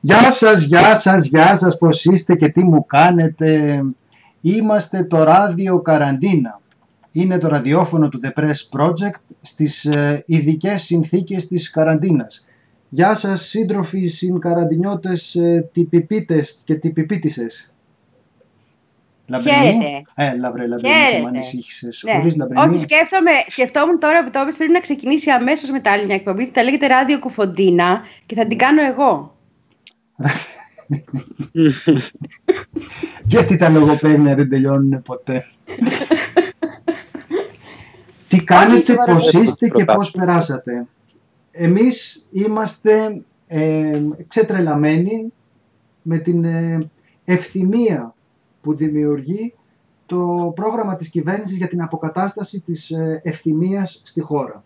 Γεια σας, γεια σας, γεια σας, πώς είστε και τι μου κάνετε. Είμαστε το ράδιο Καραντίνα. Είναι το ραδιόφωνο του The Press Project στις ε, ειδικές συνθήκες της καραντίνας. Γεια σας σύντροφοι συγκαραντινιώτες ε, τυπιπίτες και τυπιπίτησες. Χαίρετε. Έλα βρε λαμπρινή, μου ανησύχησες. Ναι. Χωρίς λαμπρινή. Όχι, σκέφτομαι, σκεφτόμουν τώρα που το έπαιξε πρέπει να ξεκινήσει αμέσως με τα άλλη μια εκπομπή που θα λέγεται Ράδιο Κουφοντίνα και θα την κάνω εγώ. Γιατί τα λογοπαίγνια δεν τελειώνουν ποτέ; Τι κάνετε, πώς είστε και πώς περάσατε; Εμείς είμαστε ε, ξετρελαμένοι με την ε, ευθυμία που δημιουργεί το πρόγραμμα της κυβέρνησης για την αποκατάσταση της ε, ευθυμίας στη χώρα.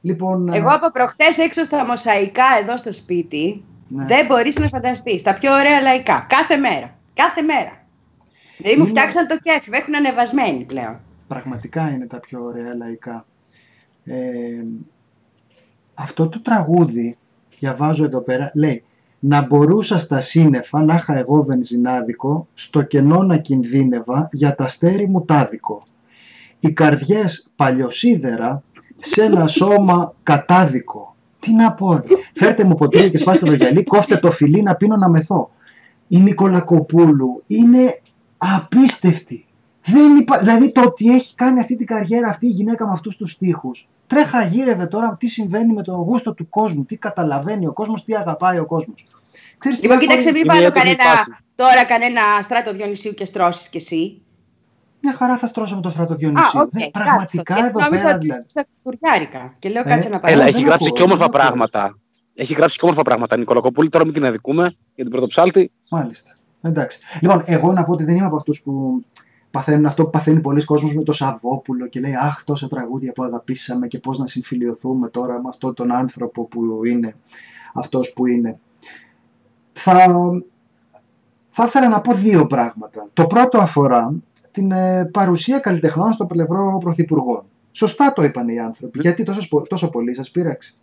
Λοιπόν, ε, Εγώ από προχτές έξω στα μοσαϊκά εδώ στο σπίτι ναι. δεν μπορείς να φανταστείς. Τα πιο ωραία λαϊκά. Κάθε μέρα. Κάθε μέρα. Δηλαδή μου φτιάξαν το κέφι. Με έχουν ανεβασμένοι πλέον. Πραγματικά είναι τα πιο ωραία λαϊκά. Ε, αυτό το τραγούδι, διαβάζω εδώ πέρα, λέει να μπορούσα στα σύννεφα να είχα εγώ βενζινάδικο, στο κενό να κινδύνευα για τα στέρι μου τάδικο. Οι καρδιές παλιοσίδερα σε ένα σώμα κατάδικο. Τι να πω, φέρτε μου ποτήρια και σπάστε το γυαλί, κόφτε το φιλί να πίνω να μεθώ. Η Νικολακοπούλου είναι απίστευτη. Δεν υπά... Δηλαδή το ότι έχει κάνει αυτή την καριέρα αυτή η γυναίκα με αυτούς τους στίχους. Τρέχα γύρευε τώρα τι συμβαίνει με το γούστο του κόσμου, τι καταλαβαίνει ο κόσμος, τι αγαπάει ο κόσμος. Ξέρεις, λοιπόν, κοίταξε, μην βάλω κανένα, τώρα κανένα στράτο Διονυσίου και στρώσεις κι εσύ. Μια χαρά θα στρώσω με το στράτο Διονυσίου. okay, πραγματικά εδώ πέρα δηλαδή. Στα κουριάρικα και λέω κάτσε ε, να πάρω. Έλα, έχει γράψει και όμορφα πράγματα. Έχει γράψει και όμορφα πράγματα. Νικολακοπούλη, τώρα μην την αδικούμε για την πρωτοψάλτη. Μάλιστα. Εντάξει. Λοιπόν, εγώ να πω ότι δεν είμαι από αυτούς που παθαίνουν αυτό που παθαίνει πολλοί κόσμος με το Σαββόπουλο και λέει αχ τόσα τραγούδια που αγαπήσαμε και πώς να συμφιλειωθούμε τώρα με αυτόν τον άνθρωπο που είναι αυτός που είναι. Θα, θα ήθελα να πω δύο πράγματα. Το πρώτο αφορά την ε, παρουσία καλλιτεχνών στο πλευρό πρωθυπουργών. Σωστά το είπαν οι άνθρωποι. Γιατί τόσος, τόσο πολύ σας πείραξε;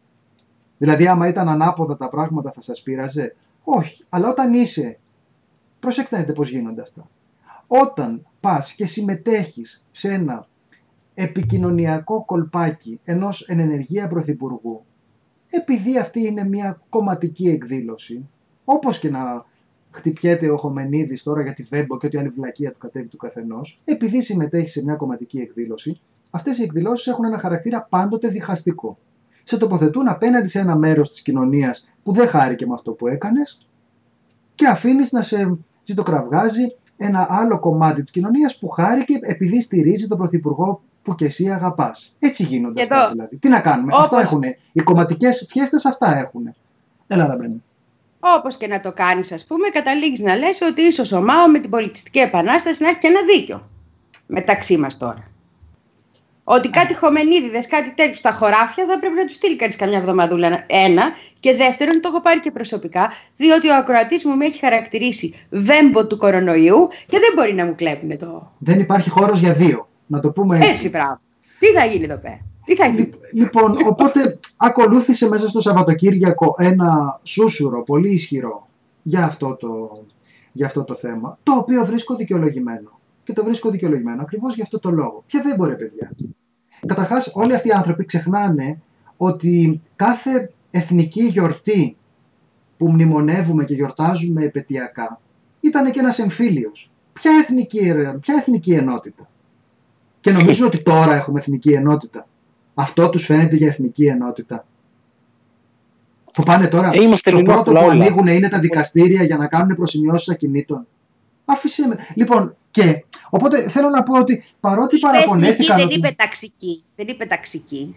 Δηλαδή άμα ήταν ανάποδα τα πράγματα θα σας πείραζε; Όχι. Αλλά όταν είσαι... Προσέξτε να δείτε πώς γίνονται αυτά. Όταν πας και συμμετέχεις σε ένα επικοινωνιακό κολπάκι ενός ενεργεία πρωθυπουργού, επειδή αυτή είναι μια κομματική εκδήλωση, όπως και να χτυπιέται ο Χομενίδης τώρα για τη Βέμπο και ό,τι άλλη βλακεία του κατέβει του καθενός, επειδή συμμετέχει σε μια κομματική εκδήλωση, αυτές οι εκδηλώσεις έχουν ένα χαρακτήρα πάντοτε διχαστικό. Σε τοποθετούν απέναντι σε ένα μέρος της κοινωνίας που δεν χάρηκε με αυτό που έκανες και αφήνεις να σε ζητοκραυγάζει ένα άλλο κομμάτι της κοινωνίας που χάρηκε επειδή στηρίζει τον Πρωθυπουργό που και εσύ αγαπάς. Έτσι γίνονται αυτά δηλαδή. Τι να κάνουμε. Όπως... Αυτά έχουν. Οι κομματικές φιέστες αυτά έχουν. Έλα Ραμπρένη. Όπως και να το κάνεις ας πούμε καταλήγεις να λες ότι ίσως ο Μάο με την πολιτιστική επανάσταση να έχει και ένα δίκιο μεταξύ μας τώρα. Ότι κάτι χομενίδιδε, κάτι τέτοιο στα χωράφια θα πρέπει να τους στείλει κανείς καμιά εβδομαδούλα. Ένα. Και δεύτερον, το έχω πάρει και προσωπικά, διότι ο ακροατής μου με έχει χαρακτηρίσει βέμπο του κορονοϊού και δεν μπορεί να μου κλέβουν το. Δεν υπάρχει χώρος για δύο. Να το πούμε έτσι. Έτσι, πράγμα. Τι θα γίνει εδώ πέρα; Τι θα γίνει; Λοιπόν, οπότε ακολούθησε μέσα στο Σαββατοκύριακο ένα σούσουρο πολύ ισχυρό για αυτό το, για αυτό το θέμα, το οποίο βρίσκω δικαιολογημένο και το βρίσκω δικαιολογημένο ακριβώς για αυτό το λόγο. Ποια δεν μπορεί, παιδιά. Καταρχάς, όλοι αυτοί οι άνθρωποι ξεχνάνε ότι κάθε εθνική γιορτή που μνημονεύουμε και γιορτάζουμε επαιτειακά ήταν και ένας εμφύλιος. Ποια εθνική, ποια εθνική ενότητα; Και νομίζουν ότι τώρα έχουμε εθνική ενότητα. Αυτό τους φαίνεται για εθνική ενότητα. Που πάνε τώρα, ε, Είμαστε το πρώτο που ανοίγουν είναι τα δικαστήρια για να κάνουν προσημειώσεις ακινήτων. Άφησε με. Λοιπόν, και οπότε θέλω να πω ότι παρότι παραπονέθηκαν. Δεν είπε ταξική. Δεν είπε ταξική.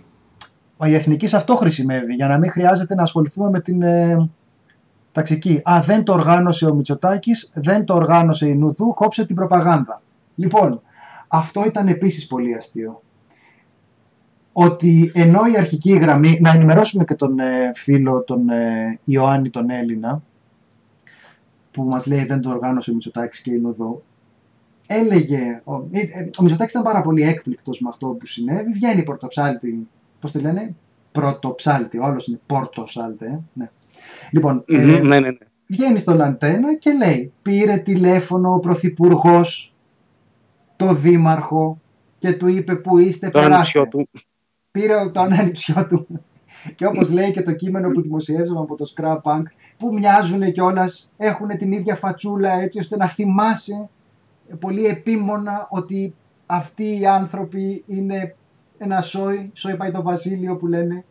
Μα η εθνική σε αυτό χρησιμεύει, για να μην χρειάζεται να ασχοληθούμε με την ε, ταξική. Α, δεν το οργάνωσε ο Μητσοτάκης, δεν το οργάνωσε η Νουδού, κόψε την προπαγάνδα. Λοιπόν, αυτό ήταν επίσης πολύ αστείο. Ότι ενώ η αρχική γραμμή, να ενημερώσουμε και τον ε, φίλο τον ε, Ιωάννη τον Έλληνα, που μας λέει δεν το οργάνωσε ο Μητσοτάκης και είναι εδώ. έλεγε, ο, ε, ε, ο Μητσοτάκης ήταν πάρα πολύ έκπληκτος με αυτό που συνέβη, βγαίνει πρωτοψάλτη, πώς τη λένε, πρωτοψάλτη, όλος είναι πορτοσάλτε, ε, ναι. Λοιπόν, ε, Μμμ, ναι, ναι, ναι. βγαίνει στον αντένα και λέει πήρε τηλέφωνο ο Πρωθυπουργός το Δήμαρχο και του είπε που είστε Το περάστε. ανιψιό του. Πήρε το ανανυψιό του και όπως λέει και το κείμενο που δημοσιεύσαμε από το Scrap Punk που μοιάζουν κιόλας, έχουν την ίδια φατσούλα έτσι ώστε να θυμάσαι πολύ επίμονα ότι αυτοί οι άνθρωποι είναι ένα σόι, σόι πάει το βασίλειο που λένε.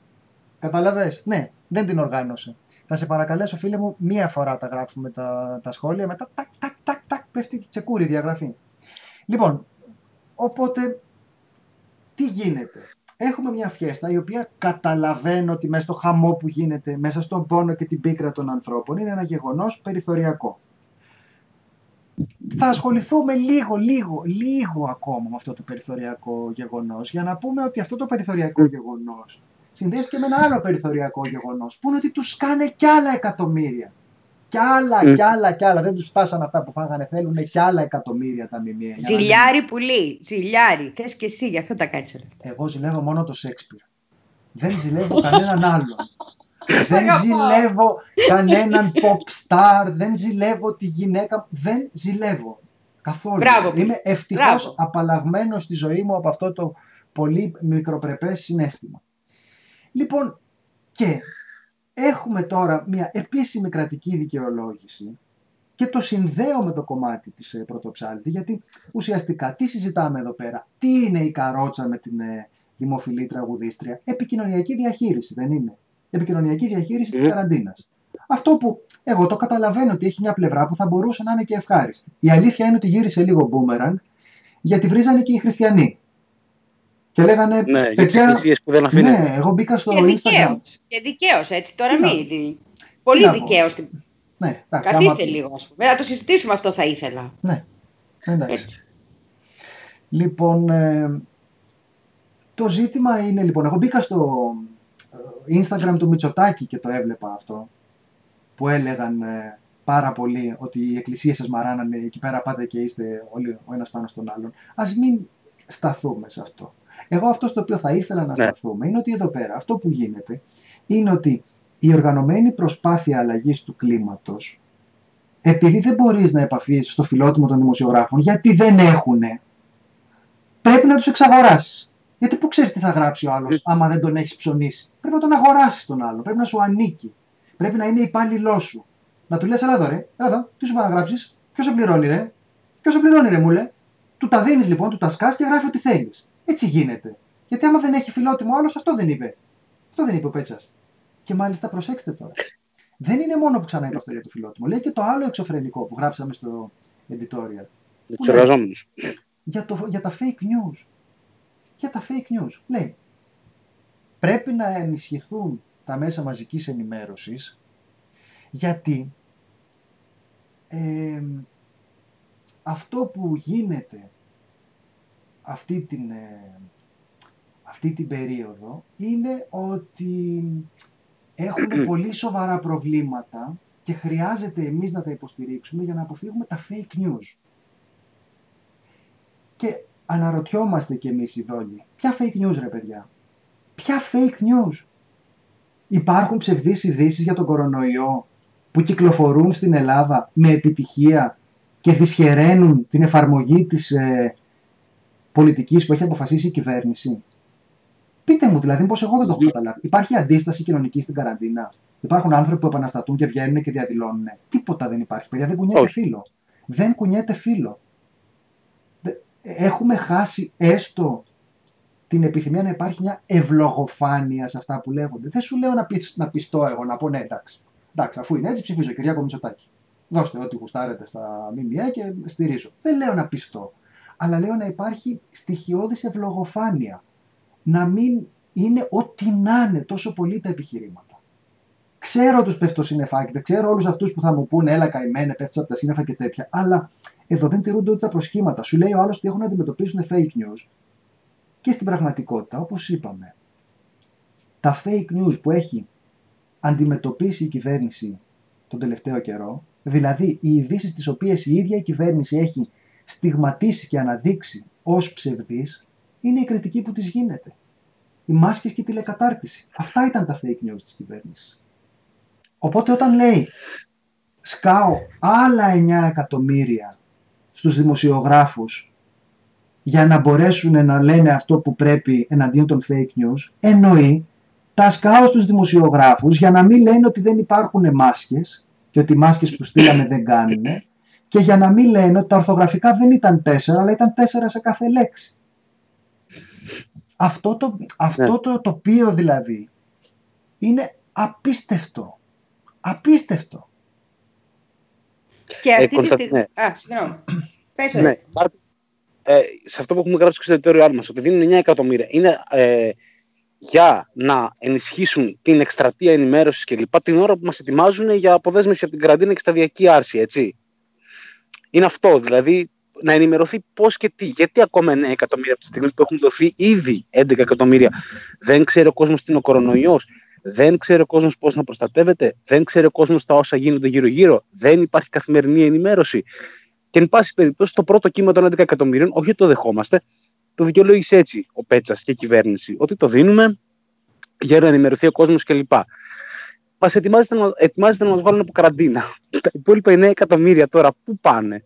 Καταλαβες, ναι, δεν την οργάνωσε. Θα σε παρακαλέσω φίλε μου, μία φορά τα γράφουμε τα, τα σχόλια, μετά τάκ, τάκ, τάκ, τάκ, πέφτει τσεκούρι η διαγραφή. Λοιπόν, οπότε, τι γίνεται; Έχουμε μια φιέστα η οποία καταλαβαίνω ότι μέσα στο χαμό που γίνεται, μέσα στον πόνο και την πίκρα των ανθρώπων, είναι ένα γεγονός περιθωριακό. Θα ασχοληθούμε λίγο, λίγο, λίγο ακόμα με αυτό το περιθωριακό γεγονός για να πούμε ότι αυτό το περιθωριακό γεγονός συνδέεται και με ένα άλλο περιθωριακό γεγονός που είναι ότι τους σκάνε κι άλλα εκατομμύρια. Κι άλλα, Mm. κι άλλα, κι άλλα. Δεν τους φτάσαν αυτά που φάγανε. Θέλουν κι άλλα εκατομμύρια τα ΜΜΕ. για να μην- Ζηλιάρι πουλί. Ζηλιάρι. Θες και εσύ, γι' αυτό τα κάνεις όλα αυτά. Εγώ ζηλεύω μόνο το Σέξπιρ. Δεν ζηλεύω κανέναν άλλον. δεν αγαπάω. ζηλεύω κανέναν pop star. Δεν ζηλεύω τη γυναίκα. Δεν ζηλεύω. Καθόλου. Μπράβο. Είμαι ευτυχώς Μπράβο. απαλλαγμένος στη ζωή μου από αυτό το πολύ μικροπρεπές συνέστημα. Λοιπόν, και έχουμε τώρα μια επίσημη κρατική δικαιολόγηση και το συνδέω με το κομμάτι της ε, πρωτοψάλτη, γιατί ουσιαστικά τι συζητάμε εδώ πέρα, τι είναι η καρότσα με την ε, δημοφιλή τραγουδίστρια, επικοινωνιακή διαχείριση δεν είναι, επικοινωνιακή διαχείριση της Μμμ. καραντίνας. Αυτό που εγώ το καταλαβαίνω ότι έχει μια πλευρά που θα μπορούσε να είναι και ευχάριστη. Η αλήθεια είναι ότι γύρισε λίγο boomerang, γιατί βρίζανε και οι χριστιανοί. Και λέγανε, Ναι, για τις παιδιά, εκκλησίες που δεν αφήνει. ναι, εγώ μπήκα στο Και Instagram. δικαίως. Και δικαίως, έτσι. Τώρα Τι να μην. πω. δι- Τι Πολύ να πω. δικαίως. Ναι, εντάξει, Καθίστε άμα- λίγο, ας πούμε. Να το συζητήσουμε αυτό θα ήθελα. Ναι, εντάξει. Έτσι. Λοιπόν, ε, το ζήτημα είναι, λοιπόν, εγώ μπήκα στο ε, Instagram του Μητσοτάκη και το έβλεπα αυτό, που έλεγαν ε, πάρα πολύ ότι οι εκκλησίες σας μαράνανε, εκεί πέρα πάτε και είστε όλοι ο ένας πάνω στον άλλον. Ας μην σταθούμε σε αυτό. Εγώ αυτό στο οποίο θα ήθελα να Ναι. σταθούμε είναι ότι εδώ πέρα αυτό που γίνεται είναι ότι η οργανωμένη προσπάθεια αλλαγής του κλίματος επειδή δεν μπορείς να επαφείς στο φιλότιμο των δημοσιογράφων γιατί δεν έχουνε πρέπει να τους εξαγοράσεις. Γιατί πού ξέρεις τι θα γράψει ο άλλος άμα δεν τον έχεις ψωνίσει. Πρέπει να τον αγοράσεις τον άλλο. Πρέπει να σου ανήκει. Πρέπει να είναι υπάλληλό σου. Να του λες, έλα εδώ ρε, έλα εδώ, τι σου πάει να γράψεις, ποιος σε πληρώνει ρε, ποιος σε πληρώνει ρε μου λέ. Του τα δίνεις λοιπόν, του τα σκάς και γράφει ό,τι θέλεις. Έτσι γίνεται. Γιατί άμα δεν έχει φιλότιμο άλλος, αυτό δεν είπε. Αυτό δεν είπε ο Πέτσας. Και μάλιστα προσέξτε τώρα. Δεν είναι μόνο που ξανά είπε αυτό για το φιλότιμο. Λέει και το άλλο εξωφρενικό που γράψαμε στο editorial. Για τους εργαζόμενους. για, το, για τα fake news. Για τα fake news. Λέει, πρέπει να ενισχυθούν τα μέσα μαζικής ενημέρωσης γιατί ε, αυτό που γίνεται αυτή την, ε, αυτή την περίοδο είναι ότι έχουμε πολύ σοβαρά προβλήματα και χρειάζεται εμείς να τα υποστηρίξουμε για να αποφύγουμε τα fake news. Και αναρωτιόμαστε κι εμείς οι δόλοι, ποια fake news ρε παιδιά, ποια fake news; Υπάρχουν ψευδείς ειδήσεις για τον κορονοϊό που κυκλοφορούν στην Ελλάδα με επιτυχία και δυσχεραίνουν την εφαρμογή της ε, πολιτικής που έχει αποφασίσει η κυβέρνηση. Πείτε μου δηλαδή πως εγώ δεν το έχω καταλάβει. Υπάρχει αντίσταση κοινωνική στην καραντίνα. Υπάρχουν άνθρωποι που επαναστατούν και βγαίνουν και διαδηλώνουν. Τίποτα δεν υπάρχει. Παιδιά δεν κουνιέται Όχι. φίλο. Δεν κουνιέται φίλο. Δε- Έχουμε χάσει έστω την επιθυμία να υπάρχει μια ευλογοφάνεια σε αυτά που λέγονται. Δεν σου λέω να, πεις, να πιστώ εγώ, να πω ναι, εντάξει. Εντάξει, αφού είναι έτσι, ψηφίζω Κυριάκο Μητσοτάκη. Δώστε ό,τι γουστάρετε στα ΜΜΕ και στηρίζω. Δεν λέω να πιστώ. Αλλά λέω να υπάρχει στοιχειώδης ευλογοφάνεια. Να μην είναι ό,τι να είναι τόσο πολύ τα επιχειρήματα. Ξέρω τους πεφτοσύννεφάκητε, ξέρω όλους αυτούς που θα μου πούνε έλα καημένε, πέφτεις από τα σύννεφα και τέτοια. Αλλά εδώ δεν τηρούνται ούτε τα προσχήματα. Σου λέει ο άλλος ότι έχουν να αντιμετωπίσουν fake news. Και στην πραγματικότητα, όπως είπαμε, τα fake news που έχει αντιμετωπίσει η κυβέρνηση τον τελευταίο καιρό, δηλαδή οι ειδήσεις τις οποίες η ίδια η κυβέρνηση έχει στιγματίσει και αναδείξει ως ψευδής είναι η κριτική που της γίνεται. Οι μάσκες και η τηλεκατάρτιση. Αυτά ήταν τα fake news της κυβέρνησης. Οπότε όταν λέει σκάω άλλα 9 εκατομμύρια στους δημοσιογράφους για να μπορέσουν να λένε αυτό που πρέπει εναντίον των fake news, εννοεί τα σκάω στους δημοσιογράφους για να μην λένε ότι δεν υπάρχουν μάσκες και ότι οι μάσκες που στείλαμε δεν κάνουν και για να μην λένε ότι τα ορθογραφικά δεν ήταν τέσσερα αλλά ήταν τέσσερα σε κάθε λέξη. Αυτό το, αυτό ναι. το τοπίο δηλαδή είναι απίστευτο. Απίστευτο. Και αυτή ε, τη στιγμή... Ναι. Α, συγγνώμη. Πες ναι. ε, σε αυτό που έχουμε γράψει στο editorial μας, ότι δίνουν 9 εκατομμύρια, είναι ε, για να ενισχύσουν την εκστρατεία ενημέρωσης κλπ. την ώρα που μας ετοιμάζουν για αποδέσμευση από την καραντίνα και σταδιακή άρση, έτσι. Είναι αυτό, δηλαδή να ενημερωθεί πώς και τι. Γιατί ακόμα 9 εκατομμύρια από τη στιγμή που έχουν δοθεί ήδη 11 εκατομμύρια δεν ξέρει ο κόσμος τι είναι ο κορονοϊός, δεν ξέρει ο κόσμος πώς να προστατεύεται, δεν ξέρει ο κόσμος τα όσα γίνονται γύρω-γύρω, δεν υπάρχει καθημερινή ενημέρωση. Και εν πάση περιπτώσει, το πρώτο κύμα των 11 εκατομμύριων, όχι το δεχόμαστε, το δικαιολόγησε έτσι ο Πέτσας και η κυβέρνηση, ότι το δίνουμε για να ενημερωθεί ο κόσμος κλπ. Μας ετοιμάζεται, να, ετοιμάζεται να μας βάλουν από καραντίνα. Τα υπόλοιπα 9 εκατομμύρια τώρα πού πάνε;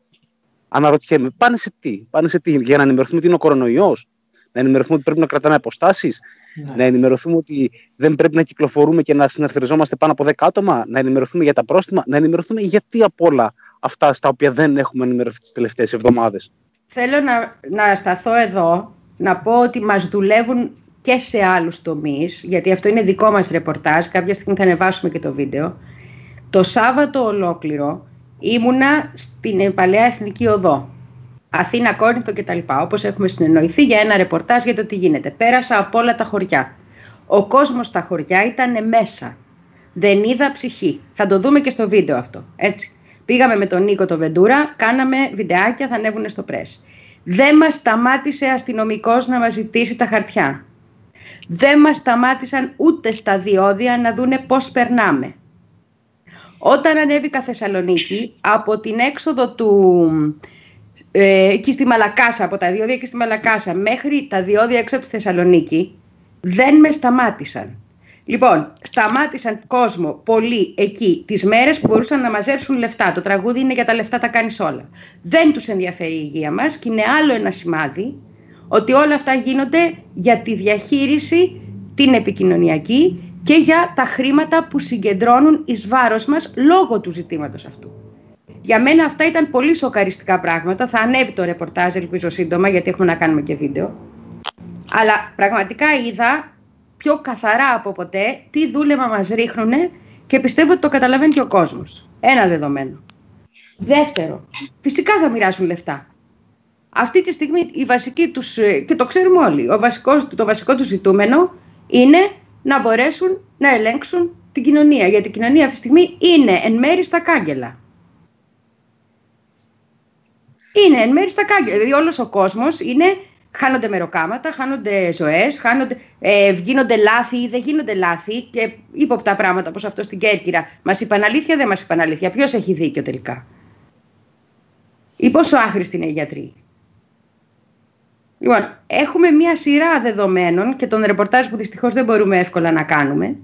Αναρωτιέμαι, πάνε σε τι, πάνε σε τι, για να ενημερωθούμε ότι είναι ο κορονοϊός, να ενημερωθούμε ότι πρέπει να κρατάμε αποστάσεις, ναι. να ενημερωθούμε ότι δεν πρέπει να κυκλοφορούμε και να συναρθριζόμαστε πάνω από 10 άτομα, να ενημερωθούμε για τα πρόστιμα, να ενημερωθούμε γιατί από όλα αυτά στα οποία δεν έχουμε ενημερωθεί τις τελευταίες εβδομάδες; Θέλω να, να σταθώ εδώ, να πω ότι μας δουλεύουν και σε άλλους τομείς, γιατί αυτό είναι δικό μας ρεπορτάζ, κάποια στιγμή θα ανεβάσουμε και το βίντεο. Το Σάββατο ολόκληρο ήμουνα στην Παλαιά Εθνική Οδό, Αθήνα, Κόρινθο κτλ. Όπως έχουμε συνεννοηθεί για ένα ρεπορτάζ για το τι γίνεται. Πέρασα από όλα τα χωριά. Ο κόσμος στα χωριά ήταν μέσα. Δεν είδα ψυχή. Θα το δούμε και στο βίντεο αυτό. Έτσι. Πήγαμε με τον Νίκο το Βεντούρα, κάναμε βιντεάκια, θα ανέβουν στο πρέσ. Δεν μας σταμάτησε αστυνομικός να μας ζητήσει τα χαρτιά. Δεν μας σταμάτησαν ούτε στα διόδια να δούνε πώς περνάμε. Όταν ανέβηκα Θεσσαλονίκη, από την έξοδο του... Ε, εκεί στη Μαλακάσα, από τα διόδια εκεί στη Μαλακάσα, μέχρι τα διόδια έξω από τη Θεσσαλονίκη, δεν με σταμάτησαν. Λοιπόν, σταμάτησαν κόσμο πολύ εκεί τις μέρες που μπορούσαν να μαζέψουν λεφτά. Το τραγούδι είναι για τα λεφτά τα κάνεις όλα. Δεν τους ενδιαφέρει η υγεία μας και είναι άλλο ένα σημάδι ότι όλα αυτά γίνονται για τη διαχείριση την επικοινωνιακή και για τα χρήματα που συγκεντρώνουν εις βάρος μας λόγω του ζητήματος αυτού. Για μένα αυτά ήταν πολύ σοκαριστικά πράγματα. Θα ανέβει το ρεπορτάζ, ελπίζω σύντομα, γιατί έχουμε να κάνουμε και βίντεο. Αλλά πραγματικά είδα πιο καθαρά από ποτέ τι δούλευμα μας ρίχνουν και πιστεύω ότι το καταλαβαίνει και ο κόσμος. Ένα δεδομένο. Δεύτερο, φυσικά θα μοιράσουν λεφτά. Αυτή τη στιγμή η βασική τους, και το ξέρουμε όλοι, ο βασικός, το βασικό τους ζητούμενο είναι να μπορέσουν να ελέγξουν την κοινωνία. Γιατί η κοινωνία αυτή τη στιγμή είναι εν μέρη στα κάγκελα. Είναι εν μέρη στα κάγκελα. Δηλαδή όλος ο κόσμος είναι χάνονται μεροκάματα, χάνονται ζωές, ε, γίνονται λάθη ή δεν γίνονται λάθη και ύποπτα πράγματα όπως αυτό στην Κέρκυρα. Μας είπαν αλήθεια, δεν μας είπαν αλήθεια. Ποιος έχει δίκιο τελικά; Ή πόσο άχρηστοι είναι οι γιατροί; Λοιπόν, έχουμε μία σειρά δεδομένων και τον ρεπορτάζ που δυστυχώς δεν μπορούμε εύκολα να κάνουμε,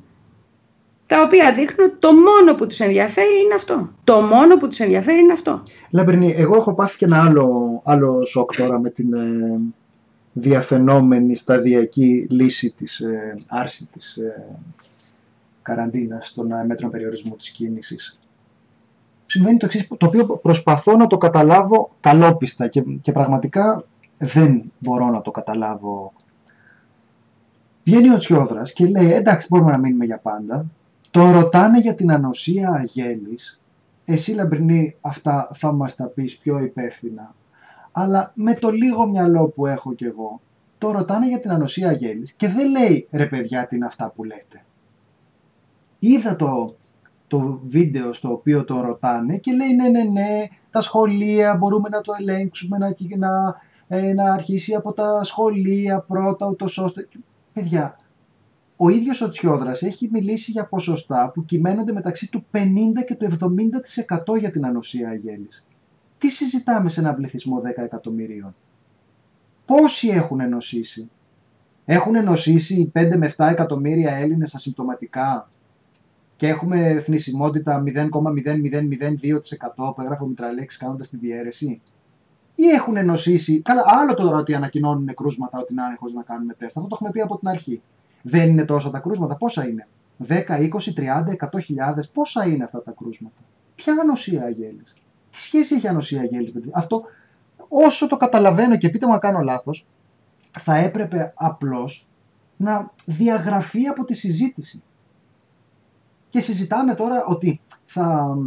τα οποία δείχνουν ότι το μόνο που τους ενδιαφέρει είναι αυτό. Το μόνο που τους ενδιαφέρει είναι αυτό. Λαμπρινή, εγώ έχω πάθει και ένα άλλο, άλλο σοκ τώρα με την, ε, διαφαινόμενη σταδιακή λύση της ε, άρση της ε, καραντίνας των ε, μέτρων περιορισμού της κίνησης. Συμβαίνει το εξής, το οποίο προσπαθώ να το καταλάβω καλόπιστα και, και πραγματικά δεν μπορώ να το καταλάβω. Βγαίνει ο Τσιόδρας και λέει εντάξει μπορούμε να μείνουμε για πάντα. Το ρωτάνε για την ανοσία αγέλης. Εσύ Λαμπρινή αυτά θα μας τα πεις πιο υπεύθυνα αλλά με το λίγο μυαλό που έχω κι εγώ, το ρωτάνε για την ανοσία γέννης και δεν λέει ρε παιδιά τι είναι αυτά που λέτε. Είδα το, το βίντεο στο οποίο το ρωτάνε και λέει ναι ναι ναι τα σχολεία μπορούμε να το ελέγξουμε να, να, ε, να αρχίσει από τα σχολεία πρώτα ούτως ώστε. Παιδιά, ο ίδιος ο Τσιόδρας έχει μιλήσει για ποσοστά που κυμαίνονται μεταξύ του 50 και του 70% για την ανοσία γέννης. Τι συζητάμε σε ένα πληθυσμό 10 εκατομμυρίων; Πόσοι έχουν νοσήσει; Έχουν νοσήσει 5 με 7 εκατομμύρια Έλληνες ασυμπτωματικά; Και έχουμε θνησιμότητα 0,0002% που έγραφε ο Μητραλέξ κάνοντας τη διαίρεση; Ή έχουν νοσήσει. Καλά, άλλο τώρα ότι ανακοινώνουν κρούσματα ότι είναι άνεχο να κάνουμε τεστ. Αυτό το έχουμε πει από την αρχή. Δεν είναι τόσα τα κρούσματα. Πόσα είναι; 10, 20, 30, 100 χιλιάδες. Πόσα είναι αυτά τα κρούσματα; Ποια ανοσία αγέλη. Τι σχέση έχει ανοσία αγέλη, Αυτό όσο το καταλαβαίνω και πείτε μου να κάνω λάθος, θα έπρεπε απλώς να διαγραφεί από τη συζήτηση. Και συζητάμε τώρα ότι θα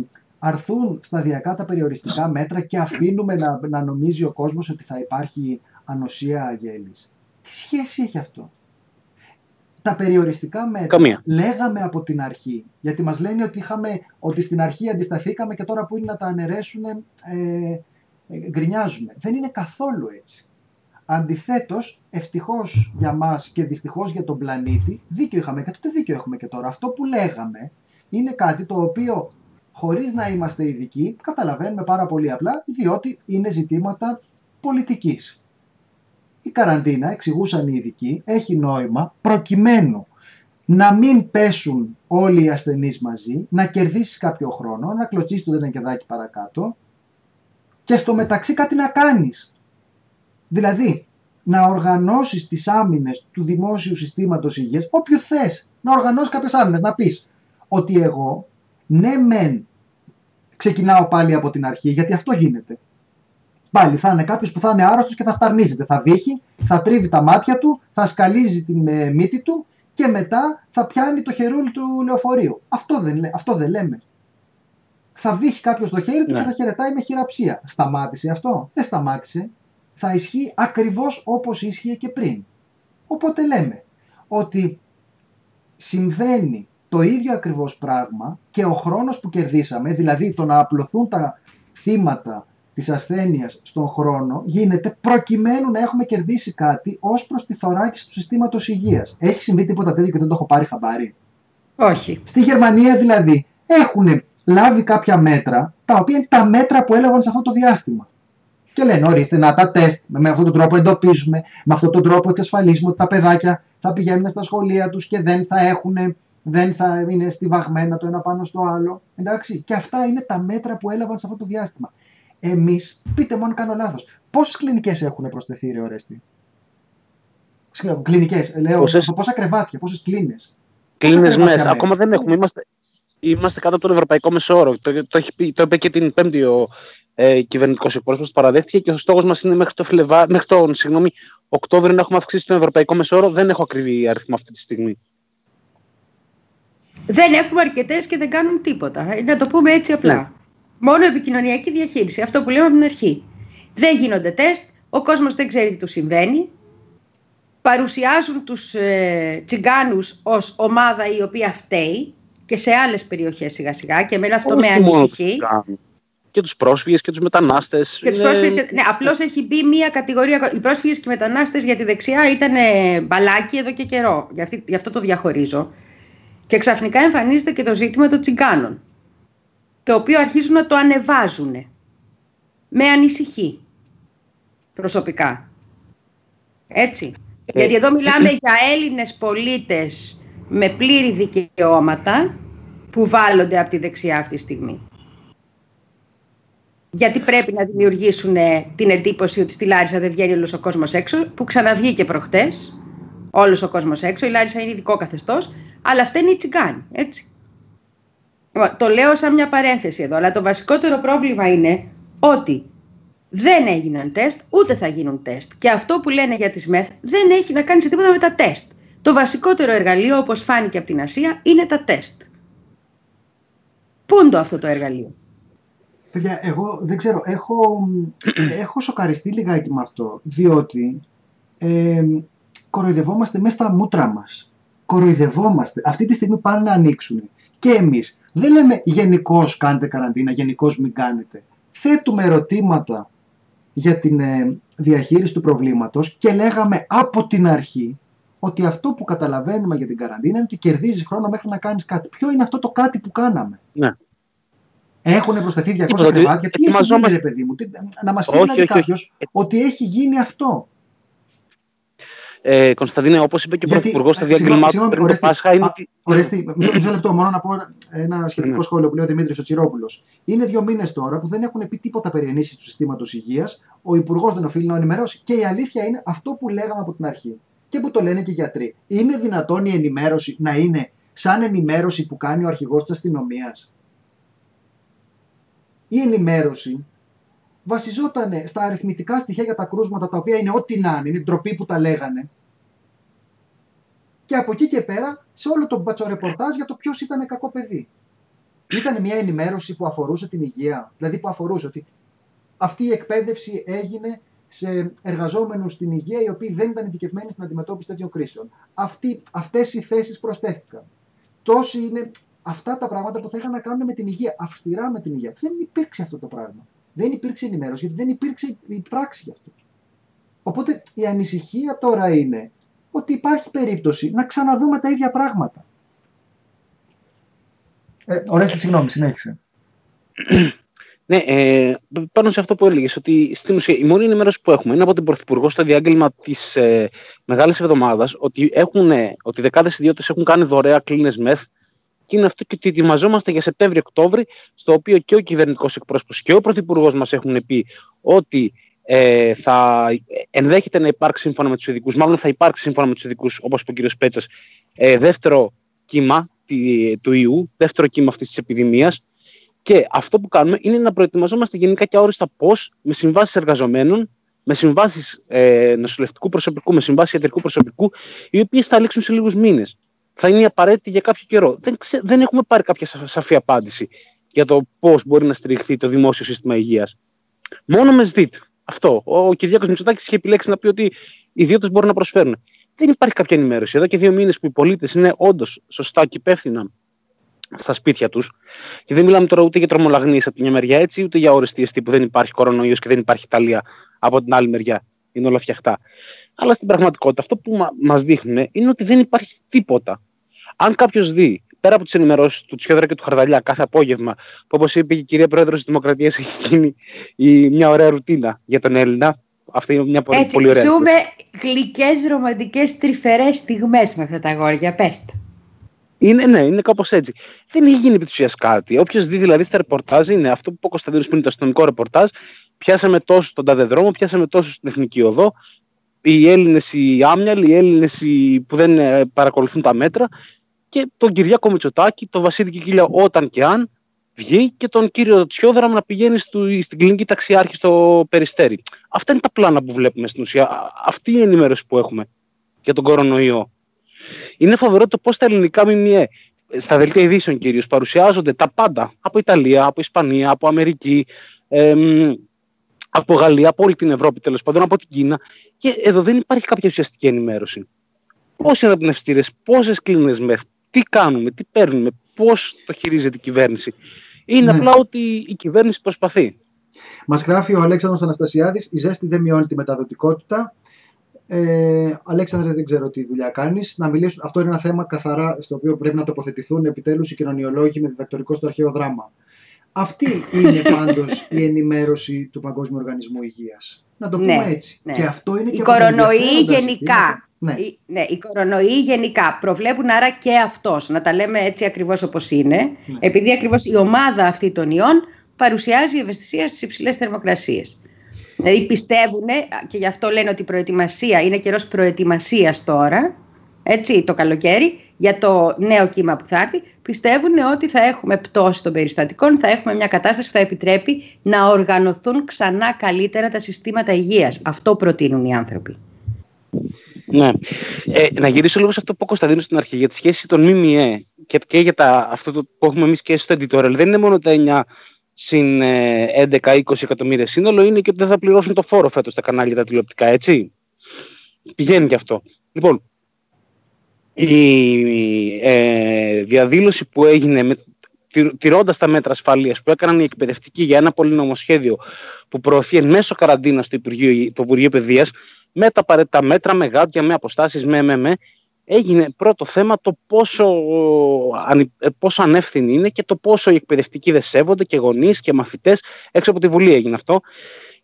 αρθούν σταδιακά τα περιοριστικά μέτρα και αφήνουμε να, να νομίζει ο κόσμος ότι θα υπάρχει ανοσία αγέλης. Τι σχέση έχει αυτό; Τα περιοριστικά μέτρα λέγαμε από την αρχή, γιατί μας λένε ότι, είχαμε, ότι στην αρχή αντισταθήκαμε και τώρα που είναι να τα αναιρέσουν ε, ε, γκρινιάζουμε. Δεν είναι καθόλου έτσι. Αντιθέτως, ευτυχώς για μας και δυστυχώς για τον πλανήτη, δίκιο είχαμε και τότε δίκιο έχουμε και τώρα. Αυτό που λέγαμε είναι κάτι το οποίο χωρίς να είμαστε ειδικοί, καταλαβαίνουμε πάρα πολύ απλά, διότι είναι ζητήματα πολιτικής. Η καραντίνα, εξηγούσαν οι ειδικοί, έχει νόημα προκειμένου να μην πέσουν όλοι οι ασθενείς μαζί, να κερδίσεις κάποιο χρόνο, να κλωτσίσεις το δενεκεδάκι παρακάτω και στο μεταξύ κάτι να κάνεις. Δηλαδή, να οργανώσεις τις άμυνες του δημόσιου συστήματος υγείας, όποιο θες, να οργανώσεις κάποιες άμυνες, να πεις ότι εγώ, ναι μεν, ξεκινάω πάλι από την αρχή, γιατί αυτό γίνεται. Πάλι θα είναι κάποιος που θα είναι άρρωστος και θα φταρνίζεται. Θα βύχει, θα τρίβει τα μάτια του, θα σκαλίζει την ε, μύτη του και μετά θα πιάνει το χερούλι του λεωφορείου. Αυτό δεν, αυτό δεν λέμε. Θα βύχει κάποιος το χέρι του και ναι. θα χαιρετάει με χειραψία. Σταμάτησε αυτό. Δεν σταμάτησε θα ισχύει ακριβώς όπως ίσχυε και πριν. Οπότε λέμε ότι συμβαίνει το ίδιο ακριβώς πράγμα και ο χρόνος που κερδίσαμε, δηλαδή το να απλωθούν τα θύματα της ασθένειας στον χρόνο, γίνεται προκειμένου να έχουμε κερδίσει κάτι ως προς τη θωράκιση του συστήματος υγείας. Έχει συμβεί τίποτα τέτοιο και δεν το έχω πάρει χαμπάρι; Όχι. Στη Γερμανία δηλαδή έχουν λάβει κάποια μέτρα, τα οποία είναι τα μέτρα που έλαβαν σε αυτό το διάστημα. Και λένε, ορίστε, να τα τεστ. Με αυτόν τον τρόπο εντοπίζουμε, με αυτόν τον τρόπο εξασφαλίζουμε ότι τα παιδάκια θα πηγαίνουν στα σχολεία τους και δεν θα έχουν, δεν θα είναι στιβαγμένα το ένα πάνω στο άλλο. Εντάξει. Και αυτά είναι τα μέτρα που έλαβαν σε αυτό το διάστημα. Εμείς, πείτε μόνο κάνω λάθος, πόσες κλινικές έχουν προσθεθεί, ρε Ορέστη; Κλινικές, λέω, πόσες... πόσα κρεβάτια, πόσες κλίνες; Κλίνες μέσα. Ακόμα δεν έχουμε. Είμαστε, είμαστε κάτω από τον Ευρωπαϊκό Μεσόωρο. Το, το, το είπε και την Πέμπτη ο ε, κυβερνητικός εκπρόσωπος, παραδέχτηκε και ο στόχος μας είναι μέχρι, το Φλεβά, μέχρι τον συγγνώμη, Οκτώβριο να έχουμε αυξήσει τον Ευρωπαϊκό Μεσόωρο. Δεν έχω ακριβή αριθμό αυτή τη στιγμή. Δεν έχουμε αρκετές και δεν κάνουν τίποτα. Ε, να το πούμε έτσι απλά. Ναι. Μόνο επικοινωνιακή διαχείριση. Αυτό που λέμε από την αρχή. Δεν γίνονται τεστ, ο κόσμος δεν ξέρει τι του συμβαίνει. Παρουσιάζουν τους ε, τσιγκάνους ως ομάδα η οποία φταίει και σε άλλες περιοχές σιγά σιγά και εμένα αυτό με ανησυχεί και τους πρόσφυγες και τους μετανάστες. Είναι... Ναι, απλώς έχει μπει μία κατηγορία. Οι πρόσφυγες και οι μετανάστες για τη δεξιά ήταν μπαλάκι εδώ και καιρό. Γι' αυτό το διαχωρίζω. Και ξαφνικά εμφανίζεται και το ζήτημα των τσιγκάνων. Το οποίο αρχίζουν να το ανεβάζουν. Με ανησυχεί. Προσωπικά. Έτσι. Ε, Γιατί εδώ μιλάμε ε, για Έλληνες πολίτες με πλήρη δικαιώματα που βάλλονται από τη δεξιά αυτή τη στιγμή γιατί πρέπει να δημιουργήσουν ε, την εντύπωση ότι στη Λάρισα δεν βγαίνει όλο ο κόσμο έξω, που ξαναβγήκε προχτέ. Όλο ο κόσμο έξω. Η Λάρισα είναι ειδικό καθεστώ, αλλά αυτά είναι οι τσιγκάνοι. Έτσι. Το λέω σαν μια παρένθεση εδώ, αλλά το βασικότερο πρόβλημα είναι ότι δεν έγιναν τεστ, ούτε θα γίνουν τεστ. Και αυτό που λένε για τις ΜΕΘ δεν έχει να κάνει σε τίποτα με τα τεστ. Το βασικότερο εργαλείο, όπως φάνηκε από την Ασία, είναι τα τεστ. Πού είναι το αυτό το εργαλείο; Παιδιά, εγώ δεν ξέρω, έχω, έχω σοκαριστεί λιγάκι με αυτό, διότι ε, κοροϊδευόμαστε μέσα στα μούτρα μας. Κοροϊδευόμαστε. Αυτή τη στιγμή πάνε να ανοίξουν. Και εμείς δεν λέμε γενικώς κάντε καραντίνα, γενικώς μην κάνετε. Θέτουμε ερωτήματα για την ε, διαχείριση του προβλήματος και λέγαμε από την αρχή ότι αυτό που καταλαβαίνουμε για την καραντίνα είναι ότι κερδίζεις χρόνο μέχρι να κάνεις κάτι. Ποιο είναι αυτό το κάτι που κάναμε; Ναι. Έχουν προσθεθεί 200 Τίποτα, κρεβάτια. Τι έχει γίνει, ετοιμαζόμαστε. ρε παιδί μου, τι, να μας πει Όχι, δηλαδή όχι, όχι. κάποιος ότι έχει γίνει αυτό. Ε, Κωνσταντίνε, όπως είπε και ο Γιατί- Πρωθυπουργός στο ε, συγγνώμη, διάγγελμά του συγγνώμη, πριν το Ορέστη, Πάσχα, είναι α, ότι. Ορέστη, μισό, μισό λεπτό μόνο να πω ένα σχετικό Ναι. σχόλιο που λέει ο Δημήτρης ο Τσιρόπουλο. Είναι δύο μήνες τώρα που δεν έχουν πει τίποτα περί ενίσχυσης του συστήματος υγείας. Ο Υπουργός δεν οφείλει να ενημερώσει. Και η αλήθεια είναι αυτό που λέγαμε από την αρχή. Και που το λένε και οι γιατροί. Είναι δυνατόν η ενημέρωση να είναι σαν ενημέρωση που κάνει ο αρχηγός της αστυνομίας; Η ενημέρωση βασιζόταν στα αριθμητικά στοιχεία για τα κρούσματα, τα οποία είναι ό,τι να είναι, είναι ντροπή που τα λέγανε. Και από εκεί και πέρα σε όλο το μπατσορεπορτάζ για το ποιος ήταν κακό παιδί. Ήταν μια ενημέρωση που αφορούσε την υγεία. Δηλαδή που αφορούσε ότι αυτή η εκπαίδευση έγινε σε εργαζόμενους στην υγεία οι οποίοι δεν ήταν ειδικευμένοι στην αντιμετώπιση τέτοιων κρίσεων. Αυτοί, αυτές οι θέσεις προσθέθηκαν. Τόσοι είναι αυτά τα πράγματα που θα είχαν να κάνουν με την υγεία, αυστηρά με την υγεία. Δεν υπήρξε αυτό το πράγμα. Δεν υπήρξε ενημέρωση γιατί δεν υπήρξε η πράξη γι' αυτό. Οπότε η ανησυχία τώρα είναι ότι υπάρχει περίπτωση να ξαναδούμε τα ίδια πράγματα. Ε, ωραία, συγγνώμη, συνέχισε. Ναι, ε, πάνω σε αυτό που έλεγες, ότι στην ουσία η μόνη ενημέρωση που έχουμε είναι από τον Πρωθυπουργό στο διάγγελμα της ε, Μεγάλης Εβδομάδας ότι, έχουν, ε, ότι δεκάδες ιδιώτες έχουν κάνει δωρεά κλίνε μεθ και είναι αυτό και ότι ετοιμαζόμαστε για Σεπτέμβριο-Οκτώβρη, στο οποίο και ο κυβερνητικός εκπρόσωπος και ο Πρωθυπουργός μας έχουν πει ότι ε, θα ενδέχεται να υπάρξει σύμφωνα με τους ειδικούς, μάλλον θα υπάρξει σύμφωνα με τους ειδικούς, όπως είπε ο κ. Πέτσας, ε, δεύτερο κύμα τη- του ιού, δεύτερο κύμα αυτής της επιδημίας. Και αυτό που κάνουμε είναι να προετοιμαζόμαστε γενικά και αόριστα πώς με συμβάσεις εργαζομένων, με συμβάσεις ε, νοσηλευτικού προσωπικού, με συμβάσεις ιατρικού προσωπικού, οι οποίες θα λήξουν σε λίγους μήνες. Θα είναι απαραίτητη για κάποιο καιρό. Δεν, ξε- δεν έχουμε πάρει κάποια σα- σαφή απάντηση για το πώς μπορεί να στηριχθεί το δημόσιο σύστημα υγείας. Μόνο με ΣΔΙΤ. Αυτό. Ο, ο Κυριάκος Μητσοτάκης είχε επιλέξει να πει ότι οι ιδιώτες μπορούν να προσφέρουν. Δεν υπάρχει κάποια ενημέρωση. Εδώ και δύο μήνες που οι πολίτες είναι όντως σωστά και υπεύθυνα στα σπίτια τους. Και δεν μιλάμε τώρα ούτε για τρομολαγνίες από τη μια μεριά έτσι, ούτε για ώρε που δεν υπάρχει κορονοϊός και δεν υπάρχει Ιταλία από την άλλη μεριά. Είναι όλα φτιαχτά. Αλλά στην πραγματικότητα αυτό που μα μας δείχνουν είναι ότι δεν υπάρχει τίποτα. Αν κάποιος δει, πέρα από τις ενημερώσεις του Τσιόδρα και του Χαρδαλιά κάθε απόγευμα, που όπως είπε και η κυρία Πρόεδρος της Δημοκρατίας, έχει γίνει η, μια ωραία ρουτίνα για τον Έλληνα. Αυτή είναι μια πολύ, Έτσι, πολύ ωραία. ζούμε γλυκές, ρομαντικές, τρυφερές στιγμές με αυτά τα αγόρια. Πέστε. Είναι, ναι, είναι κάπως έτσι. Δεν έχει γίνει επί της ουσίας κάτι. Όποιος δει δηλαδή στα ρεπορτάζ είναι αυτό που είπε ο Κωνσταντίνος πριν, το αστυνομικό ρεπορτάζ. Πιάσαμε τόσο στον τάδε δρόμο, πιάσαμε τόσο στην εθνική οδό. Οι Έλληνες οι άμυαλοι, οι Έλληνες που δεν ε, παρακολουθούν τα μέτρα. Και τον Κυριάκο Μητσοτάκη, τον Βασίλη Κικίλια, όταν και αν βγει και τον κύριο Τσιόδρα να πηγαίνει στο, στην κλινική ταξιάρχη στο Περιστέρι. Αυτά είναι τα πλάνα που βλέπουμε στην ουσία. Α- Αυτή είναι η ενημέρωση που έχουμε για τον κορονοϊό. Είναι φοβερό το πώς τα ελληνικά ΜΜΕ στα δελτία ειδήσεων κυρίως παρουσιάζονται τα πάντα από Ιταλία, από Ισπανία, από Αμερική, εμ, από Γαλλία, από όλη την Ευρώπη τέλος πάντων, από την Κίνα. Και εδώ δεν υπάρχει κάποια ουσιαστική ενημέρωση. Πώ είναι πνευστήρες, πόσες κλίνες μεθ, τι κάνουμε, τι παίρνουμε, πώς το χειρίζεται η κυβέρνηση. Είναι Ναι. απλά ότι η κυβέρνηση προσπαθεί. Μας γράφει ο Αλέξανδρος Αναστασιάδης, η ζέστη δεν μειώνει τη μεταδοτικότητα. Ε, Αλέξανδρε, δεν ξέρω τι δουλειά κάνεις. Να μιλήσουν. Αυτό είναι ένα θέμα καθαρά στο οποίο πρέπει να τοποθετηθούν επιτέλους οι κοινωνιολόγοι με διδακτορικό στο αρχαίο δράμα. Αυτή είναι πάντως η ενημέρωση του Παγκόσμιου Οργανισμού Υγείας. Να το πούμε Ναι, έτσι. ναι. Και αυτό είναι και Οι από τα κορονοϊοί ενδιαφέροντα γενικά. ζητήματα. Ναι. Οι- Ναι, οι κορονοϊοί γενικά προβλέπουν άρα και αυτός, να τα λέμε έτσι ακριβώς όπως είναι, Ναι. επειδή ακριβώς η ομάδα αυτή των ιών παρουσιάζει ευαισθησία στις υψηλές θερμοκρασίες. Δηλαδή πιστεύουν, και γι' αυτό λένε ότι η προετοιμασία είναι καιρός προετοιμασίας τώρα, έτσι, το καλοκαίρι, για το νέο κύμα που θα έρθει, πιστεύουν ότι θα έχουμε πτώση των περιστατικών, θα έχουμε μια κατάσταση που θα επιτρέπει να οργανωθούν ξανά καλύτερα τα συστήματα υγείας. Αυτό προτείνουν οι άνθρωποι. Ναι. Ε, να γυρίσω λίγο σε αυτό που είπε ο Κωνσταντίνος στην αρχή για τη σχέση των ΜΜΕ και, και για τα, αυτό το που έχουμε εμείς και στο editorial. Δεν είναι μόνο τα 9 συν ε, 11-20 εκατομμύρια σύνολο, είναι και ότι δεν θα πληρώσουν το φόρο φέτος τα κανάλια τα τηλεοπτικά, έτσι; Πηγαίνει και αυτό. Λοιπόν, η ε, διαδήλωση που έγινε με, τηρ- τηρώντας τα μέτρα ασφαλείας που έκαναν οι εκπαιδευτικοί για ένα πολύ νομοσχέδιο που προωθεί εν μέσω καραντίνας στο Υπουργείο, το Υπουργείο Παιδείας με τα απαραίτητα μέτρα, με γάντια, με αποστάσεις, με, με, με έγινε πρώτο θέμα το πόσο, ε, πόσο ανεύθυνη είναι και το πόσο οι εκπαιδευτικοί δεν σέβονται και γονείς και μαθητές έξω από τη Βουλή έγινε αυτό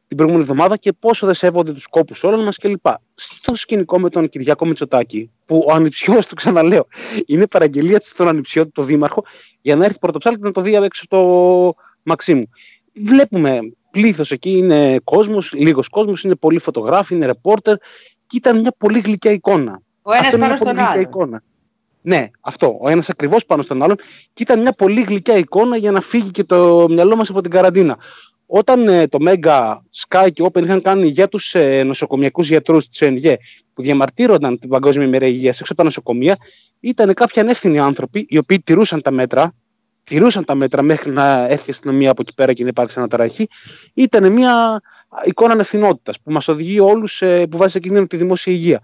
την προηγούμενη εβδομάδα και πόσο δεν σέβονται τους κόπους όλων μας κλπ. Στο σκηνικό με τον Κυριακό Μητσοτάκη, που ο ανιψιός του, ξαναλέω, είναι παραγγελία στον ανιψιό του, τον Δήμαρχο, για να έρθει πρωτοψάλτη να το δει έξω το Μαξίμου. Βλέπουμε πλήθος εκεί, είναι κόσμος, λίγος κόσμος, είναι πολλοί φωτογράφοι, είναι ρεπόρτερ και ήταν μια πολύ γλυκιά εικόνα. Ο ένας πάνω στον άλλο. Εικόνα. Ναι, αυτό. Ο ένας ακριβώς πάνω στον άλλον. Και ήταν μια πολύ γλυκιά εικόνα για να φύγει και το μυαλό μας από την καραντίνα. Όταν ε, το Mega, Sky και Open είχαν κάνει για τους ε, νοσοκομιακούς γιατρούς της ΕΝΓΕ που διαμαρτύρονταν την Παγκόσμια ημέρα υγείας έξω από τα νοσοκομεία, ήταν κάποιοι ανεύθυνοι άνθρωποι οι οποίοι τηρούσαν τα μέτρα, τηρούσαν τα μέτρα μέχρι να έρθει η αστυνομία από εκεί πέρα και να υπάρξει αναταραχή. Ήταν μια εικόνα ανευθυνότητας που μας οδηγεί όλους, ε, που βάζει σε κίνδυνο τη δημόσια υγεία.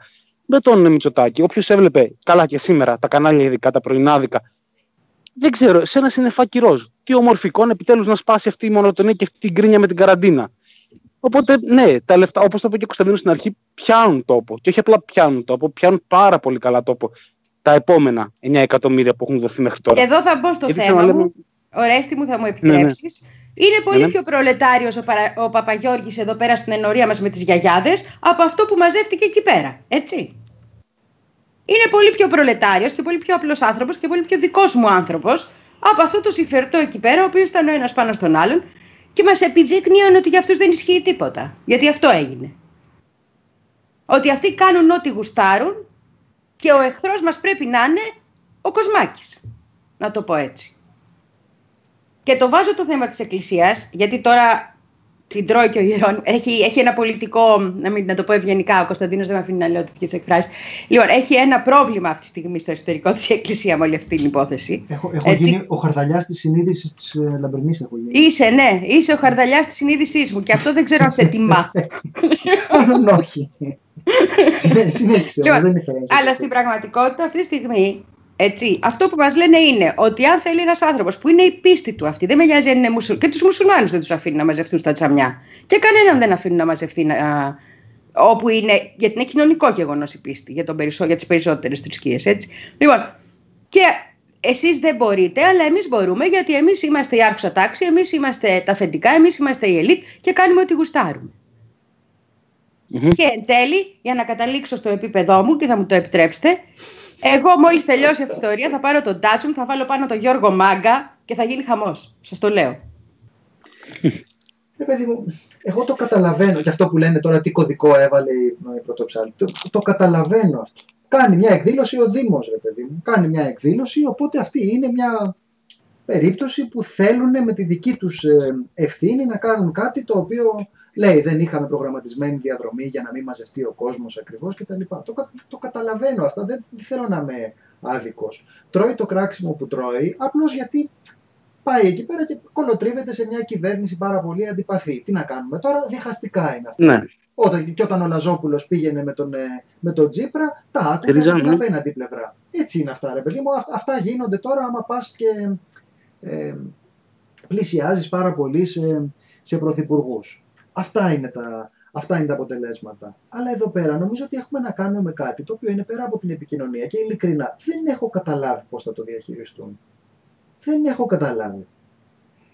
Με τον Μητσοτάκη, όποιος έβλεπε καλά και σήμερα τα κανάλια ειδικά, τα πρωινάδικα, δεν ξέρω, σε ένα συννεφάκι ροζ. Τι ομορφικό επιτέλους να σπάσει αυτή η μονοτονία και αυτή την κρίνια με την καραντίνα. Οπότε, ναι, τα λεφτά, όπως το είπε και ο Κωνσταντίνος στην αρχή, πιάνουν τόπο. Και όχι απλά πιάνουν τόπο, πιάνουν πάρα πολύ καλά τόπο τα επόμενα 9 εκατομμύρια που έχουν δοθεί μέχρι τώρα. Εδώ θα μπω στο θέμα μου. Ορέστη μου, θα μου επιτρέψει. Ναι, ναι. Είναι πολύ ναι, ναι. πιο προλετάριος ο, Παρα... ο Παπαγιώργης εδώ πέρα στην ενορία μας με τις γιαγιάδες από αυτό που μαζεύτηκε εκεί πέρα. Έτσι είναι πολύ πιο προλετάριος και πολύ πιο απλός άνθρωπος και πολύ πιο δικός μου άνθρωπος από αυτό το συμφερτό εκεί πέρα, ο οποίος ήταν ο ένας πάνω στον άλλον και μας επιδείκνυε ότι για αυτούς δεν ισχύει τίποτα. Γιατί αυτό έγινε. Ότι αυτοί κάνουν ό,τι γουστάρουν και ο εχθρός μας πρέπει να είναι ο Κοσμάκης. Να το πω έτσι. Και το βάζω το θέμα της Εκκλησίας, γιατί τώρα την τρώει και ο Γερόν. Έχει, έχει ένα πολιτικό, να μην να το πω ευγενικά, ο Κωνσταντίνος δεν με αφήνει να λέω τέτοιες εκφράσεις. Λοιπόν, έχει ένα πρόβλημα αυτή τη στιγμή στο εσωτερικό της Εκκλησίας με όλη αυτή την υπόθεση. Έχω, έχω γίνει ο χαρδαλιά της συνείδησης της ε, Λαμπρινή. Είσαι, ναι, είσαι ο χαρδαλιά της συνείδησής μου και αυτό δεν ξέρω αν σε τιμά. Μάλλον όχι. Συνέχισε, λοιπόν, δεν ήθελα Αλλά στην πραγματικότητα αυτή τη στιγμή έτσι, αυτό που μας λένε είναι ότι αν θέλει ένας άνθρωπος που είναι η πίστη του αυτή, δεν με νοιάζει αν είναι μουσουλ, και τους μουσουλμάνους δεν τους αφήνει να μαζευτούν στα τσαμιά. Και κανέναν δεν αφήνει να μαζευτεί α, όπου είναι, γιατί είναι κοινωνικό γεγονός η πίστη για, τον περισσό, για τις περισσότερες θρησκείες. Λοιπόν, και εσείς δεν μπορείτε, αλλά εμείς μπορούμε, γιατί εμείς είμαστε η άρχουσα τάξη, εμείς είμαστε τα αφεντικά, εμείς είμαστε η ελίτ και κάνουμε ό,τι γουστάρουμε. Mm-hmm. Και εν τέλει, για να καταλήξω στο επίπεδό μου και θα μου το επιτρέψετε, εγώ μόλις τελειώσει αυτή η ιστορία θα πάρω τον Τάτσον, θα βάλω πάνω τον Γιώργο Μάγκα και θα γίνει χαμός. Σας το λέω. Ε, παιδί μου, εγώ το καταλαβαίνω και αυτό που λένε τώρα τι κωδικό έβαλε η πρωτοψάλτη. Το, το καταλαβαίνω αυτό. Κάνει μια εκδήλωση ο Δήμος, ρε παιδί μου. Κάνει μια εκδήλωση, οπότε αυτή είναι μια περίπτωση που θέλουν με τη δική τους ε, ευθύνη να κάνουν κάτι το οποίο Λέει δεν είχαμε προγραμματισμένη διαδρομή για να μην μαζευτεί ο κόσμος ακριβώς κτλ. Το, το καταλαβαίνω αυτά, δεν, θέλω να είμαι άδικος. Τρώει το κράξιμο που τρώει, απλώς γιατί πάει εκεί πέρα και κολοτρίβεται σε μια κυβέρνηση πάρα πολύ αντιπαθή. Τι να κάνουμε τώρα, διχαστικά είναι αυτά. Ναι. Όταν, και όταν ο Λαζόπουλος πήγαινε με τον, ε, με τον Τζίπρα, τα άκουγε από την απέναντι πλευρά. Έτσι είναι αυτά, ρε παιδί μου. Αυτά γίνονται τώρα άμα πας και ε, πλησιάζεις πάρα πολύ σε, σε πρωθυπουργούς. Αυτά είναι, τα, αυτά είναι τα αποτελέσματα. Αλλά εδώ πέρα νομίζω ότι έχουμε να κάνουμε με κάτι το οποίο είναι πέρα από την επικοινωνία και ειλικρινά δεν έχω καταλάβει πώς θα το διαχειριστούν. Δεν έχω καταλάβει.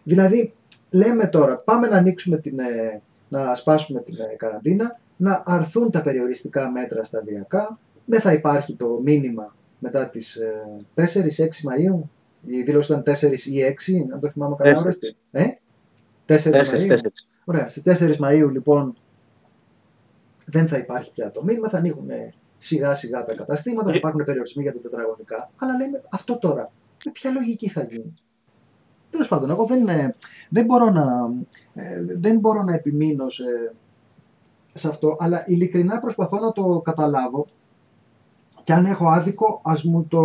Δηλαδή, λέμε τώρα, πάμε να ανοίξουμε την, ε, να σπάσουμε την ε, καραντίνα, να αρθούν τα περιοριστικά μέτρα σταδιακά, δεν θα υπάρχει το μήνυμα μετά τις 4-6 ε, Μαΐου, η δήλωση ήταν 4 ή 6, αν το θυμάμαι καλά, 4. Ε; 4, 4, 4. Ωραία, στις 4 Μαΐου λοιπόν δεν θα υπάρχει πια το μήνυμα, θα ανοίγουν σιγά σιγά τα καταστήματα, θα υπάρχουν περιορισμοί για τα τετραγωνικά. Αλλά λέμε αυτό τώρα, με ποια λογική θα γίνει; Τέλος πάντων, εγώ δεν, ε, δεν, μπορώ να, ε, δεν μπορώ να επιμείνω σε, σε αυτό, αλλά ειλικρινά προσπαθώ να το καταλάβω και αν έχω άδικο ας μου το,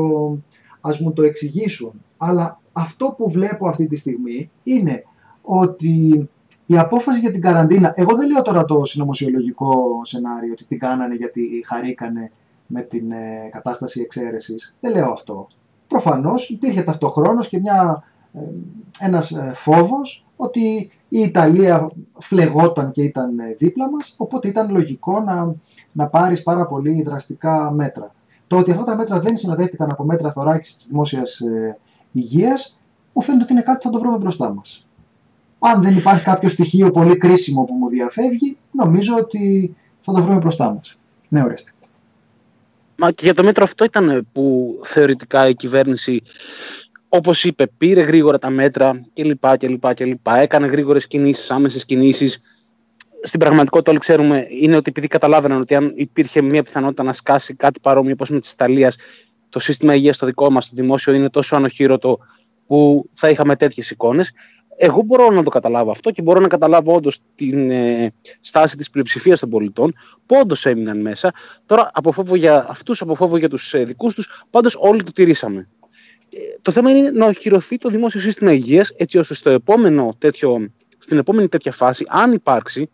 ας μου το εξηγήσουν. Αλλά αυτό που βλέπω αυτή τη στιγμή είναι ότι η απόφαση για την καραντίνα, εγώ δεν λέω τώρα το συνωμοσιολογικό σενάριο ότι την κάνανε γιατί χαρήκανε με την ε, κατάσταση εξαίρεσης. Δεν λέω αυτό. Προφανώς υπήρχε ταυτοχρόνως και μια, ε, ένας ε, φόβος ότι η Ιταλία φλεγόταν και ήταν δίπλα μας, οπότε ήταν λογικό να, να πάρεις πάρα πολύ δραστικά μέτρα. Το ότι αυτά τα μέτρα δεν συνοδεύτηκαν από μέτρα θωράκισης της δημόσιας ε, υγείας, μου φαίνεται ότι είναι κάτι που θα το βρούμε μπροστά μας. Αν δεν υπάρχει κάποιο στοιχείο πολύ κρίσιμο που μου διαφεύγει, νομίζω ότι θα το βρούμε μπροστά μας. Ναι, ορίστε. Μα και για το μέτρο αυτό ήταν που θεωρητικά η κυβέρνηση, όπως είπε, πήρε γρήγορα τα μέτρα κλπ. κλπ, κλπ έκανε γρήγορες κινήσεις, άμεσες κινήσεις. Στην πραγματικότητα, όλοι ξέρουμε, είναι ότι επειδή καταλάβαιναν ότι αν υπήρχε μια πιθανότητα να σκάσει κάτι παρόμοιο όπως με της Ιταλίας, το σύστημα υγείας στο δικό μας, το δημόσιο, είναι τόσο ανοχήρωτο που θα είχαμε τέτοιες εικόνες. Εγώ μπορώ να το καταλάβω αυτό και μπορώ να καταλάβω όντως την ε, στάση της πλειοψηφίας των πολιτών που όντως έμειναν μέσα. Τώρα, από φόβο για αυτούς, από φόβο για τους ε, δικούς τους, πάντως όλοι το τηρήσαμε. Ε, το θέμα είναι να οχυρωθεί το δημόσιο σύστημα υγείας έτσι ώστε στο επόμενο τέτοιο, στην επόμενη τέτοια φάση, αν υπάρξει,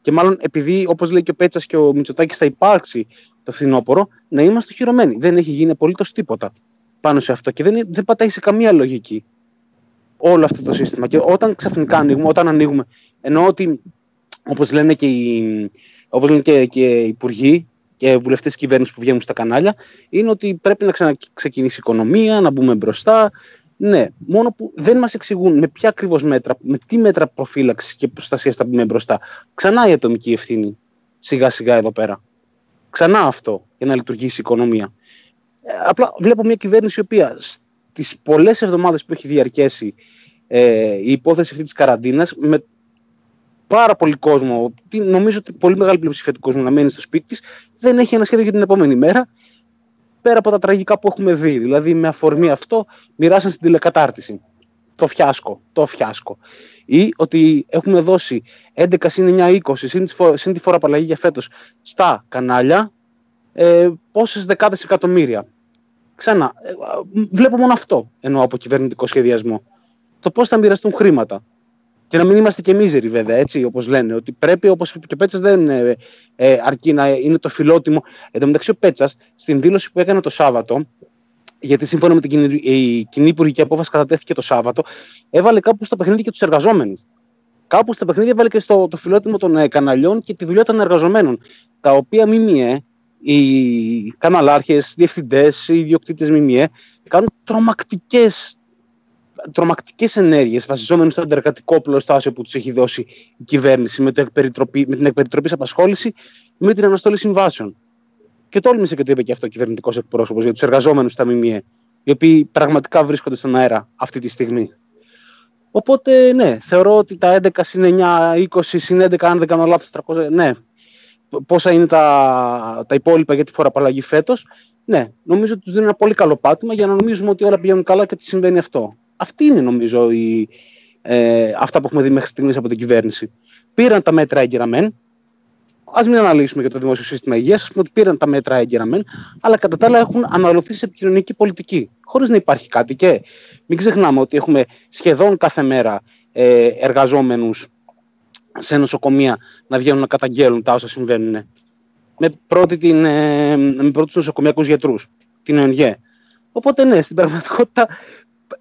και μάλλον επειδή, όπως λέει και ο Πέτσας και ο Μητσοτάκης, θα υπάρξει το φθινόπωρο, να είμαστε οχυρωμένοι. Δεν έχει γίνει απολύτως τίποτα πάνω σε αυτό και δεν, δεν πατάει σε καμία λογική όλο αυτό το σύστημα. Και όταν ξαφνικά ανοίγουμε, όταν ανοίγουμε, εννοώ ότι όπως λένε και οι, όπως λένε και, και οι υπουργοί και βουλευτές κυβέρνησης που βγαίνουν στα κανάλια, είναι ότι πρέπει να ξαναξεκινήσει η οικονομία, να μπούμε μπροστά. Ναι, μόνο που δεν μας εξηγούν με ποια ακριβώς μέτρα, με τι μέτρα προφύλαξης και προστασίας θα μπούμε μπροστά. Ξανά η ατομική ευθύνη, σιγά σιγά εδώ πέρα. Ξανά αυτό για να λειτουργήσει η οικονομία. Ε, απλά βλέπω μια κυβέρνηση η οποία τις πολλές εβδομάδες που έχει διαρκέσει ε, η υπόθεση αυτή της καραντίνας με πάρα πολύ κόσμο, νομίζω ότι πολύ μεγάλη πλειοψηφία του κόσμου να μένει στο σπίτι της, δεν έχει ένα σχέδιο για την επόμενη μέρα, πέρα από τα τραγικά που έχουμε δει. Δηλαδή με αφορμή αυτό μοιράσαν στην τηλεκατάρτιση. Το φιάσκο, το φιάσκο. Ή ότι έχουμε δώσει 11 συν 9, 20 συν τη φορά απαλλαγή για φέτος στα κανάλια ε, πόσες δεκάδες εκατομμύρια. Ξανά, ε, βλέπω μόνο αυτό εννοώ από κυβερνητικό σχεδιασμό. Το πώς θα μοιραστούν χρήματα. Και να μην είμαστε και μίζεροι, βέβαια, έτσι όπως λένε. Ότι πρέπει, όπως είπε και ο Πέτσας, δεν ε, ε, αρκεί να είναι το φιλότιμο. Εν τω μεταξύ, ο Πέτσας, στην δήλωση που έκανε το Σάββατο, γιατί σύμφωνα με την κοινή, η κοινή υπουργική απόφαση κατατέθηκε το Σάββατο, έβαλε κάπου στο παιχνίδι και τους εργαζόμενους. Κάπου στο παιχνίδι έβαλε και στο το φιλότιμο των ε, καναλιών και τη δουλειά των εργαζομένων. Τα οποία ΜΜΕ οι καναλάρχες, διευθυντές, οι ιδιοκτήτες ΜΜΕ κάνουν τρομακτικές τρομακτικές ενέργειες βασιζόμενοι στο αντεργατικό πλωστάσιο που τους έχει δώσει η κυβέρνηση με, το με την εκπεριτροπής απασχόληση με την αναστολή συμβάσεων. Και τόλμησε και το είπε και αυτό ο κυβερνητικός εκπρόσωπος για τους εργαζόμενους στα ΜΜΕ, οι οποίοι πραγματικά βρίσκονται στον αέρα αυτή τη στιγμή. Οπότε, ναι, θεωρώ ότι τα 11 συν 9, 20 συν 11, αν δεν κάνω λάθος, 300, ναι, πόσα είναι τα, τα υπόλοιπα για τη φορά απαλλαγή φέτος. Ναι, νομίζω ότι τους δίνουν ένα πολύ καλό πάτημα για να νομίζουμε ότι όλα πηγαίνουν καλά και ότι συμβαίνει αυτό. Αυτή είναι νομίζω η, ε, αυτά που έχουμε δει μέχρι στιγμής από την κυβέρνηση. Πήραν τα μέτρα έγκαιρα μεν. Α μην αναλύσουμε για το δημόσιο σύστημα υγείας, ας πούμε ότι πήραν τα μέτρα έγκαιρα μεν, αλλά κατά τα άλλα έχουν αναλωθεί σε επικοινωνική πολιτική, χωρίς να υπάρχει κάτι. Και μην ξεχνάμε ότι έχουμε σχεδόν κάθε μέρα ε, εργαζόμενους σε νοσοκομεία να βγαίνουν να καταγγέλουν τα όσα συμβαίνουν. Με πρώτη την, ε, με πρώτους νοσοκομιακούς γιατρούς, την ΟΕΝΓΕ. Οπότε ναι, στην πραγματικότητα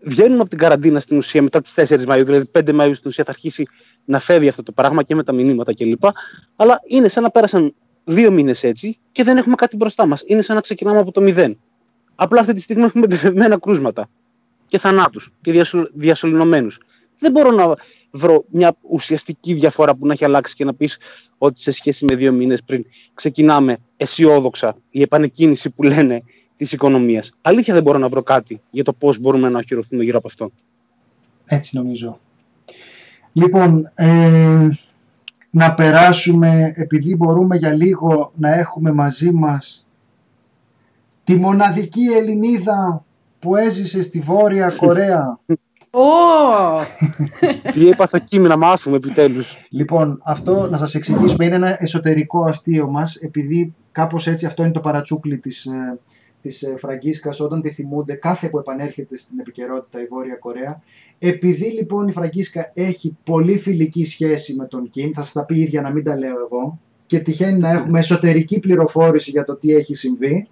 βγαίνουμε από την καραντίνα στην ουσία μετά τις 4 Μαΐου, δηλαδή 5 Μαΐου στην ουσία θα αρχίσει να φεύγει αυτό το πράγμα και με τα μηνύματα κλπ. Αλλά είναι σαν να πέρασαν δύο μήνες έτσι και δεν έχουμε κάτι μπροστά μας. Είναι σαν να ξεκινάμε από το μηδέν. Απλά αυτή τη στιγμή έχουμε επιβεβαιμένα κρούσματα και θανάτους και διασωληνωμένους δεν μπορώ να βρω μια ουσιαστική διαφορά που να έχει αλλάξει και να πεις ότι σε σχέση με δύο μήνες πριν ξεκινάμε αισιόδοξα η επανεκκίνηση που λένε της οικονομίας. Αλήθεια δεν μπορώ να βρω κάτι για το πώς μπορούμε να οχυρωθούμε γύρω από αυτό. Έτσι νομίζω. Λοιπόν, ε, να περάσουμε, επειδή μπορούμε για λίγο να έχουμε μαζί μας τη μοναδική Ελληνίδα που έζησε στη Βόρεια Κορέα Oh! Τι έπαθα εκεί να μάθουμε επιτέλους. Λοιπόν, αυτό να σας εξηγήσουμε είναι ένα εσωτερικό αστείο μας, επειδή κάπως έτσι αυτό είναι το παρατσούκλι της της ε, ε, Φραγκίσκα όταν τη θυμούνται κάθε που επανέρχεται στην επικαιρότητα η Βόρεια Κορέα. Επειδή λοιπόν η Φραγκίσκα έχει πολύ φιλική σχέση με τον Κιμ, θα σας τα πει η ίδια να μην τα λέω εγώ, και τυχαίνει να έχουμε εσωτερική πληροφόρηση για το τι έχει συμβεί,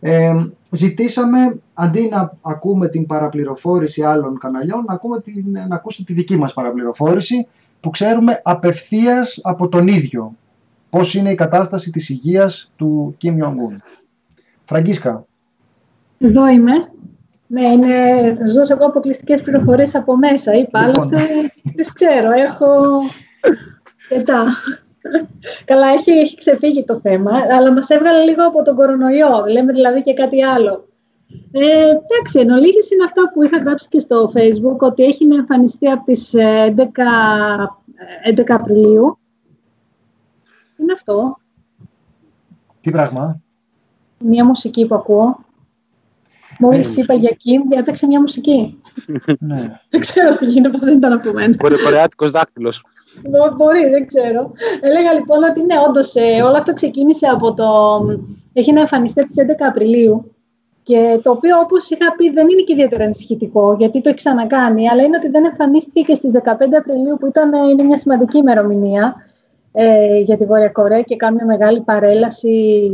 ε, ζητήσαμε αντί να ακούμε την παραπληροφόρηση άλλων καναλιών να, ακούμε την, να ακούσετε τη δική μας παραπληροφόρηση που ξέρουμε απευθείας από τον ίδιο πώς είναι η κατάσταση της υγείας του Kim Jong-un. Φραγκίσκα. Εδώ είμαι. Ναι, είναι, θα σας δώσω εγώ αποκλειστικές πληροφορίες από μέσα. Είπα, Λοιπόν. άλλωστε, δεν ξέρω, έχω... Ετά. Καλά, έχει, έχει ξεφύγει το θέμα, αλλά μας έβγαλε λίγο από τον κορονοϊό. Λέμε δηλαδή και κάτι άλλο. Ε, εντάξει, εν ολίγης είναι αυτό που είχα γράψει και στο facebook, ότι έχει να εμφανιστεί από τις ε, 11, ε, 11 Απριλίου. Είναι αυτό, Τι πράγμα; μια μουσική που ακούω. Μόλις μουσική. είπα για Kim, έπαιξε μια μουσική. ναι. Δεν ξέρω τι γίνεται, πώς δεν ήταν από μένα. Κορε- Κορεάτικος δάκτυλος. Μπο- Μπορεί, δεν ξέρω. Έλεγα λοιπόν ότι ναι, όντως όλο αυτό ξεκίνησε από το. Έχει να εμφανιστεί από τις 11 Απριλίου. Και το οποίο, όπως είχα πει, δεν είναι και ιδιαίτερα ανησυχητικό, γιατί το έχει ξανακάνει, αλλά είναι ότι δεν εμφανίστηκε και στις 15 Απριλίου, που ήταν, είναι μια σημαντική ημερομηνία ε, για τη Βόρεια Κορέα και κάνουν μια μεγάλη παρέλαση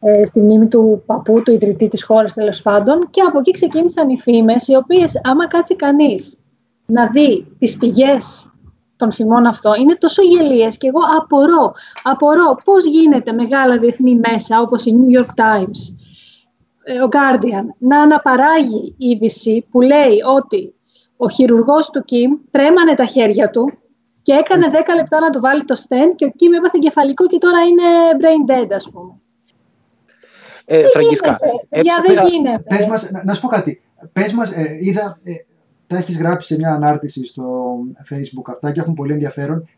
ε, στη μνήμη του παππού, του ιδρυτή της χώρας τέλος πάντων. Και από εκεί ξεκίνησαν οι φήμες, οι οποίες άμα κάτσει κανείς να δει τις πηγές των φημών αυτό, είναι τόσο γελίες και εγώ απορώ, απορώ πώς γίνεται μεγάλα διεθνή μέσα όπως η New York Times, ε, ο Guardian, να αναπαράγει είδηση που λέει ότι ο χειρουργός του Κιμ τρέμανε τα χέρια του και έκανε 10 λεπτά να του βάλει το στεν και ο Κιμ έπαθε κεφαλικό και τώρα είναι brain dead ας πούμε. Ε, Φραγκίσκα, γίνεται, παιδιά, έψαξα- δεν γίνεται. Πες μας, να, να σου πω κάτι. Πες μας, ε, είδα, ε, τα έχεις γράψει σε μια ανάρτηση στο facebook αυτά και έχουν πολύ ενδιαφέρον.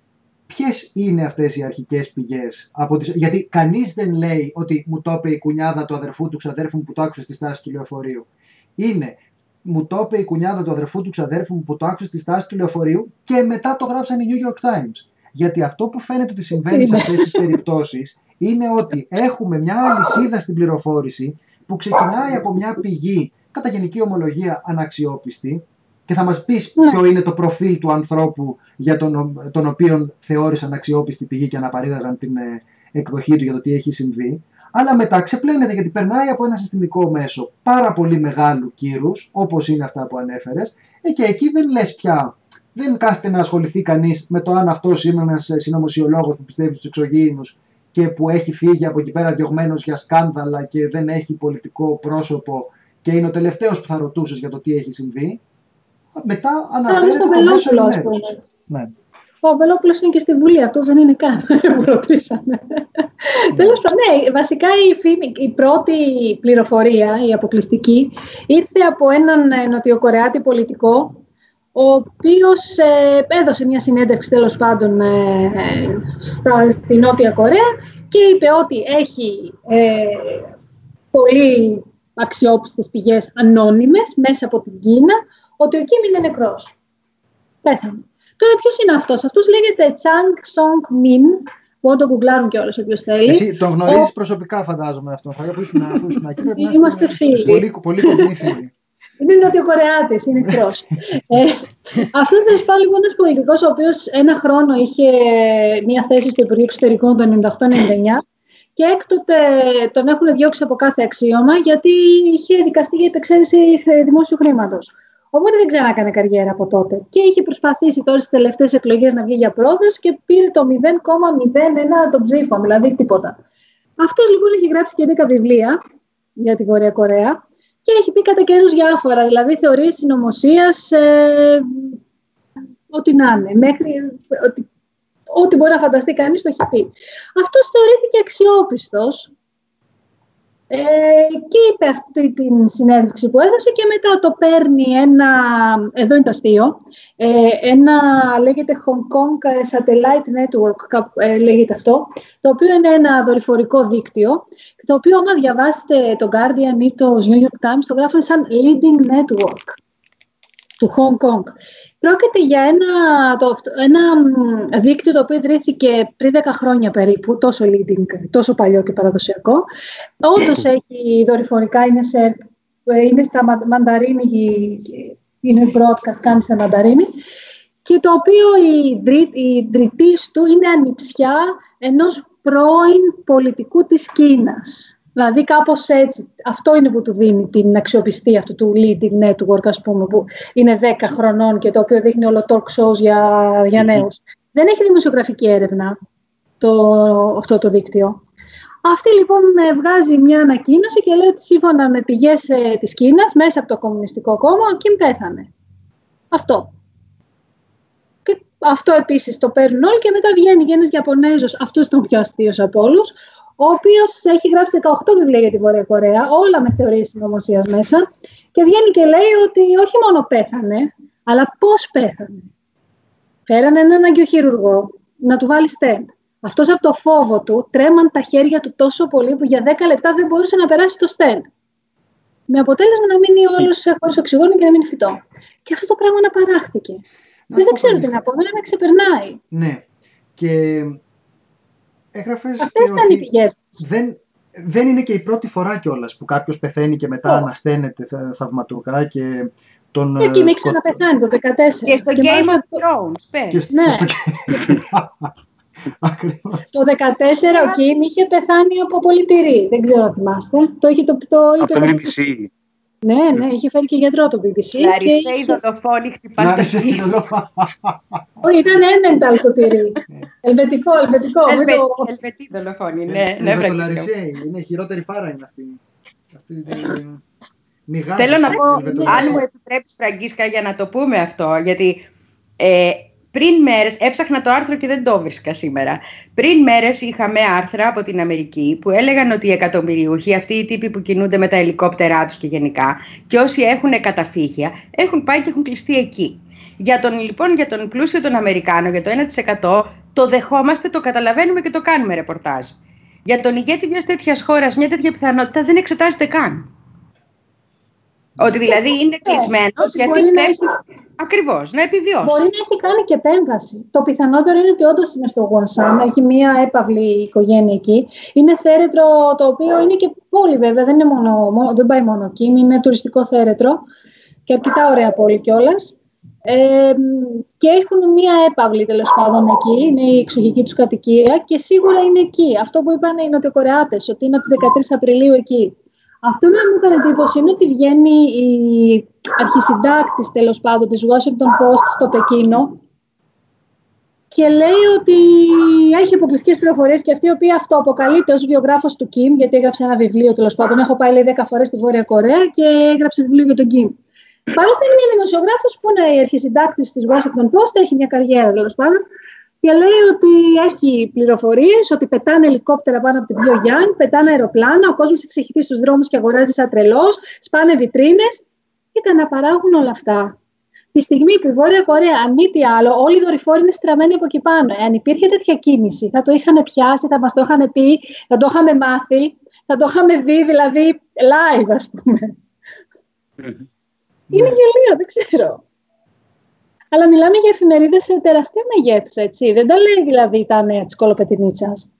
Ποιες είναι αυτές οι αρχικές πηγές, τις... Γιατί κανείς δεν λέει ότι μου το είπε η κουνιάδα του αδερφού του ξαδέρφου μου που το άκουσε στη στάση του λεωφορείου. Είναι μου το είπε η κουνιάδα του αδερφού του ξαδέρφου μου που το άκουσε στη στάση του λεωφορείου και μετά το γράψαν οι New York Times. Γιατί αυτό που φαίνεται ότι συμβαίνει σε είναι. αυτές τις περιπτώσεις είναι ότι έχουμε μια αλυσίδα στην πληροφόρηση που ξεκινάει από μια πηγή κατά γενική ομολογία αναξιόπιστη και θα μας πεις Ναι. ποιο είναι το προφίλ του ανθρώπου για τον, τον οποίο θεώρησαν αξιόπιστη πηγή και αναπαρήγαγαν την ε, εκδοχή του για το τι έχει συμβεί. Αλλά μετά ξεπλένεται γιατί περνάει από ένα συστημικό μέσο πάρα πολύ μεγάλου κύρους, όπως είναι αυτά που ανέφερες, ε, και εκεί δεν λες πια. Δεν κάθεται να ασχοληθεί κανείς με το αν αυτός είναι ένας συνωμοσιολόγος που πιστεύει στους εξωγήινους και που έχει φύγει από εκεί πέρα διωγμένος για σκάνδαλα και δεν έχει πολιτικό πρόσωπο και είναι ο τελευταίος που θα ρωτούσες για το τι έχει συμβεί. Μετά Σαν αναφέρεται στο το μέσο Βελόπουλο, ας ενημέρωσης. πούμε. Ναι. Ο Βελόπουλος είναι και στη Βουλή, αυτό δεν είναι καν. που ρωτήσανε. Τέλος πάντων, ναι, βασικά η, φήμη, η πρώτη πληροφορία, η αποκλειστική, ήρθε από έναν ε, νοτιοκορεάτη πολιτικό, ο οποίος ε, έδωσε μια συνέντευξη τέλος πάντων ε, στα, στη Νότια Κορέα και είπε ότι έχει ε, πολύ αξιόπιστες πηγές ανώνυμες μέσα από την Κίνα, ότι ο Κίμ είναι νεκρός. Πέθανε. Τώρα ποιος είναι αυτός, αυτός λέγεται Chang Song Min. Μπορούν να το γκουγκλάρουν κιόλας όποιος θέλει. Εσύ τον γνωρίζεις Ο- προσωπικά, φαντάζομαι αυτόν. Θα αφού ήσουν, αφού ήσουν εκεί, πρέπει να Είμαστε είστε φίλοι. Πολύ, πολύ κοντινοί φίλοι. Είναι Νοτιοκορεάτη, είναι εχθρό. ε, αυτός τέλο πάντων λοιπόν ένα πολιτικός, ο οποίος ένα χρόνο είχε μία θέση στο Υπουργείο Εξωτερικών το 98-99 και έκτοτε τον έχουν διώξει από κάθε αξίωμα γιατί είχε δικαστεί για υπεξαίρεση δημόσιου χρήματος. Οπότε δεν ξανάκανε καριέρα από τότε. Και είχε προσπαθήσει τώρα στις τελευταίες εκλογές να βγει για πρόεδρο και πήρε το 0,01 των ψήφων, δηλαδή τίποτα. Αυτός λοιπόν έχει γράψει και 10 βιβλία για τη Βόρεια Κορέα και έχει πει κατά καιρούς διάφορα, δηλαδή θεωρίες συνωμοσίας, ε, ό,τι να είναι, μέχρι ότι, ό,τι μπορεί να φανταστεί κανείς το έχει πει. Αυτός θεωρήθηκε αξιόπιστος ε, και είπε αυτή την συνέντευξη που έδωσε και μετά το παίρνει ένα, εδώ είναι το αστείο, ε, ένα λέγεται Hong Kong Satellite Network, κάπου, ε, λέγεται αυτό, το οποίο είναι ένα δορυφορικό δίκτυο, το οποίο άμα διαβάσετε το Guardian ή το New York Times, το γράφουν σαν leading network του Hong Kong. Πρόκειται για ένα, το, ένα μ, δίκτυο το οποίο ιδρύθηκε πριν 10 χρόνια περίπου, τόσο leading, τόσο παλιό και παραδοσιακό. Όντως έχει δορυφορικά, είναι, σε, ε, είναι στα μα- μανταρίνι, είναι broadcast, κάνει σε μανταρίνι και το οποίο η, ιδρύ, η ιδρυτής του είναι ανιψιά ενός πρώην πολιτικού της Κίνας. Δηλαδή κάπως έτσι, αυτό είναι που του δίνει την αξιοπιστία αυτού του leading network ας πούμε που είναι 10 χρονών και το οποίο δείχνει όλο talk shows για, για νέους. Δεν έχει δημοσιογραφική έρευνα το, αυτό το δίκτυο. Αυτή λοιπόν ε, βγάζει μια ανακοίνωση και λέει ότι σύμφωνα με πηγές ε, της Κίνας, μέσα από το Κομμουνιστικό Κόμμα, ο Κιμ πέθανε. Αυτό. Και αυτό επίσης το παίρνουν όλοι και μετά βγαίνει και ένας Ιαπωνέζος, αυτός ήταν ο πιο αστείος από όλους, ο οποίος έχει γράψει 18 βιβλία για τη Βόρεια Κορέα, όλα με θεωρίες συνωμοσίας μέσα, και βγαίνει και λέει ότι όχι μόνο πέθανε, αλλά πώς πέθανε. Φέρανε έναν αγκιοχειρουργό να του βάλει στέντ. Αυτός από το φόβο του τρέμαν τα χέρια του τόσο πολύ που για 10 λεπτά δεν μπορούσε να περάσει το στέντ. Με αποτέλεσμα να μείνει όλος χωρίς οξυγόνο και να μείνει φυτό. Και αυτό το πράγμα αναπαράχθηκε. Να δεν πω ξέρω κάτι. τι να πω, δεν με ξεπερνάει. Ναι. Και έγραφες Αυτές και ήταν οι ότι πηγές δεν, δεν είναι και η πρώτη φορά κιόλας που κάποιος πεθαίνει και μετά Ω. ανασταίνεται θα- θαυματουργά και τον Και εκεί ε, με σκοτ- ξαναπεθάνει το 14. Και στο Και Game μάλιστα of Thrones, πες. και στο- Ναι. στο- Ακριβώς. Το 14 ο Κιμ είχε πεθάνει από πολιτηρή. Δεν ξέρω αν θυμάστε. Το είχε το, το είπε Από το το- BBC. Ναι, ναι, είχε φέρει και γιατρό το BBC. και Λαρισέ, η είχε- δολοφόνη χτυπάει Να το ρίξε τείχο. την ολόφα. Όχι, ήταν έμενταλ το τυρί. ελβετικό, ελβετικό. μην Ελβε- το- Ελβετή δολοφόνη, ναι, ναι, Είναι το Φραγκίσκο. Λαρισέ, είναι η χειρότερη φάρα είναι αυτή. Αυτή την- μηγάδες, Θέλω να έτσι, πω, ελβετολαρισέ. αν μου επιτρέψεις Φραγκίσκα για να το πούμε αυτό, γιατί ε, πριν μέρες, έψαχνα το άρθρο και δεν το βρίσκα σήμερα. Πριν μέρες είχαμε άρθρα από την Αμερική που έλεγαν ότι οι εκατομμυριούχοι, αυτοί οι τύποι που κινούνται με τα ελικόπτερά τους και γενικά, και όσοι έχουν καταφύγια, έχουν πάει και έχουν κλειστεί εκεί. Για τον, λοιπόν, για τον πλούσιο τον Αμερικάνο, για το 1% το δεχόμαστε, το καταλαβαίνουμε και το κάνουμε ρεπορτάζ. Για τον ηγέτη μιας τέτοιας χώρας, μια τέτοια πιθανότητα δεν εξετάζεται καν. Ότι δηλαδή είναι κλεισμένος ότι γιατί μπορεί να πρέπει έχει- ακριβώς να επιβιώσεις. Μπορεί να έχει κάνει και επέμβαση. Το πιθανότερο είναι ότι όντως είναι στο Γονσάν, έχει μία έπαυλη οικογένεια εκεί. Είναι θέρετρο το οποίο είναι και πόλη βέβαια, δεν, είναι μόνο, μόνο- δεν πάει μόνο εκεί, είναι τουριστικό θέρετρο και αρκετά ωραία πόλη κιόλας. Ε, και έχουν μία έπαυλη τέλος πάντων εκεί, είναι η εξοχική τους κατοικία και σίγουρα είναι εκεί. Αυτό που είπαν οι Νοτιοκορεάτες, ότι είναι από τις 13 Απριλίου εκεί. Αυτό που μου έκανε εντύπωση είναι ότι βγαίνει η αρχισυντάκτης τέλος πάντων της Washington Post στο Πεκίνο και λέει ότι έχει αποκλειστικές πληροφορίες και αυτή η οποία αυτοαποκαλείται ως βιογράφος του Κιμ, γιατί έγραψε ένα βιβλίο τέλος πάντων. Έχω πάει λέει 10 φορές στη Βόρεια Κορέα και έγραψε βιβλίο για τον Κιμ. Μάλιστα είναι μια δημοσιογράφος που είναι η αρχισυντάκτης της Washington Post, έχει μια καριέρα τέλος πάντων. Και λέει ότι έχει πληροφορίες ότι πετάνε ελικόπτερα πάνω από την Pyongyang, πετάνε αεροπλάνα, ο κόσμος έχει ξεχυθεί στους δρόμους και αγοράζει σαν τρελός, σπάνε βιτρίνες. Κοίτα να παράγουν όλα αυτά. Τη στιγμή που η Βόρεια Κορέα, αν μη τι άλλο, όλοι οι δορυφόροι είναι στραμμένοι από εκεί πάνω. Εάν υπήρχε τέτοια κίνηση, θα το είχαν πιάσει, θα μας το είχαν πει, θα το είχαμε μάθει, θα το είχαμε δει δηλαδή live, ας πούμε. Είναι γελίο, δεν ξέρω. Αλλά μιλάμε για εφημερίδες σε τεραστία μεγέθους, έτσι. Δεν τα λέει δηλαδή τα νέα της κολοπετινίτσας.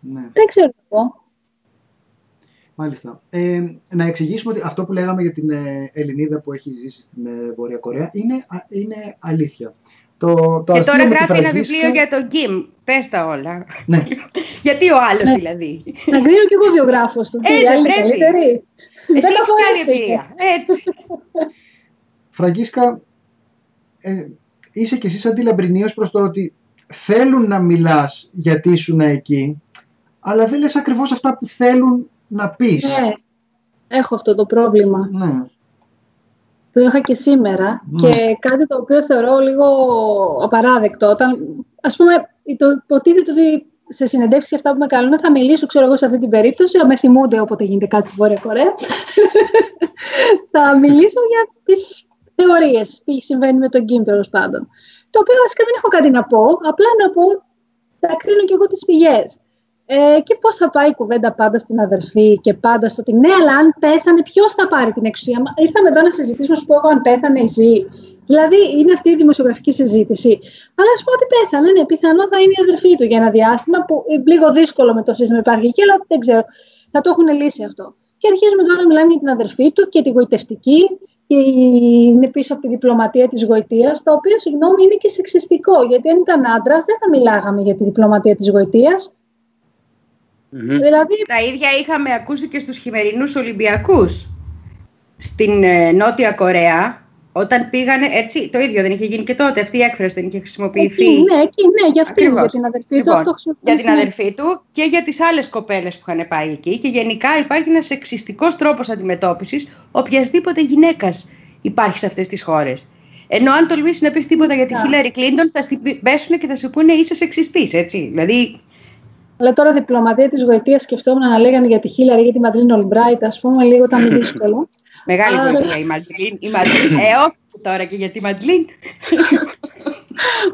Ναι. Δεν ξέρω τι να πω. Μάλιστα. Ε, να εξηγήσουμε ότι αυτό που λέγαμε για την ε, Ελληνίδα που έχει ζήσει στην ε, Βόρεια Κορέα είναι, α- είναι αλήθεια. Το, το Και αστείο τώρα με τη γράφει ένα Φραγκίσκα- βιβλίο για τον Κιμ. Πες τα όλα. Ναι, Γιατί ο άλλος Ναι. δηλαδή. Να κρίνω κι εγώ βιογράφος του. Τι, Ε, η δεν άλλη είναι πρέπει. καλύτερη. Εσύ Δεν έχεις το και άλλη φορές, εμπειρία. Έτσι. Φραγκίσκα, ε, είσαι κι εσύ σαν τη Λαμπρινίος προς το ότι θέλουν να μιλάς γιατί ήσουν εκεί, αλλά δεν λες ακριβώς αυτά που θέλουν να πεις. Ναι, έχω αυτό το πρόβλημα. Ναι. Το είχα και σήμερα Ναι. και κάτι το οποίο θεωρώ λίγο απαράδεκτο. Όταν, ας πούμε, το υποτίθεται ότι σε συνεντεύξεις και αυτά που με καλούν θα μιλήσω, ξέρω εγώ, σε αυτή την περίπτωση. Με θυμούνται όποτε γίνεται κάτι στη Βόρεια Κορέα. θα μιλήσω για τις θεωρίες, τι συμβαίνει με τον Κιμ τέλος πάντων. Το οποίο βασικά δεν έχω κάτι να πω, απλά να πω, θα κρίνω και εγώ τις πηγές. Ε, και πώς θα πάει η κουβέντα πάντα στην αδερφή και πάντα στο ότι ναι, αλλά αν πέθανε, ποιος θα πάρει την εξουσία; Μα Ήρθαμε εδώ να συζητήσουμε, σου πω εγώ, αν πέθανε η ζει. Δηλαδή, είναι αυτή η δημοσιογραφική συζήτηση. Αλλά ας πω ότι πέθανε, ναι, πιθανό θα είναι η αδερφή του για ένα διάστημα που είναι λίγο δύσκολο με το σύστημα υπαρχική, αλλά δεν ξέρω. Θα το έχουν λύσει αυτό. Και αρχίζουμε τώρα να μιλάμε για την αδερφή του και τη γοητευτική και είναι πίσω από τη διπλωματία της γοητείας, το οποίο, συγγνώμη, είναι και σεξιστικό. Γιατί αν ήταν άντρας, δεν θα μιλάγαμε για τη διπλωματία της γοητείας. Μμμ. Δηλαδή, Τα ίδια είχαμε ακούσει και στους χειμερινούς Ολυμπιακούς στην ε, Νότια Κορέα όταν πήγανε, έτσι, το ίδιο δεν είχε γίνει και τότε, αυτή η έκφραση δεν είχε χρησιμοποιηθεί. Εκεί, ναι, εκεί, ναι, για αυτή, για την αδερφή λοιπόν, του. Αυτό για την αδερφή του και για τις άλλες κοπέλες που είχαν πάει εκεί. Και γενικά υπάρχει ένας σεξιστικός τρόπος αντιμετώπισης οποιασδήποτε γυναίκας υπάρχει σε αυτές τις χώρες. Ενώ αν τολμήσεις να πεις τίποτα για τη Χίλαρη Κλίντον, θα στην πέσουν και θα σου πούνε είσαι σεξιστής, έτσι. Δηλαδή. Αλλά τώρα διπλωματία της γοητείας σκεφτόμουν να λέγανε για τη Χίλαρη ή για τη Μαντλίν Ολμπράιτ, ας πούμε, λίγο ήταν δύσκολο. Μεγάλη γοητεία η Μαντλίν. Η Μαντλίν. Ε, όχι τώρα και για τη Μαντλίν.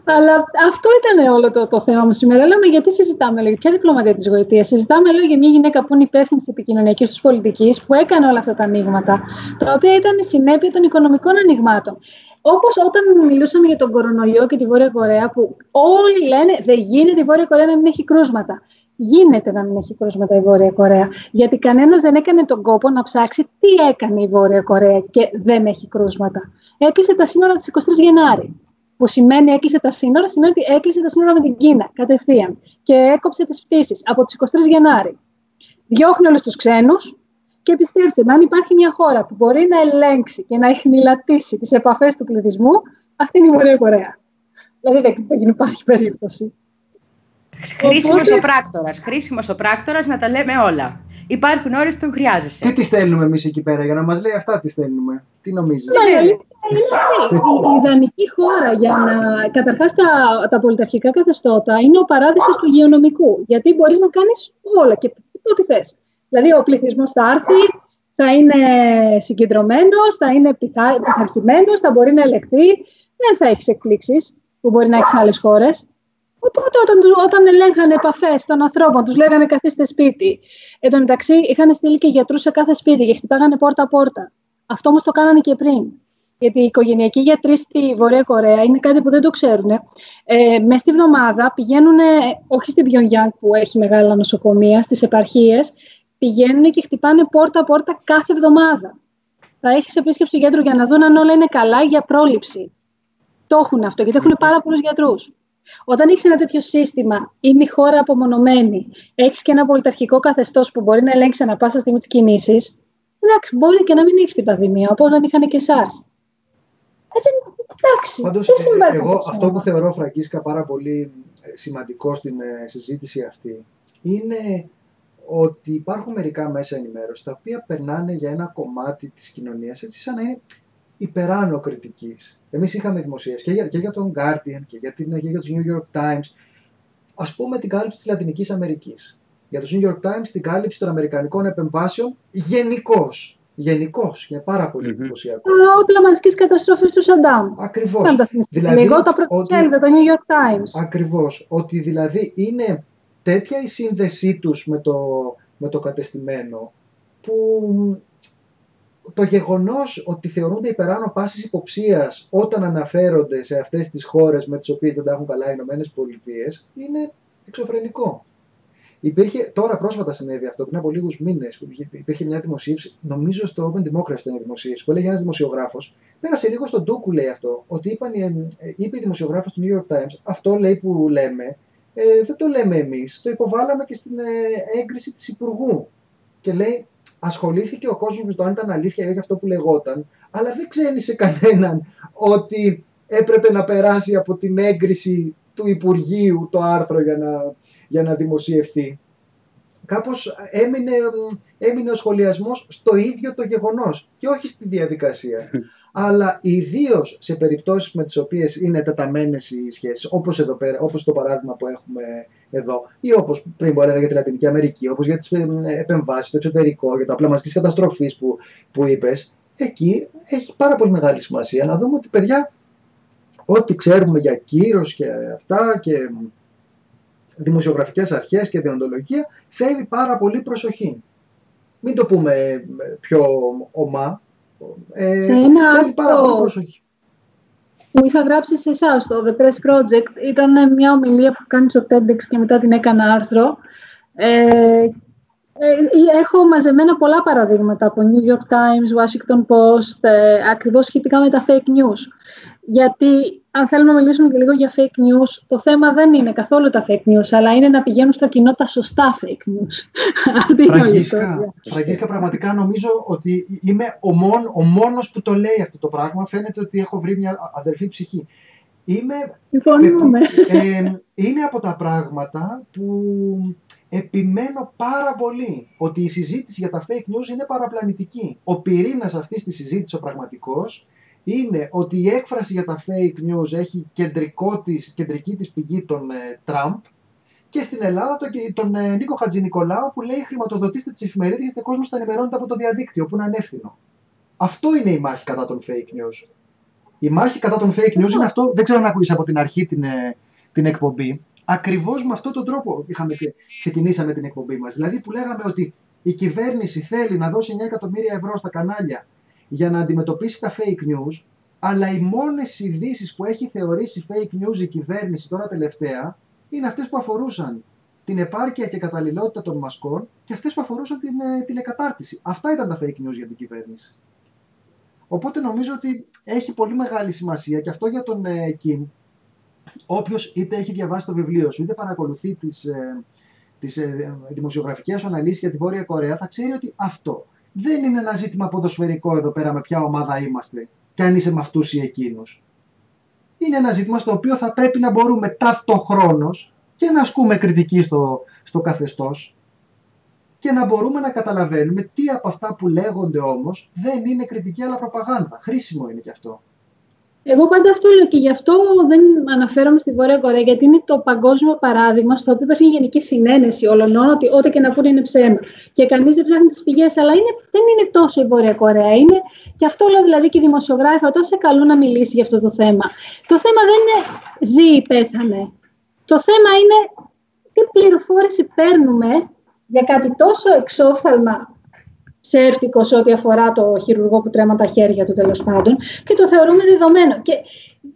Αλλά αυτό ήταν όλο το, το θέμα μου σήμερα. Λέμε γιατί συζητάμε, λέω, ποια διπλωματία της γοητείας; Συζητάμε, λέω, για μια γυναίκα που είναι υπεύθυνη της επικοινωνιακής τους πολιτικής, που έκανε όλα αυτά τα ανοίγματα, τα οποία ήταν συνέπεια των οικονομικών ανοιγμάτων. Όπως όταν μιλούσαμε για τον κορονοϊό και τη Βόρεια Κορέα, που όλοι λένε δεν γίνεται η Βόρεια Κορέα να μην έχει κρούσματα. Γίνεται να μην έχει κρούσματα η Βόρεια Κορέα. Γιατί κανένας δεν έκανε τον κόπο να ψάξει τι έκανε η Βόρεια Κορέα και δεν έχει κρούσματα. Έκλεισε τα σύνορα της 23 Γενάρη. Που σημαίνει έκλεισε τα σύνορα, σημαίνει ότι έκλεισε τα σύνορα με την Κίνα κατευθείαν. Και έκοψε τις πτήσεις από τις 23 Γενάρη. Διώχνει όλους τους ξένους, και πιστέψτε αν υπάρχει μια χώρα που μπορεί να ελέγξει και να εχνηλατήσει τις επαφές του πληθυσμού, αυτή είναι η Βορεια Κορέα. Δηλαδή δεν υπάρχει περίπτωση. Χρήσιμος ο πράκτορας. Χρήσιμος ο πράκτορας να τα λέμε όλα. Υπάρχουν ώρε που χρειάζεσαι. Τι τη στέλνουμε εμείς εκεί πέρα για να μας λέει αυτά τις στέλνουμε; Τι νομίζεις; Ναι, είναι η ιδανική χώρα για να. Καταρχάς, τα, τα πολιταρχικά καθεστώτα είναι ο παράδεισος του υγειονομικού. Γιατί μπορεί να κάνεις όλα και ό,τι θες. Δηλαδή ο πληθυσμός θα έρθει, θα είναι συγκεντρωμένος, θα είναι πειθαρχημένος, θα μπορεί να ελεγχθεί. Δεν θα έχεις εκπλήξεις που μπορεί να έχεις χώρες. άλλες χώρες. Οπότε όταν, όταν ελέγχανε επαφές των ανθρώπων, τους λέγανε καθίστε σπίτι. Εν τω μεταξύ είχαν στείλει και γιατρούς σε κάθε σπίτι και χτυπάγανε πόρτα-πόρτα. Αυτό όμως το κάνανε και πριν. Γιατί οι οικογενειακοί γιατροί στη Βορεια Κορέα είναι κάτι που δεν το ξέρουν. Ε, Μέσα στη βδομάδα πηγαίνουν, όχι στην Πιονγκιάνγκ που έχει μεγάλα νοσοκομεία, στις επαρχίες, πηγαίνουν και χτυπάνε πόρτα-πόρτα κάθε εβδομάδα. Θα έχεις επίσκεψη του γιατρού για να δουν αν όλα είναι καλά για πρόληψη. Το έχουν αυτό, γιατί έχουν πάρα πολλούς γιατρούς. Όταν έχεις ένα τέτοιο σύστημα, είναι η χώρα απομονωμένη, έχεις και ένα πολιταρχικό καθεστώς που μπορεί να ελέγξει ανα πάσα στιγμή τις κινήσεις, εντάξει, μπορεί και να μην έχεις την πανδημία, οπότε δεν είχαν και SARS. Ε, εντάξει, Πάντως, δεν ε, εγώ αυτό που θεωρώ, Φραγκίσκα, πάρα πολύ ε, σημαντικό στην ε, συζήτηση αυτή, είναι ότι υπάρχουν μερικά μέσα ενημέρωσης τα οποία περνάνε για ένα κομμάτι της κοινωνίας έτσι σαν να είναι υπεράνω κριτικής. Εμείς είχαμε δημοσίες και για, και για τον Guardian και για, την, και για τους New York Times ας πούμε την κάλυψη της Λατινικής Αμερικής. Για τους New York Times την κάλυψη των Αμερικανικών επεμβάσεων γενικώς. Γενικώς. Είναι πάρα πολύ εντυπωσιακό. Τα όπλα μαζικής καταστροφής τους Σαντάμ. Ακριβώς. Δηλαδή, Εγώ τα πρωτοσέλιδα, το New York Times. Ακριβώς. Ότι δηλαδή είναι τέτοια η σύνδεσή τους με το, με το κατεστημένο που το γεγονός ότι θεωρούνται υπεράνω πάσης υποψίας όταν αναφέρονται σε αυτές τις χώρες με τις οποίες δεν τα έχουν καλά οι Ηνωμένες Πολιτείες είναι εξωφρενικό. Υπήρχε, τώρα πρόσφατα συνέβη αυτό, πριν από λίγους μήνες, που υπήρχε μια δημοσίευση, νομίζω στο Open Democracy ήταν η δημοσίευση, που έλεγε ένας δημοσιογράφος. Πέρασε λίγο στον Τούκου, λέει αυτό, ότι είπαν, είπε η δημοσιογράφος του New York Times, αυτό λέει που λέμε, ε, δεν το λέμε εμείς, το υποβάλαμε και στην ε, έγκριση της Υπουργού. Και λέει, ασχολήθηκε ο κόσμος με το αν ήταν αλήθεια ή όχι αυτό που λεγόταν, αλλά δεν ξένησε κανέναν ότι έπρεπε να περάσει από την έγκριση του Υπουργείου το άρθρο για να, για να δημοσιευθεί. Κάπως έμεινε, έμεινε ο σχολιασμός στο ίδιο το γεγονός και όχι στη διαδικασία. αλλά ιδίως σε περιπτώσεις με τις οποίες είναι τεταμένες οι σχέσεις, όπως, εδώ πέρα, όπως το παράδειγμα που έχουμε εδώ, ή όπως πριν που έλεγα για τη Λατινική Αμερική, όπως για τις ε, επεμβάσεις στο εξωτερικό, για τα απλά μαζικής καταστροφής που, που είπες, εκεί έχει πάρα πολύ μεγάλη σημασία να δούμε ότι παιδιά, ό,τι ξέρουμε για κύρος και αυτά και δημοσιογραφικές αρχές και διοντολογία, θέλει πάρα πολύ προσοχή. Μην το πούμε πιο ομά, ε, σε ένα άρθρο που είχα γράψει σε εσάς το The Press Project ήταν μια ομιλία που κάνει στο TEDx και μετά την έκανα άρθρο. Ε, ε, έχω μαζεμένα πολλά παραδείγματα από New York Times, Washington Post, ε, ακριβώς σχετικά με τα fake news. Γιατί αν θέλουμε να μιλήσουμε και λίγο για fake news, το θέμα δεν είναι καθόλου τα fake news, αλλά είναι να πηγαίνουν στο κοινό τα σωστά fake news. Αυτή είναι η ιστορία. Φραγκίσκα, πραγματικά νομίζω ότι είμαι ο, μόν, ο μόνος που το λέει αυτό το πράγμα. Φαίνεται ότι έχω βρει μια αδελφή ψυχή. Είμαι, ε, είναι από τα πράγματα που επιμένω πάρα πολύ ότι η συζήτηση για τα fake news είναι παραπλανητική. Ο πυρήνας αυτής της συζήτησης, ο πραγματικός, είναι ότι η έκφραση για τα fake news έχει κεντρικό της, κεντρική της πηγή τον ε, Τραμπ και στην Ελλάδα τον, τον ε, Νίκο Χατζηνικολάου που λέει χρηματοδοτήστε τις εφημερίδες γιατί ο κόσμος θα ενημερώνεται από το διαδίκτυο που είναι ανεύθυνο. Αυτό είναι η μάχη κατά των fake news. Η μάχη κατά των fake news είναι αυτό, δεν ξέρω αν ακούγεις από την αρχή την, ε, την εκπομπή, Ακριβώς με αυτόν τον τρόπο είχαμε και ξεκινήσαμε την εκπομπή μας. Δηλαδή που λέγαμε ότι η κυβέρνηση θέλει να δώσει 9 εκατομμύρια ευρώ στα κανάλια για να αντιμετωπίσει τα fake news, αλλά οι μόνες ειδήσεις που έχει θεωρήσει fake news η κυβέρνηση τώρα τελευταία είναι αυτές που αφορούσαν την επάρκεια και καταλληλότητα των μασκών και αυτές που αφορούσαν την ε, τηλεκατάρτιση. Αυτά ήταν τα fake news για την κυβέρνηση. Οπότε νομίζω ότι έχει πολύ μεγάλη σημασία και αυτό για τον ε, Κιμ όποιος είτε έχει διαβάσει το βιβλίο σου, είτε παρακολουθεί τις, ε, τις ε, δημοσιογραφικές αναλύσεις για τη Βόρεια Κορέα, θα ξέρει ότι αυτό δεν είναι ένα ζήτημα ποδοσφαιρικό εδώ πέρα με ποια ομάδα είμαστε και αν είσαι με αυτούς ή εκείνους. Είναι ένα ζήτημα στο οποίο θα πρέπει να μπορούμε ταυτοχρόνως και να ασκούμε κριτική στο, στο καθεστώς και να μπορούμε να καταλαβαίνουμε τι από αυτά που λέγονται όμως δεν είναι κριτική αλλά προπαγάνδα. Χρήσιμο είναι και αυτό. Εγώ πάντα αυτό λέω και γι' αυτό δεν αναφέρομαι στη Βόρεια Κορέα, γιατί είναι το παγκόσμιο παράδειγμα στο οποίο υπάρχει γενική συνένεση όλων ότι ό,τι και να πούνε είναι ψέμα. Και κανείς δεν ψάχνει τις πηγές, αλλά είναι, δεν είναι τόσο η Βόρεια Κορέα. Είναι, και αυτό λέω δηλαδή και οι δημοσιογράφοι, όταν σε καλούν να μιλήσει για αυτό το θέμα. Το θέμα δεν είναι ζει ή πέθανε. Το θέμα είναι τι πληροφόρηση παίρνουμε για κάτι τόσο εξόφθαλμα ψεύτικος σε ό,τι αφορά το χειρουργό που τρέμα τα χέρια του τέλος πάντων και το θεωρούμε δεδομένο. Και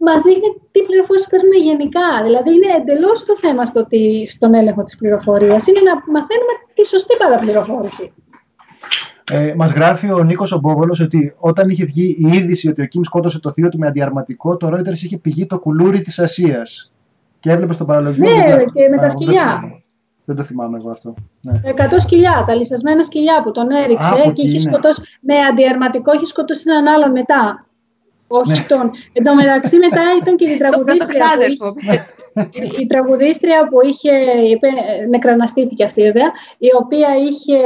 μας δείχνει τι πληροφορίες παίρνουμε γενικά. Δηλαδή, είναι εντελώς το θέμα στο ότι, στον έλεγχο της πληροφορίας. Είναι να μαθαίνουμε τη σωστή παραπληροφόρηση. Ε, Μας γράφει ο Νίκος Ομπόβολος ότι όταν είχε βγει η είδηση ότι ο Κιμ σκότωσε το θείο του με αντιαρματικό, το Reuters είχε πηγεί το κουλούρι της Ασίας. Και έβλεπε στον παραλογισμό. Ναι, και με τα σκυλιά. Δεν το θυμάμαι εγώ αυτό. Ναι. 100 σκυλιά, τα λυσασμένα σκυλιά που τον έριξε Α, και είχε σκοτώσει, με αντιαρματικό είχε σκοτώσει έναν άλλον μετά. Όχι ναι. τον. Εν τω μεταξύ μετά ήταν και η τραγουδίστρια. που είχε, η, τραγουδίστρια που είχε, είπε, νεκραναστήθηκε αυτή βέβαια, η οποία είχε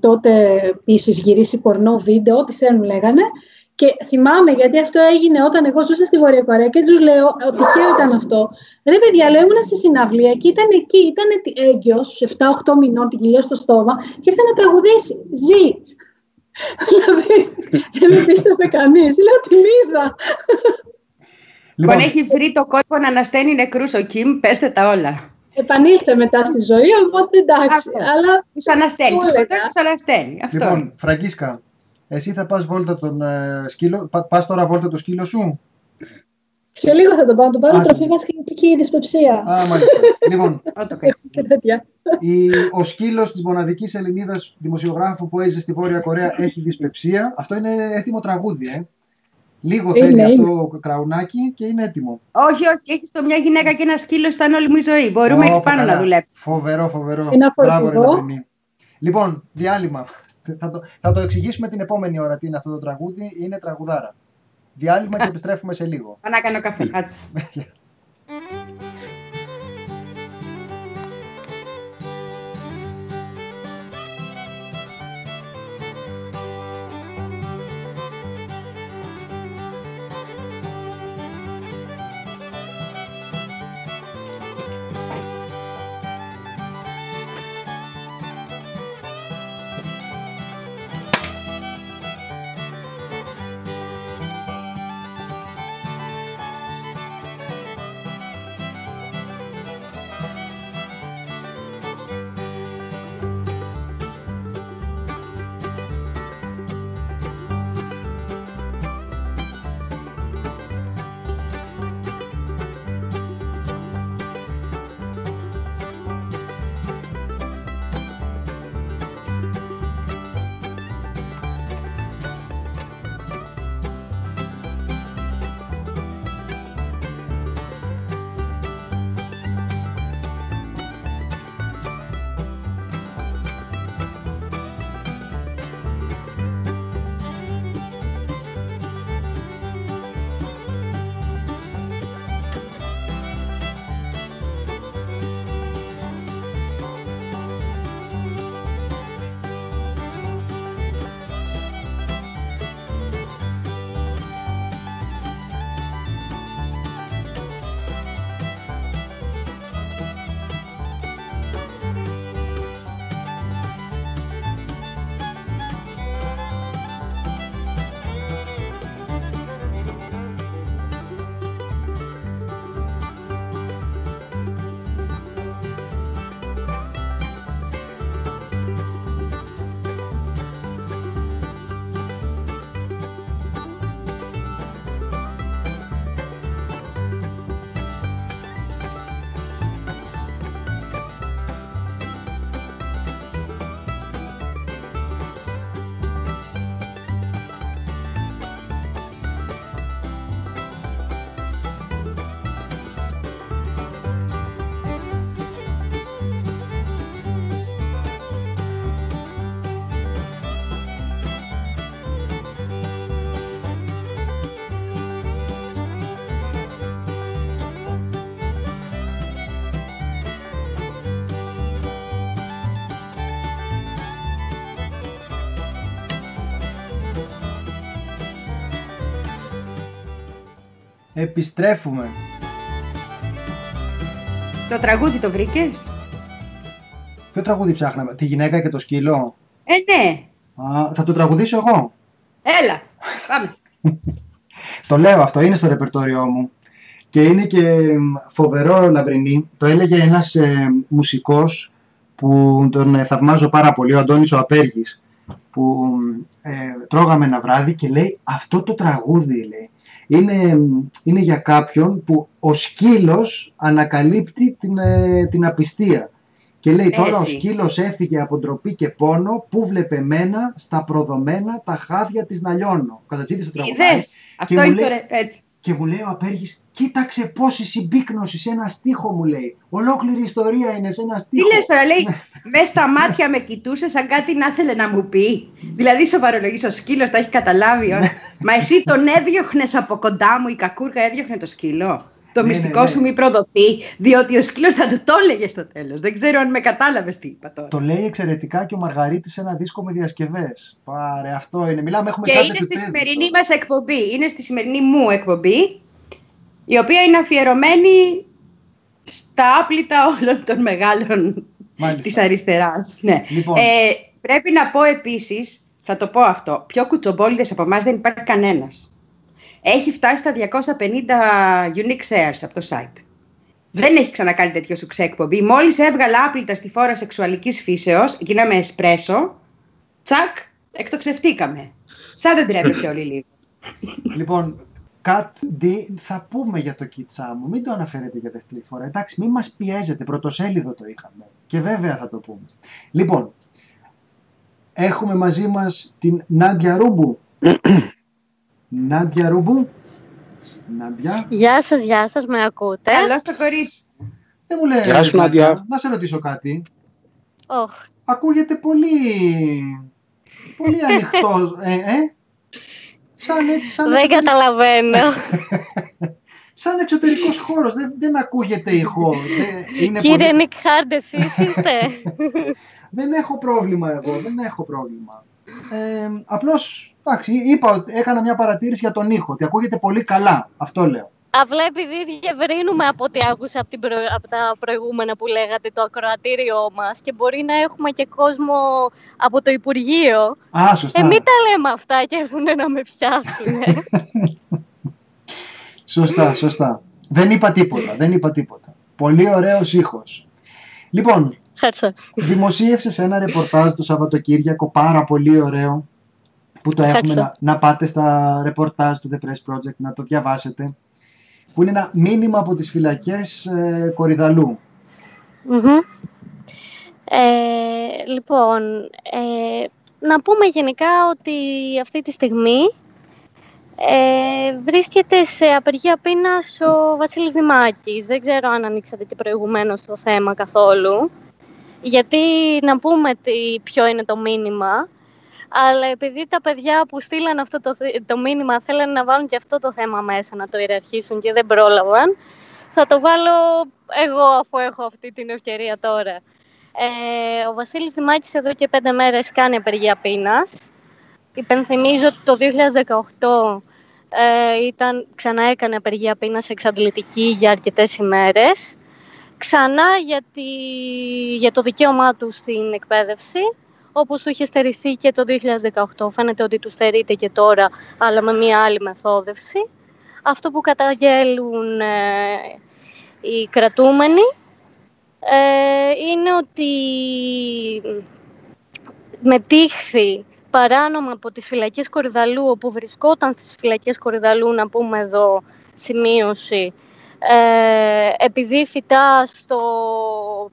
τότε επίσης γυρίσει πορνό βίντεο, ό,τι θέλουν λέγανε, και θυμάμαι γιατί αυτό έγινε όταν εγώ ζούσα στη Βόρεια Κορέα και τους λέω, ότι τυχαίο ήταν αυτό. Ρε παιδιά, λέω, ήμουν στη συναυλία και ήταν εκεί, ήταν έγκυος, 7-8 μηνών, την κοιλιά στο στόμα και ήρθε να τραγουδήσει. Ζει. δηλαδή, δεν με πίστευε κανείς. Λέω, την είδα. Λοιπόν, έχει βρει το κόλπο να ανασταίνει νεκρούς ο Κιμ, πέστε τα όλα. Επανήλθε μετά στη ζωή, οπότε εντάξει. Αλλά... Τους ανασταίνει, του ανασταίνει. Αυτό. Λοιπόν, Φραγκίσκα, εσύ θα πας βόλτα τον ε, σκύλο, πα, πας τώρα βόλτα το σκύλο σου; Σε λίγο θα τον πάω, τον πάρω τροφή μας και έχει δυσπεψία. Α, μάλιστα. λοιπόν, η, ο σκύλος της μοναδικής Ελληνίδας δημοσιογράφου που έζησε στη Βόρεια Κορέα έχει δυσπεψία. Αυτό είναι έτοιμο τραγούδι, ε. Λίγο είναι, θέλει είναι. αυτό κραουνάκι και είναι έτοιμο. Όχι, όχι, έχεις το μια γυναίκα και ένα σκύλο, ήταν όλη μου η ζωή. Μπορούμε εκεί πάνω να δουλέψουμε. Φοβερό, φοβερό. Μπράβο, Λοιπόν, διάλειμμα. Θα το, θα το εξηγήσουμε την επόμενη ώρα τι είναι αυτό το τραγούδι. Είναι τραγουδάρα. Διάλειμμα και επιστρέφουμε σε λίγο. Να κάνω καφέ. Επιστρέφουμε. Το τραγούδι το βρήκες; Ποιο τραγούδι ψάχναμε, Τη γυναίκα και το σκύλο; Ε, ναι. Α, θα το τραγουδήσω εγώ. Έλα, πάμε. το λέω αυτό, είναι στο ρεπερτόριό μου. Και είναι και φοβερό λαμπρινή. Το έλεγε ένας ε, μουσικός που τον ε, θαυμάζω πάρα πολύ, ο Αντώνης ο Απέργης, που ε, τρώγαμε ένα βράδυ και λέει αυτό το τραγούδι λέει, είναι, είναι για κάποιον που ο σκύλος ανακαλύπτει την, ε, την απιστία. Και λέει τώρα ο σκύλος έφυγε από ντροπή και πόνο που βλεπε μένα στα προδομένα τα χάδια της να λιώνω. Κατατσίδης το τραγουδάει. Αυτό είναι λέει, έτσι. Και μου λέει ο Απέργης, κοίταξε πόση συμπίκνωση σε ένα στίχο μου λέει. Ολόκληρη ιστορία είναι σε ένα στίχο. Τι λες τώρα, λέει, μες στα μάτια με κοιτούσε σαν κάτι να ήθελε να μου πει. Δηλαδή σοβαρολογής ο σκύλος τα έχει καταλάβει. Ναι. Μα εσύ τον έδιωχνες από κοντά μου, η κακούργα έδιωχνε το σκύλο το ναι, μυστικό ναι, σου μη προδοθεί, διότι ο σκύλος θα του το έλεγε στο τέλος. Δεν ξέρω αν με κατάλαβες τι είπα τώρα. Το λέει εξαιρετικά και ο Μαργαρίτη σε ένα δίσκο με διασκευές. Πάρε, αυτό είναι. Μιλάμε, έχουμε Και είναι στη σημερινή μας εκπομπή. Είναι στη σημερινή μου εκπομπή, η οποία είναι αφιερωμένη στα άπλυτα όλων των μεγάλων της αριστεράς. Ναι. Λοιπόν. Ε, πρέπει να πω επίσης, θα το πω αυτό, πιο κουτσομπόλιδες από εμάς δεν υπάρχει κανένας έχει φτάσει στα 250 unique shares από το site. Δεν έχει ξανακάνει τέτοιο σου εκπομπή. Μόλις έβγαλα άπλυτα στη φόρα σεξουαλικής φύσεως, εκείνα με εσπρέσο, τσακ, εκτοξευτήκαμε. Σαν δεν τρέπεσε όλοι λίγο. Λοιπόν, Κατ θα πούμε για το κιτσά μου. Μην το αναφέρετε για δεύτερη φορά. Εντάξει, μην μας πιέζετε. Πρωτοσέλιδο το είχαμε. Και βέβαια θα το πούμε. Λοιπόν, έχουμε μαζί μας την Νάντια Ρούμπου. Νάντια Ρούμπου. Νάντια. Γεια σας, γεια σας, με ακούτε; Καλώς το κορίτσι. Δεν μου λέει, Γεια σου, Νάντια. Να σε ρωτήσω κάτι. Oh. Ακούγεται πολύ, πολύ ανοιχτό, ε, ε; Σαν έτσι, σαν δεν καταλαβαίνω. σαν εξωτερικός χώρος. Δεν, δεν ακούγεται ηχό. Κύριε Νικ Χάρντ, εσείς είστε; δεν έχω πρόβλημα εγώ. Δεν έχω πρόβλημα. Ε, Απλώς εντάξει, είπα, έκανα μια παρατήρηση για τον ήχο, ότι ακούγεται πολύ καλά. Αυτό λέω. Απλά επειδή διευρύνουμε από ό,τι άκουσα από, από τα προηγούμενα που λέγατε το ακροατήριό μας και μπορεί να έχουμε και κόσμο από το Υπουργείο. Α, σωστά. Ε, μην τα λέμε αυτά και έρθουν να με πιάσουν. σωστά, σωστά. Δεν είπα τίποτα, δεν είπα τίποτα. Πολύ ωραίος ήχος. Λοιπόν, δημοσίευσες ένα ρεπορτάζ το Σαββατοκύριακο, πάρα πολύ ωραίο, που το έχουμε να, να, πάτε στα ρεπορτάζ του The Press Project, να το διαβάσετε, που είναι ένα μήνυμα από τις φυλακές ε, κορυδαλου ε, λοιπόν, ε, να πούμε γενικά ότι αυτή τη στιγμή ε, βρίσκεται σε απεργία πείνας ο Βασίλης Δημάκης. Δεν ξέρω αν ανοίξατε και προηγουμένως το θέμα καθόλου. Γιατί να πούμε τι, ποιο είναι το μήνυμα, αλλά επειδή τα παιδιά που στείλαν αυτό το, το μήνυμα θέλουν να βάλουν και αυτό το θέμα μέσα, να το ιεραρχήσουν και δεν πρόλαβαν, θα το βάλω εγώ αφού έχω αυτή την ευκαιρία τώρα. Ε, ο Βασίλης Δημάκης εδώ και πέντε μέρες κάνει απεργία πείνας. Υπενθυμίζω ότι το 2018 ε, ήταν, ξανά έκανε απεργία πείνας εξαντλητική για αρκετές ημέρες. Ξανά γιατί, για το δικαίωμά του στην εκπαίδευση, όπως του είχε στερηθεί και το 2018. Φαίνεται ότι του στερείται και τώρα, αλλά με μία άλλη μεθόδευση. Αυτό που καταγγέλουν ε, οι κρατούμενοι ε, είναι ότι μετήχθη παράνομα από τις φυλακές Κορυδαλού, όπου βρισκόταν στις φυλακές Κορυδαλού, να πούμε εδώ σημείωση, ε, επειδή φυτά στο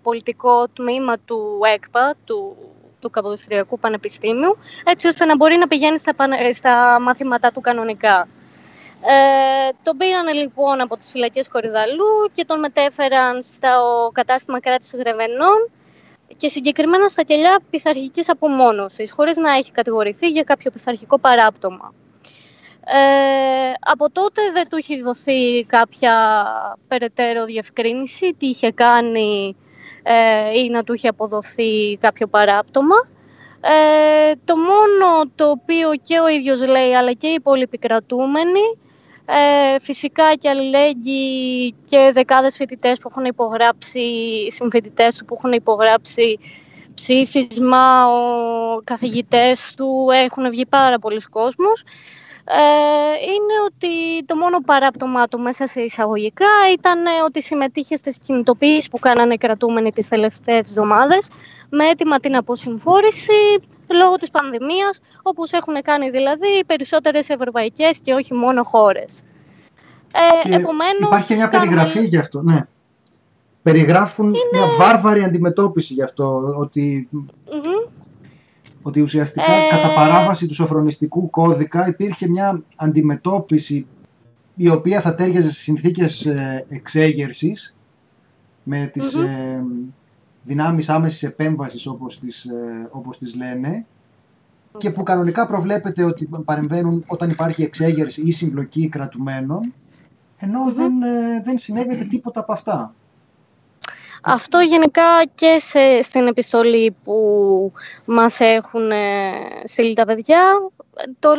πολιτικό τμήμα του ΕΚΠΑ, του, του Καποδιστριακού Πανεπιστήμιου, έτσι ώστε να μπορεί να πηγαίνει στα, στα μαθήματά του κανονικά. Ε, τον πήγαν λοιπόν από τις φυλακές Κορυδαλού και τον μετέφεραν στο κατάστημα κράτησης Γρεβενών και συγκεκριμένα στα κελιά πειθαρχικής απομόνωσης, χωρίς να έχει κατηγορηθεί για κάποιο πειθαρχικό παράπτωμα. Ε, από τότε δεν του έχει δοθεί κάποια περαιτέρω διευκρίνηση τι είχε κάνει ε, ή να του είχε αποδοθεί κάποιο παράπτωμα. Ε, το μόνο το οποίο και ο ίδιος λέει αλλά και οι υπόλοιποι κρατούμενοι Ε, φυσικά και αλληλέγγυοι και δεκάδες φοιτητές που έχουν υπογράψει, συμφοιτητές του που έχουν υπογράψει ψήφισμα, ο καθηγητές του, έχουν βγει πάρα πολλοί κόσμος. Ε, είναι ότι το μόνο παράπτωμά του μέσα σε εισαγωγικά ήταν ότι συμμετείχε στις κινητοποιήσεις που κάνανε οι κρατούμενοι τις τελευταίες εβδομάδες με έτοιμα την αποσυμφόρηση λόγω της πανδημίας, όπως έχουν κάνει δηλαδή οι περισσότερες ευρωπαϊκές και όχι μόνο χώρες. Ε, και επομένως, υπάρχει μια περιγραφή γι' αυτό, ναι. Περιγράφουν μια βάρβαρη αντιμετώπιση γι' αυτό, ότι, ότι ουσιαστικά ε... κατά παράβαση του σοφρονιστικού κώδικα υπήρχε μια αντιμετώπιση η οποία θα τέριαζε σε συνθήκες ε, εξέγερσης με τις ε, δυνάμεις άμεσης επέμβασης όπως τις, ε, όπως τις λένε και που κανονικά προβλέπεται ότι παρεμβαίνουν όταν υπάρχει εξέγερση ή συμπλοκή κρατουμένων δεν, ε, δεν συνέβαινε τίποτα από αυτά. Αυτό γενικά και σε, στην επιστολή που μας έχουν ε, στείλει τα παιδιά, το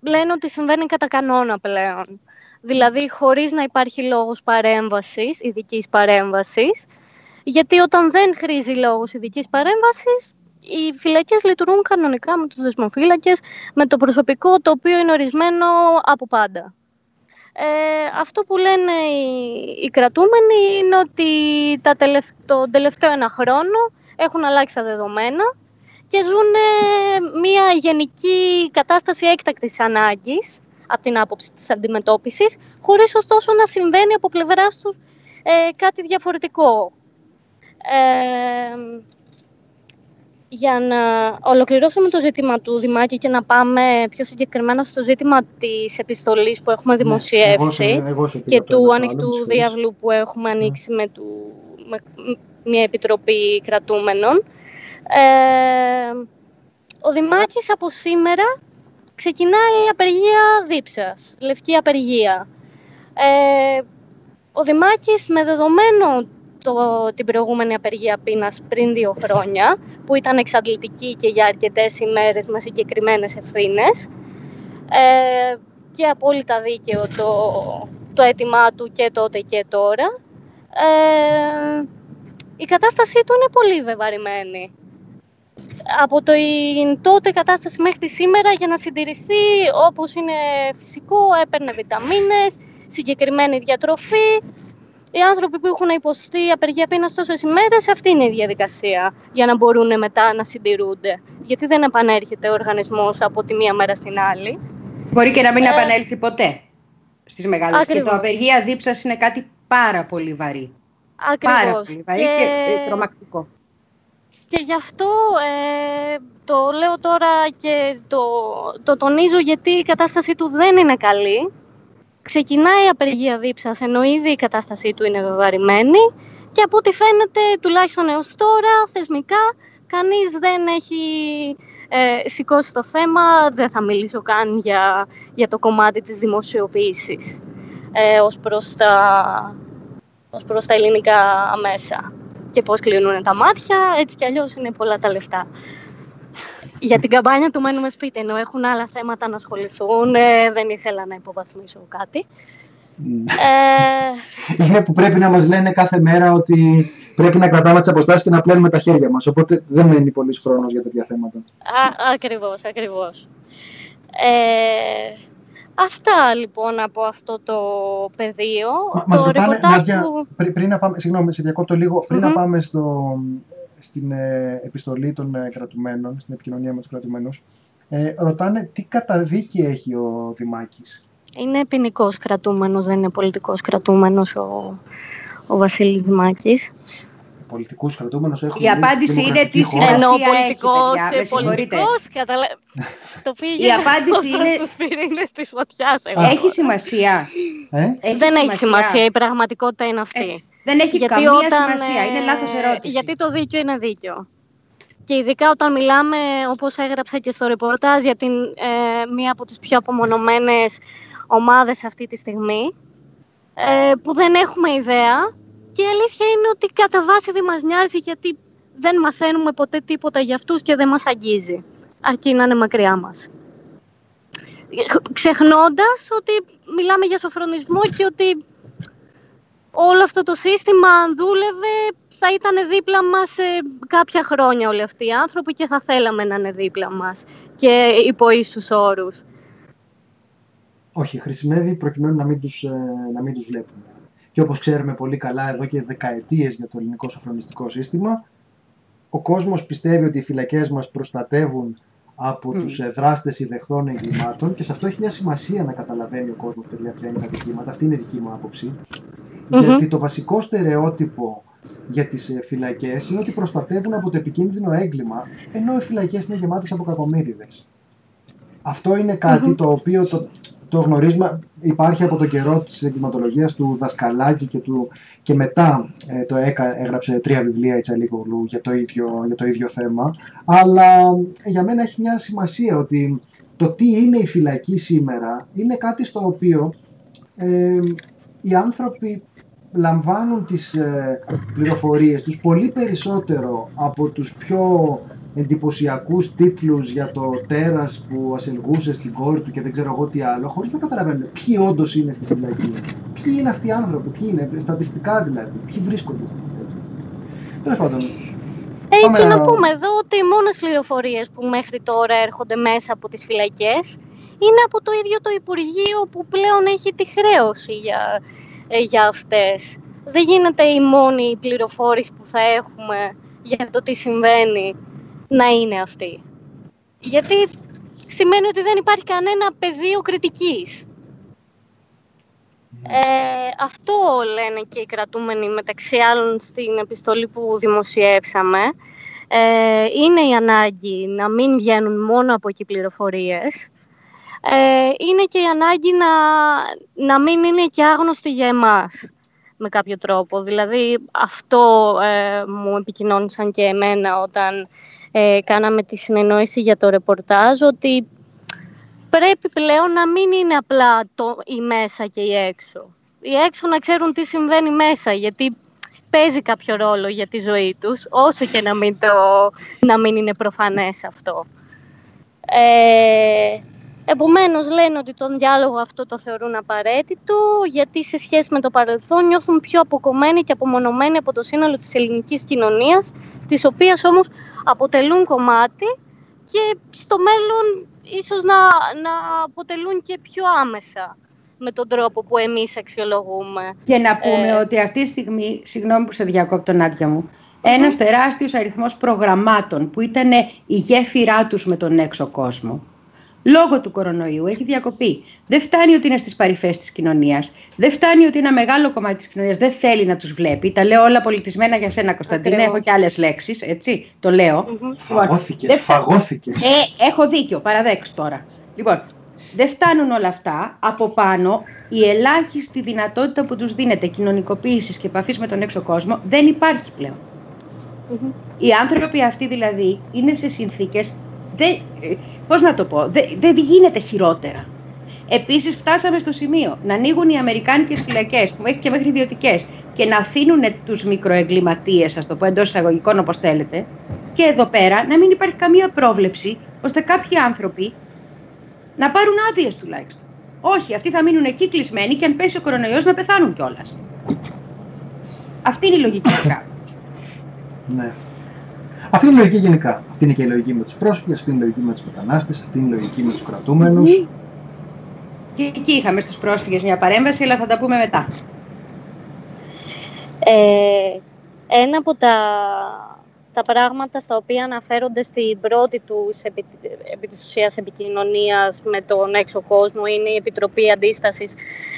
λένε ότι συμβαίνει κατά κανόνα πλέον. Δηλαδή χωρίς να υπάρχει λόγος παρέμβασης, ειδικής παρέμβασης, γιατί όταν δεν χρήζει λόγος ειδικής παρέμβασης, οι φυλακές λειτουργούν κανονικά με τους δεσμοφύλακες, με το προσωπικό το οποίο είναι ορισμένο από πάντα. Ε, αυτό που λένε οι, οι κρατούμενοι είναι ότι τα το τελευταίο ένα χρόνο έχουν αλλάξει τα δεδομένα και ζουν μια γενική κατάσταση έκτακτης ανάγκης από την άποψη της αντιμετώπισης, χωρίς ωστόσο να συμβαίνει από πλευράς τους ε, κάτι διαφορετικό. Ε, για να ολοκληρώσουμε το ζήτημα του Δημάκη και να πάμε πιο συγκεκριμένα στο ζήτημα της επιστολής που έχουμε ναι, δημοσιεύσει και του ανοιχτού διάβλου που έχουμε ναι. ανοίξει με, του, με μια επιτροπή κρατούμενων. Ε, ο Δημάκης από σήμερα ξεκινάει η απεργία δίψας, λευκή απεργία. Ε, ο Δημάκης με δεδομένο το, την προηγούμενη απεργία πείνας πριν δύο χρόνια, που ήταν εξαντλητική και για αρκετές ημέρες με συγκεκριμένες ευθύνες. Ε, και απόλυτα δίκαιο το, το αίτημά του και τότε και τώρα. Ε, η κατάστασή του είναι πολύ βεβαρημένη. Από το τότε κατάσταση μέχρι τη σήμερα για να συντηρηθεί όπως είναι φυσικό έπαιρνε βιταμίνες, συγκεκριμένη διατροφή, οι άνθρωποι που έχουν υποστεί απεργία πείνας τόσες ημέρες, αυτή είναι η διαδικασία για να μπορούν μετά να συντηρούνται. Γιατί δεν επανέρχεται ο οργανισμός από τη μία μέρα στην άλλη. Μπορεί και να μην ε... επανέλθει ποτέ στις μεγάλες. Και το απεργία δίψας είναι κάτι πάρα πολύ βαρύ. Ακριβώς. Πάρα πολύ βαρύ και, και τρομακτικό. Και γι' αυτό ε, το λέω τώρα και το, το τονίζω γιατί η κατάσταση του δεν είναι καλή ξεκινάει η απεργία δίψας, ενώ ήδη η κατάστασή του είναι βεβαρημένη και από ό,τι φαίνεται, τουλάχιστον έως τώρα, θεσμικά, κανείς δεν έχει ε, σηκώσει το θέμα, δεν θα μιλήσω καν για, για το κομμάτι της δημοσιοποίησης ε, ως, προς τα, ως προς τα ελληνικά μέσα και πώς κλείνουν τα μάτια, έτσι κι αλλιώς είναι πολλά τα λεφτά για την καμπάνια του μένουμε σπίτι, ενώ έχουν άλλα θέματα να ασχοληθούν. Ε, δεν ήθελα να υποβαθμίσω κάτι. Ε... Είναι που πρέπει να μας λένε κάθε μέρα ότι πρέπει να κρατάμε τις αποστάσεις και να πλένουμε τα χέρια μας. Οπότε δεν μένει πολύς χρόνος για τέτοια θέματα. Α, ακριβώς, ακριβώς. Ε, αυτά λοιπόν από αυτό το πεδίο. Μα, το μας ρωτάνε, που... πριν, να πάμε, συγγνώμη, σε διακόπτω λίγο, πριν να πάμε στο, στην ε, επιστολή των ε, κρατουμένων, στην επικοινωνία με τους κρατουμένους, ε, ρωτάνε τι καταδίκη έχει ο Δημάκης. Είναι ποινικός κρατούμενος, δεν είναι πολιτικός κρατούμενος ο, ο Βασίλης Δημάκης. Πολιτικού κρατούμενου έχουν. Η απάντηση είναι τι σημασία Ενώ έχει. Πολιτικός, πολιτικός, καταλα... το πήγε. Η απάντηση είναι. Στου πυρήνε τη φωτιάς. Έχει σημασία. Ε; Έχει δεν σημασία. έχει σημασία. Η πραγματικότητα είναι αυτή. Έτσι. Δεν έχει γιατί καμία όταν, σημασία. Είναι λάθος ε, ερώτηση. Γιατί το δίκαιο είναι δίκαιο. Και ειδικά όταν μιλάμε, όπως έγραψα και στο ρεπορτάζ, για την, ε, μία από τις πιο απομονωμένες ομάδες αυτή τη στιγμή, ε, που δεν έχουμε ιδέα. Και η αλήθεια είναι ότι κατά βάση δεν μας νοιάζει, γιατί δεν μαθαίνουμε ποτέ τίποτα για αυτούς και δεν μας αγγίζει. Αρκεί να είναι μακριά μας. ξεχνώντας ότι μιλάμε για σοφρονισμό και ότι όλο αυτό το σύστημα αν δούλευε θα ήταν δίπλα μας σε κάποια χρόνια όλοι αυτοί οι άνθρωποι και θα θέλαμε να είναι δίπλα μας και υπό ίσους όρους. Όχι, χρησιμεύει προκειμένου να μην τους, ε, να μην τους βλέπουμε. Και όπως ξέρουμε πολύ καλά εδώ και δεκαετίες για το ελληνικό σοφρονιστικό σύστημα, ο κόσμος πιστεύει ότι οι φυλακές μας προστατεύουν από mm. τους ε, δράστες ιδεχθών εγκλημάτων και σε αυτό έχει μια σημασία να καταλαβαίνει ο κόσμος παιδιά ποια είναι τα δικήματα. Αυτή είναι η δική μου άποψη. Γιατί το βασικό στερεότυπο για τις ε, φυλακές είναι ότι προστατεύουν από το επικίνδυνο έγκλημα, ενώ οι φυλακές είναι γεμάτες από κακομύριδες. Αυτό είναι το οποίο το, το γνωρίζουμε, υπάρχει από το καιρό της εγκληματολογίας του Δασκαλάκη και, του, και μετά ε, το έκα, έγραψε τρία βιβλία η Τσαλίκογλου για το, ίδιο, για το ίδιο θέμα. Αλλά ε, για μένα έχει μια σημασία ότι το τι είναι η φυλακή σήμερα είναι κάτι στο οποίο ε, οι άνθρωποι λαμβάνουν τις ε, πληροφορίες τους πολύ περισσότερο από τους πιο εντυπωσιακούς τίτλους για το τέρας που ασελγούσε στην κόρη του και δεν ξέρω εγώ τι άλλο, χωρίς να καταλαβαίνουν ποιοι όντως είναι στη φυλακή. Ποιοι είναι αυτοί οι άνθρωποι, ποιοι είναι, στατιστικά δηλαδή, ποιοι βρίσκονται στη φυλακή. Τέλος πάντων. Ε, και να... πούμε εδώ ότι οι μόνες πληροφορίες που μέχρι τώρα έρχονται μέσα από τις φυλακές είναι από το ίδιο το Υπουργείο που πλέον έχει τη χρέωση για, ε, για αυτές. Δεν γίνεται η μόνη πληροφόρηση που θα έχουμε για το τι συμβαίνει να είναι αυτή. Γιατί σημαίνει ότι δεν υπάρχει κανένα πεδίο κριτικής. Ναι. Ε, αυτό λένε και οι κρατούμενοι μεταξύ άλλων στην επιστολή που δημοσιεύσαμε. Ε, είναι η ανάγκη να μην βγαίνουν μόνο από εκεί πληροφορίες. Ε, είναι και η ανάγκη να, να μην είναι και άγνωστη για εμάς με κάποιο τρόπο. Δηλαδή αυτό ε, μου επικοινώνησαν και εμένα όταν ε, κάναμε τη συνεννόηση για το ρεπορτάζ ότι πρέπει πλέον να μην είναι απλά το η μέσα και η έξω. Οι έξω να ξέρουν τι συμβαίνει μέσα, γιατί παίζει κάποιο ρόλο για τη ζωή τους, όσο και να μην, το, να μην είναι προφανές αυτό. Ε, επομένως λένε ότι τον διάλογο αυτό το θεωρούν απαραίτητο, γιατί σε σχέση με το παρελθόν νιώθουν πιο αποκομμένοι και απομονωμένοι από το σύνολο της ελληνικής κοινωνίας, της οποίας όμως αποτελούν κομμάτι και στο μέλλον ίσως να, να αποτελούν και πιο άμεσα με τον τρόπο που εμείς αξιολογούμε. Και να πούμε ε, ότι αυτή τη στιγμή, συγγνώμη που σε διακόπτω Νάντια μου, ένας τεράστιος αριθμός προγραμμάτων που ήταν η γέφυρά τους με τον έξω κόσμο λόγω του κορονοϊού έχει διακοπεί. Δεν φτάνει ότι είναι στις παρυφές της κοινωνίας. Δεν φτάνει ότι ένα μεγάλο κομμάτι της κοινωνίας δεν θέλει να τους βλέπει. Τα λέω όλα πολιτισμένα για σένα, Κωνσταντίνα. Έχω και άλλες λέξεις. Έτσι, το λέω. Φαγώθηκες. Φαγώθηκες. Ε, έχω δίκιο. Παραδέξου τώρα. Λοιπόν, δεν φτάνουν όλα αυτά. Από πάνω, η ελάχιστη δυνατότητα που τους δίνεται κοινωνικοποίησης και επαφής με τον έξω κόσμο δεν υπάρχει πλέον. Οι άνθρωποι αυτοί δηλαδή είναι σε συνθήκες δεν, πώς να το πω, δεν, δεν γίνεται χειρότερα. Επίσης φτάσαμε στο σημείο να ανοίγουν οι Αμερικάνικες φυλακές που έχει και μέχρι ιδιωτικές και να αφήνουν τους μικροεγκληματίες, ας το πω εντός εισαγωγικών όπως θέλετε, και εδώ πέρα να μην υπάρχει καμία πρόβλεψη ώστε κάποιοι άνθρωποι να πάρουν άδειες τουλάχιστον. Όχι, αυτοί θα μείνουν εκεί κλεισμένοι και αν πέσει ο κορονοϊός να πεθάνουν κιόλας. Αυτή είναι η λογική του κράτους. Ναι. Αυτή είναι η λογική γενικά. Αυτή είναι και η λογική με τους πρόσφυγες, αυτή είναι η λογική με τους μετανάστες, αυτή είναι η λογική με τους κρατούμενους. Και εκεί είχαμε στους πρόσφυγες μια παρέμβαση, αλλά θα τα πούμε μετά. Ε, ένα από τα, τα πράγματα στα οποία αναφέρονται στην πρώτη τους επί, επί της ουσίας επικοινωνίας με τον έξω κόσμο είναι η Επιτροπή Αντίστασης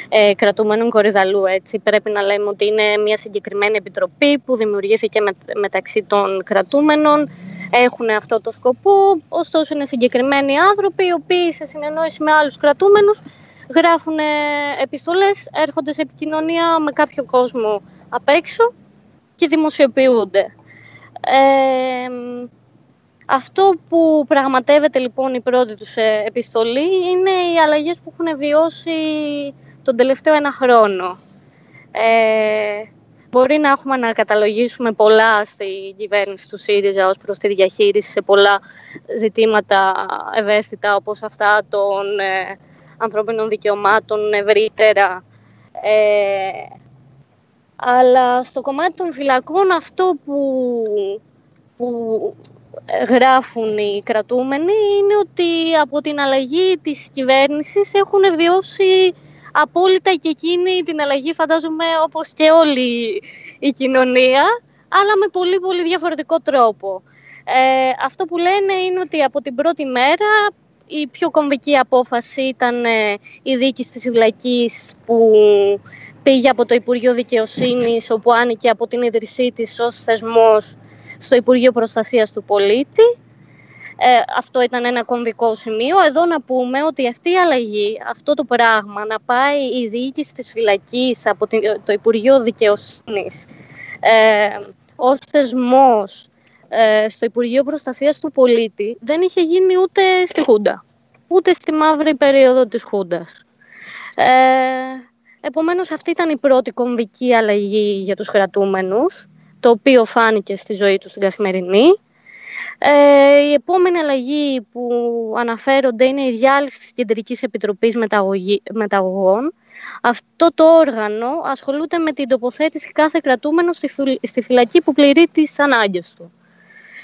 ε, Κρατούμενων Κορυδαλού. Έτσι. Πρέπει να λέμε ότι είναι μια συγκεκριμένη επιτροπή που δημιουργήθηκε με, μεταξύ των κρατούμενων. Έχουν αυτό το σκοπό, ωστόσο είναι συγκεκριμένοι άνθρωποι οι οποίοι σε συνεννόηση με άλλους κρατούμενους γράφουν επιστολές, έρχονται σε επικοινωνία με κάποιο κόσμο απ' έξω και δημοσιοποιούνται. Ε, αυτό που πραγματεύεται λοιπόν η πρώτη τους ε, επιστολή είναι οι αλλαγές που έχουν βιώσει τον τελευταίο ένα χρόνο. Ε, Μπορεί να έχουμε να καταλογίσουμε πολλά στη κυβέρνηση του ΣΥΡΙΖΑ ως προς τη διαχείριση σε πολλά ζητήματα ευαίσθητα όπως αυτά των ε, ανθρώπινων δικαιωμάτων ευρύτερα. Ε, αλλά στο κομμάτι των φυλακών αυτό που, που γράφουν οι κρατούμενοι είναι ότι από την αλλαγή της κυβέρνησης έχουν βιώσει απόλυτα και εκείνη την αλλαγή φαντάζομαι όπως και όλη η κοινωνία αλλά με πολύ πολύ διαφορετικό τρόπο. Ε, αυτό που λένε είναι ότι από την πρώτη μέρα η πιο κομβική απόφαση ήταν ε, η δίκη της φυλακής που πήγε από το Υπουργείο Δικαιοσύνης όπου άνοιγε από την ίδρυσή της ως θεσμός στο Υπουργείο Προστασίας του Πολίτη. Ε, αυτό ήταν ένα κομβικό σημείο. Εδώ να πούμε ότι αυτή η αλλαγή, αυτό το πράγμα, να πάει η διοίκηση της φυλακής από το Υπουργείο Δικαιοσύνης ε, ως θεσμός ε, στο Υπουργείο Προστασίας του Πολίτη, δεν είχε γίνει ούτε στη Χούντα, ούτε στη μαύρη περίοδο της Χούντας. Ε, επομένως, αυτή ήταν η πρώτη κομβική αλλαγή για τους κρατούμενους το οποίο φάνηκε στη ζωή τους στην καθημερινή. Ε, η επόμενη αλλαγή που αναφέρονται είναι η διάλυση της Κεντρικής Επιτροπής Μεταγωγών. Αυτό το όργανο ασχολούνται με την τοποθέτηση κάθε κρατούμενο στη φυλακή που πληρεί τις ανάγκες του.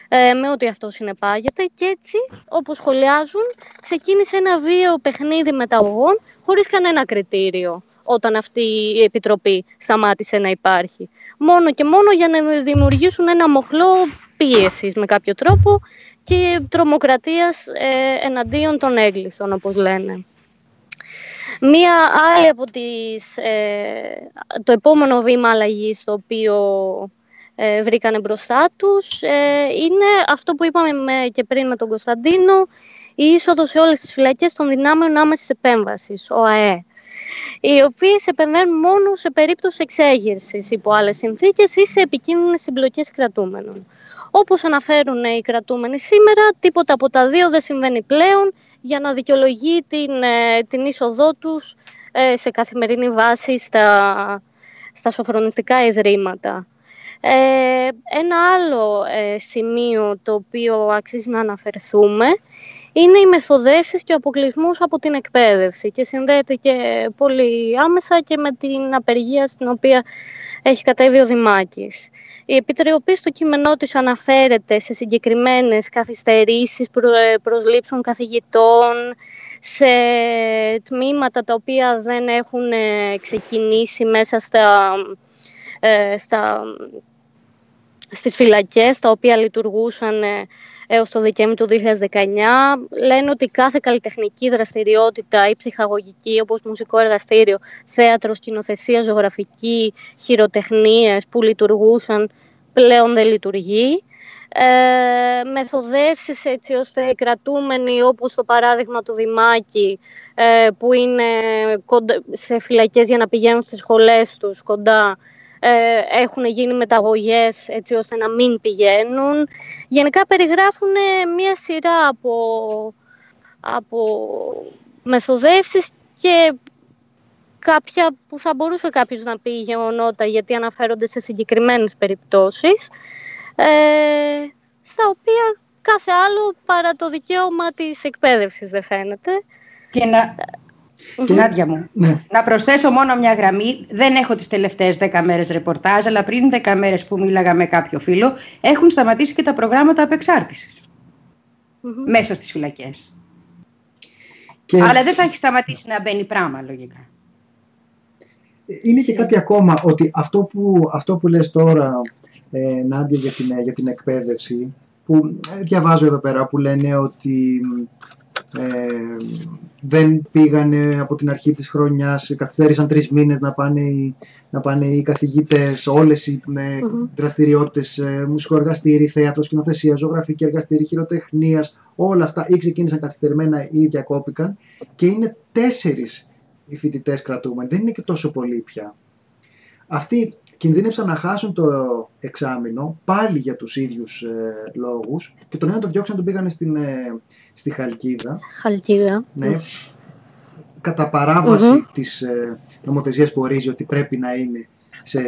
Ε, με ό,τι αυτό συνεπάγεται και έτσι, όπως σχολιάζουν, ξεκίνησε ένα βίαιο παιχνίδι μεταγωγών χωρίς κανένα κριτήριο όταν αυτή η επιτροπή σταμάτησε να υπάρχει. Μόνο και μόνο για να δημιουργήσουν ένα μοχλό πίεσης με κάποιο τρόπο και τρομοκρατίας ε, εναντίον των έγκλειστων, όπως λένε. Μία άλλη από τις, ε, το επόμενο βήμα αλλαγής το οποίο ε, βρήκανε μπροστά τους ε, είναι αυτό που είπαμε και πριν με τον Κωνσταντίνο η είσοδος σε όλες τις φυλακές των δυνάμεων άμεσης επέμβασης, ο ΑΕ οι οποίες επεμβαίνουν μόνο σε περίπτωση εξέγερσης υπό άλλες συνθήκες ή σε επικίνδυνες συμπλοκές κρατούμενων. Όπως αναφέρουν οι κρατούμενοι σήμερα, τίποτα από τα δύο δεν συμβαίνει πλέον για να δικαιολογεί την, ε, την είσοδό τους ε, σε καθημερινή βάση στα, στα σοφρονιστικά ιδρύματα. Ε, ένα άλλο σημείο το οποίο αξίζει να αναφερθούμε είναι οι μεθοδεύσεις και ο αποκλεισμός από την εκπαίδευση και συνδέεται και πολύ άμεσα και με την απεργία στην οποία έχει κατέβει ο Δημάκης. Η Επιτροπή στο κείμενό της αναφέρεται σε συγκεκριμένες καθυστερήσεις προσλήψεων καθηγητών, σε τμήματα τα οποία δεν έχουν ε, ξεκινήσει μέσα στα, ε, στα, στις φυλακές, τα οποία λειτουργούσαν ε, έως το Δεκέμβριο του 2019. Λένε ότι κάθε καλλιτεχνική δραστηριότητα ή ψυχαγωγική, όπως μουσικό εργαστήριο, θέατρο, σκηνοθεσία, ζωγραφική, χειροτεχνίες που λειτουργούσαν, πλέον δεν λειτουργεί. Ε, μεθοδεύσεις έτσι ώστε οι κρατούμενοι όπως το παράδειγμα του Δημάκη ε, που είναι σε φυλακές για να πηγαίνουν στις σχολές τους κοντά ε, έχουν γίνει μεταγωγές έτσι ώστε να μην πηγαίνουν. Γενικά περιγράφουν μία σειρά από, από μεθοδεύσεις και κάποια που θα μπορούσε κάποιος να πει γεγονότα γιατί αναφέρονται σε συγκεκριμένες περιπτώσεις ε, στα οποία κάθε άλλο παρά το δικαίωμα της εκπαίδευσης δεν φαίνεται. Και να, και... Νάντια μου, ναι. να προσθέσω μόνο μια γραμμή. Δεν έχω τις τελευταίες δέκα μέρες ρεπορτάζ, αλλά πριν δέκα μέρες που μίλαγα με κάποιο φίλο, έχουν σταματήσει και τα προγράμματα μέσα στις φυλακές. Και... Αλλά δεν θα έχει σταματήσει να μπαίνει πράγμα, λογικά. Είναι και κάτι ακόμα, ότι αυτό που, αυτό που λες τώρα, ε, Νάντια, για την, για την εκπαίδευση, που ε, διαβάζω εδώ πέρα, που λένε ότι ε, δεν πήγανε από την αρχή της χρονιάς, καθυστέρησαν τρεις μήνες να πάνε, οι, να πάνε οι καθηγητές, όλες οι με mm-hmm. δραστηριότητες, ε, μουσικό εργαστήρι, θέατρο, σκηνοθεσία, ζωγραφική εργαστήρι, χειροτεχνίας, όλα αυτά ή ξεκίνησαν καθυστερημένα ή διακόπηκαν και είναι τέσσερις οι φοιτητές κρατούμενοι, δεν είναι και τόσο πολλοί πια. Αυτοί κινδύνευσαν να χάσουν το εξάμεινο πάλι για τους ίδιους ε, λόγους και τον ένα τον διώξαν τον πήγανε στην, ε, στη Χαλκίδα. Χαλκίδα. Ναι. Κατά παράβαση mm-hmm. της ε, νομοθεσίας που ορίζει ότι πρέπει να είναι σε,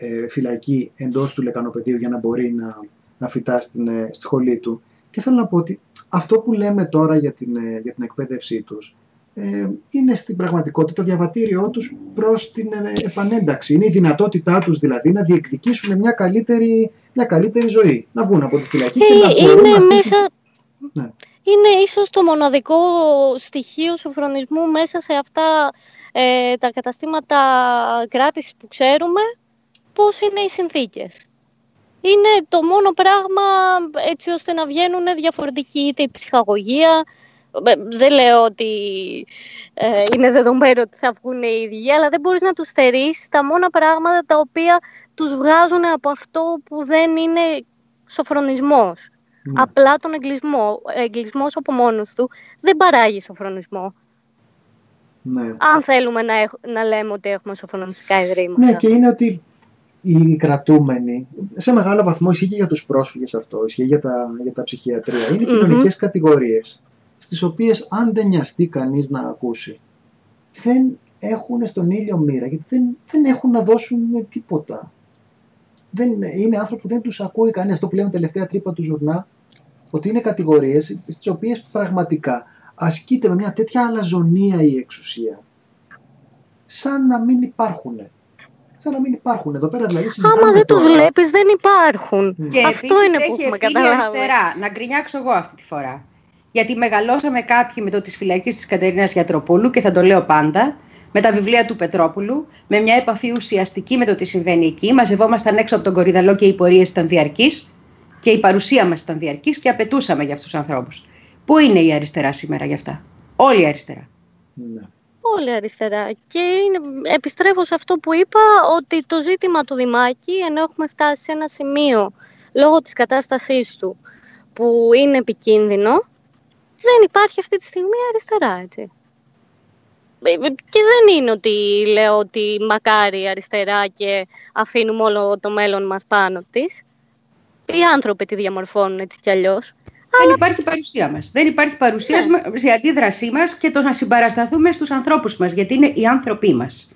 ε, φυλακή εντός του λεκανοπεδίου για να μπορεί να, να φυτά στην, ε, στη σχολή του. Και θέλω να πω ότι αυτό που λέμε τώρα για την, ε, για την εκπαίδευσή τους ε, είναι στην πραγματικότητα το διαβατήριό τους προς την ε, επανένταξη. Είναι η δυνατότητά τους δηλαδή να διεκδικήσουν μια καλύτερη, μια καλύτερη ζωή. Να βγουν από τη φυλακή και να Ε, μπορούν είναι να στήσουν... μέσα... Ναι. Είναι ίσως το μοναδικό στοιχείο σοφρονισμού μέσα σε αυτά ε, τα καταστήματα κράτησης που ξέρουμε πώς είναι οι συνθήκες. Είναι το μόνο πράγμα έτσι ώστε να βγαίνουν διαφορετικοί, είτε η ψυχαγωγία, ε, δεν λέω ότι ε, είναι δεδομένο ότι θα βγουν οι ίδιοι, αλλά δεν μπορείς να τους στερείς τα μόνα πράγματα τα οποία τους βγάζουν από αυτό που δεν είναι σοφρονισμός. Ναι. Απλά τον εγκλισμό. Ο εγκλισμός από μόνος του δεν παράγει σοφρονισμό. Ναι. Αν θέλουμε να, έχ- να λέμε ότι έχουμε σοφρονιστικά ιδρύματα. Ναι, και είναι ότι οι κρατούμενοι, σε μεγάλο βαθμό ισχύει και για τους πρόσφυγες αυτό, ισχύει για τα, για τα ψυχιατρία, είναι Μμμ. κοινωνικές κατηγορίες, στις οποίες αν δεν νοιαστεί κανείς να ακούσει, δεν έχουν στον ήλιο μοίρα, γιατί δεν, δεν έχουν να δώσουν τίποτα. Δεν, είναι άνθρωποι που δεν τους ακούει κανείς, αυτό που λέμε τελευταία τρύπα του ζουρνά, ότι είναι κατηγορίες στις οποίες πραγματικά ασκείται με μια τέτοια αλαζονία η εξουσία, σαν να μην υπάρχουν. Σαν να μην υπάρχουν. Εδώ πέρα δηλαδή συζητάμε Άμα δεν τους τώρα- βλέπεις δεν υπάρχουν. Και Αυτό επίσης είναι που έχει έχουμε ευθύνη καταλάβει. αριστερά. Να γκρινιάξω εγώ αυτή τη φορά. Γιατί μεγαλώσαμε κάποιοι με το της φυλακής της Κατερίνας Γιατροπούλου και θα το λέω πάντα, με τα βιβλία του Πετρόπουλου, με μια επαφή ουσιαστική με το τι συμβαίνει εκεί. Μαζευόμασταν έξω από τον κορυδαλό και οι πορείες ήταν διαρκείς και η παρουσία μας ήταν διαρκής και απαιτούσαμε για αυτούς τους ανθρώπους. Πού είναι η αριστερά σήμερα γι' αυτά; Όλη η αριστερά. Ναι. Όλοι αριστερά. Και είναι, επιστρέφω σε αυτό που είπα ότι το ζήτημα του Δημάκη, ενώ έχουμε φτάσει σε ένα σημείο λόγω της κατάστασής του που είναι επικίνδυνο, δεν υπάρχει αυτή τη στιγμή αριστερά, έτσι. Ε, ε, Και δεν είναι ότι λέω ότι μακάρι αριστερά και αφήνουμε όλο το μέλλον μας πάνω της. Οι άνθρωποι τη διαμορφώνουν έτσι κι αλλιώς. Δεν υπάρχει παρουσία μας. Δεν υπάρχει παρουσία Ναι. μας, η αντίδρασή μας και το να συμπαρασταθούμε στους ανθρώπους μας, γιατί είναι οι άνθρωποι μας.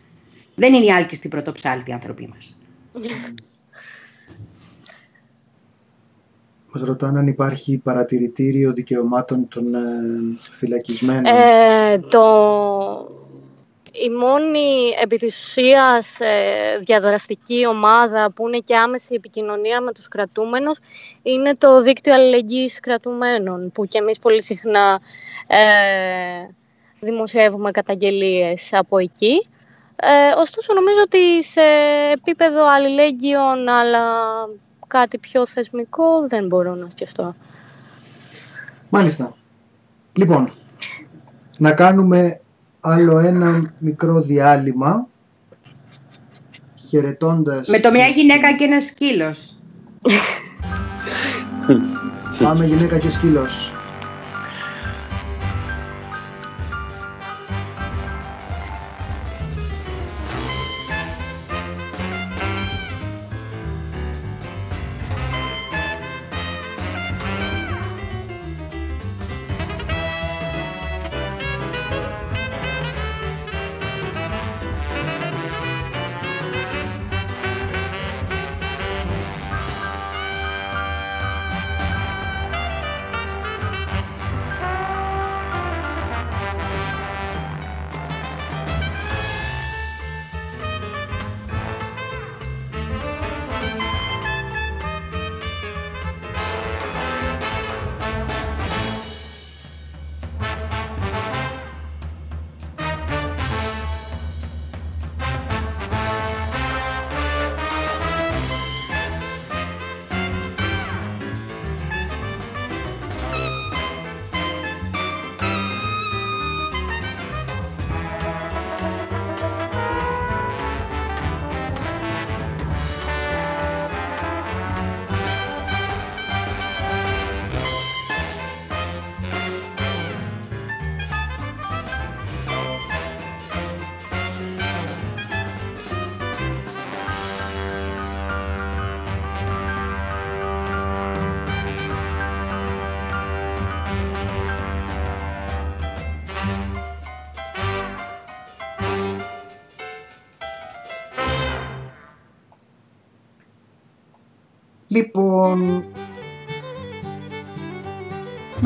Δεν είναι οι άλκιστοι πρωτοψάλτοι άνθρωποι μας. Μας ρωτάνε αν υπάρχει παρατηρητήριο δικαιωμάτων των ε, φυλακισμένων. Ε, το... Η μόνη επί της ουσίας, ε, διαδραστική ομάδα που είναι και άμεση επικοινωνία με τους κρατούμενους είναι το δίκτυο αλληλεγγύης κρατουμένων που και εμείς πολύ συχνά ε, δημοσιεύουμε καταγγελίες από εκεί. Ε, ωστόσο νομίζω ότι σε επίπεδο αλληλέγγυων αλλά κάτι πιο θεσμικό δεν μπορώ να σκεφτώ. Μάλιστα. Λοιπόν, να κάνουμε άλλο ένα μικρό διάλειμμα χαιρετώντας... Με το μια γυναίκα και ένας σκύλος. Πάμε γυναίκα και σκύλος.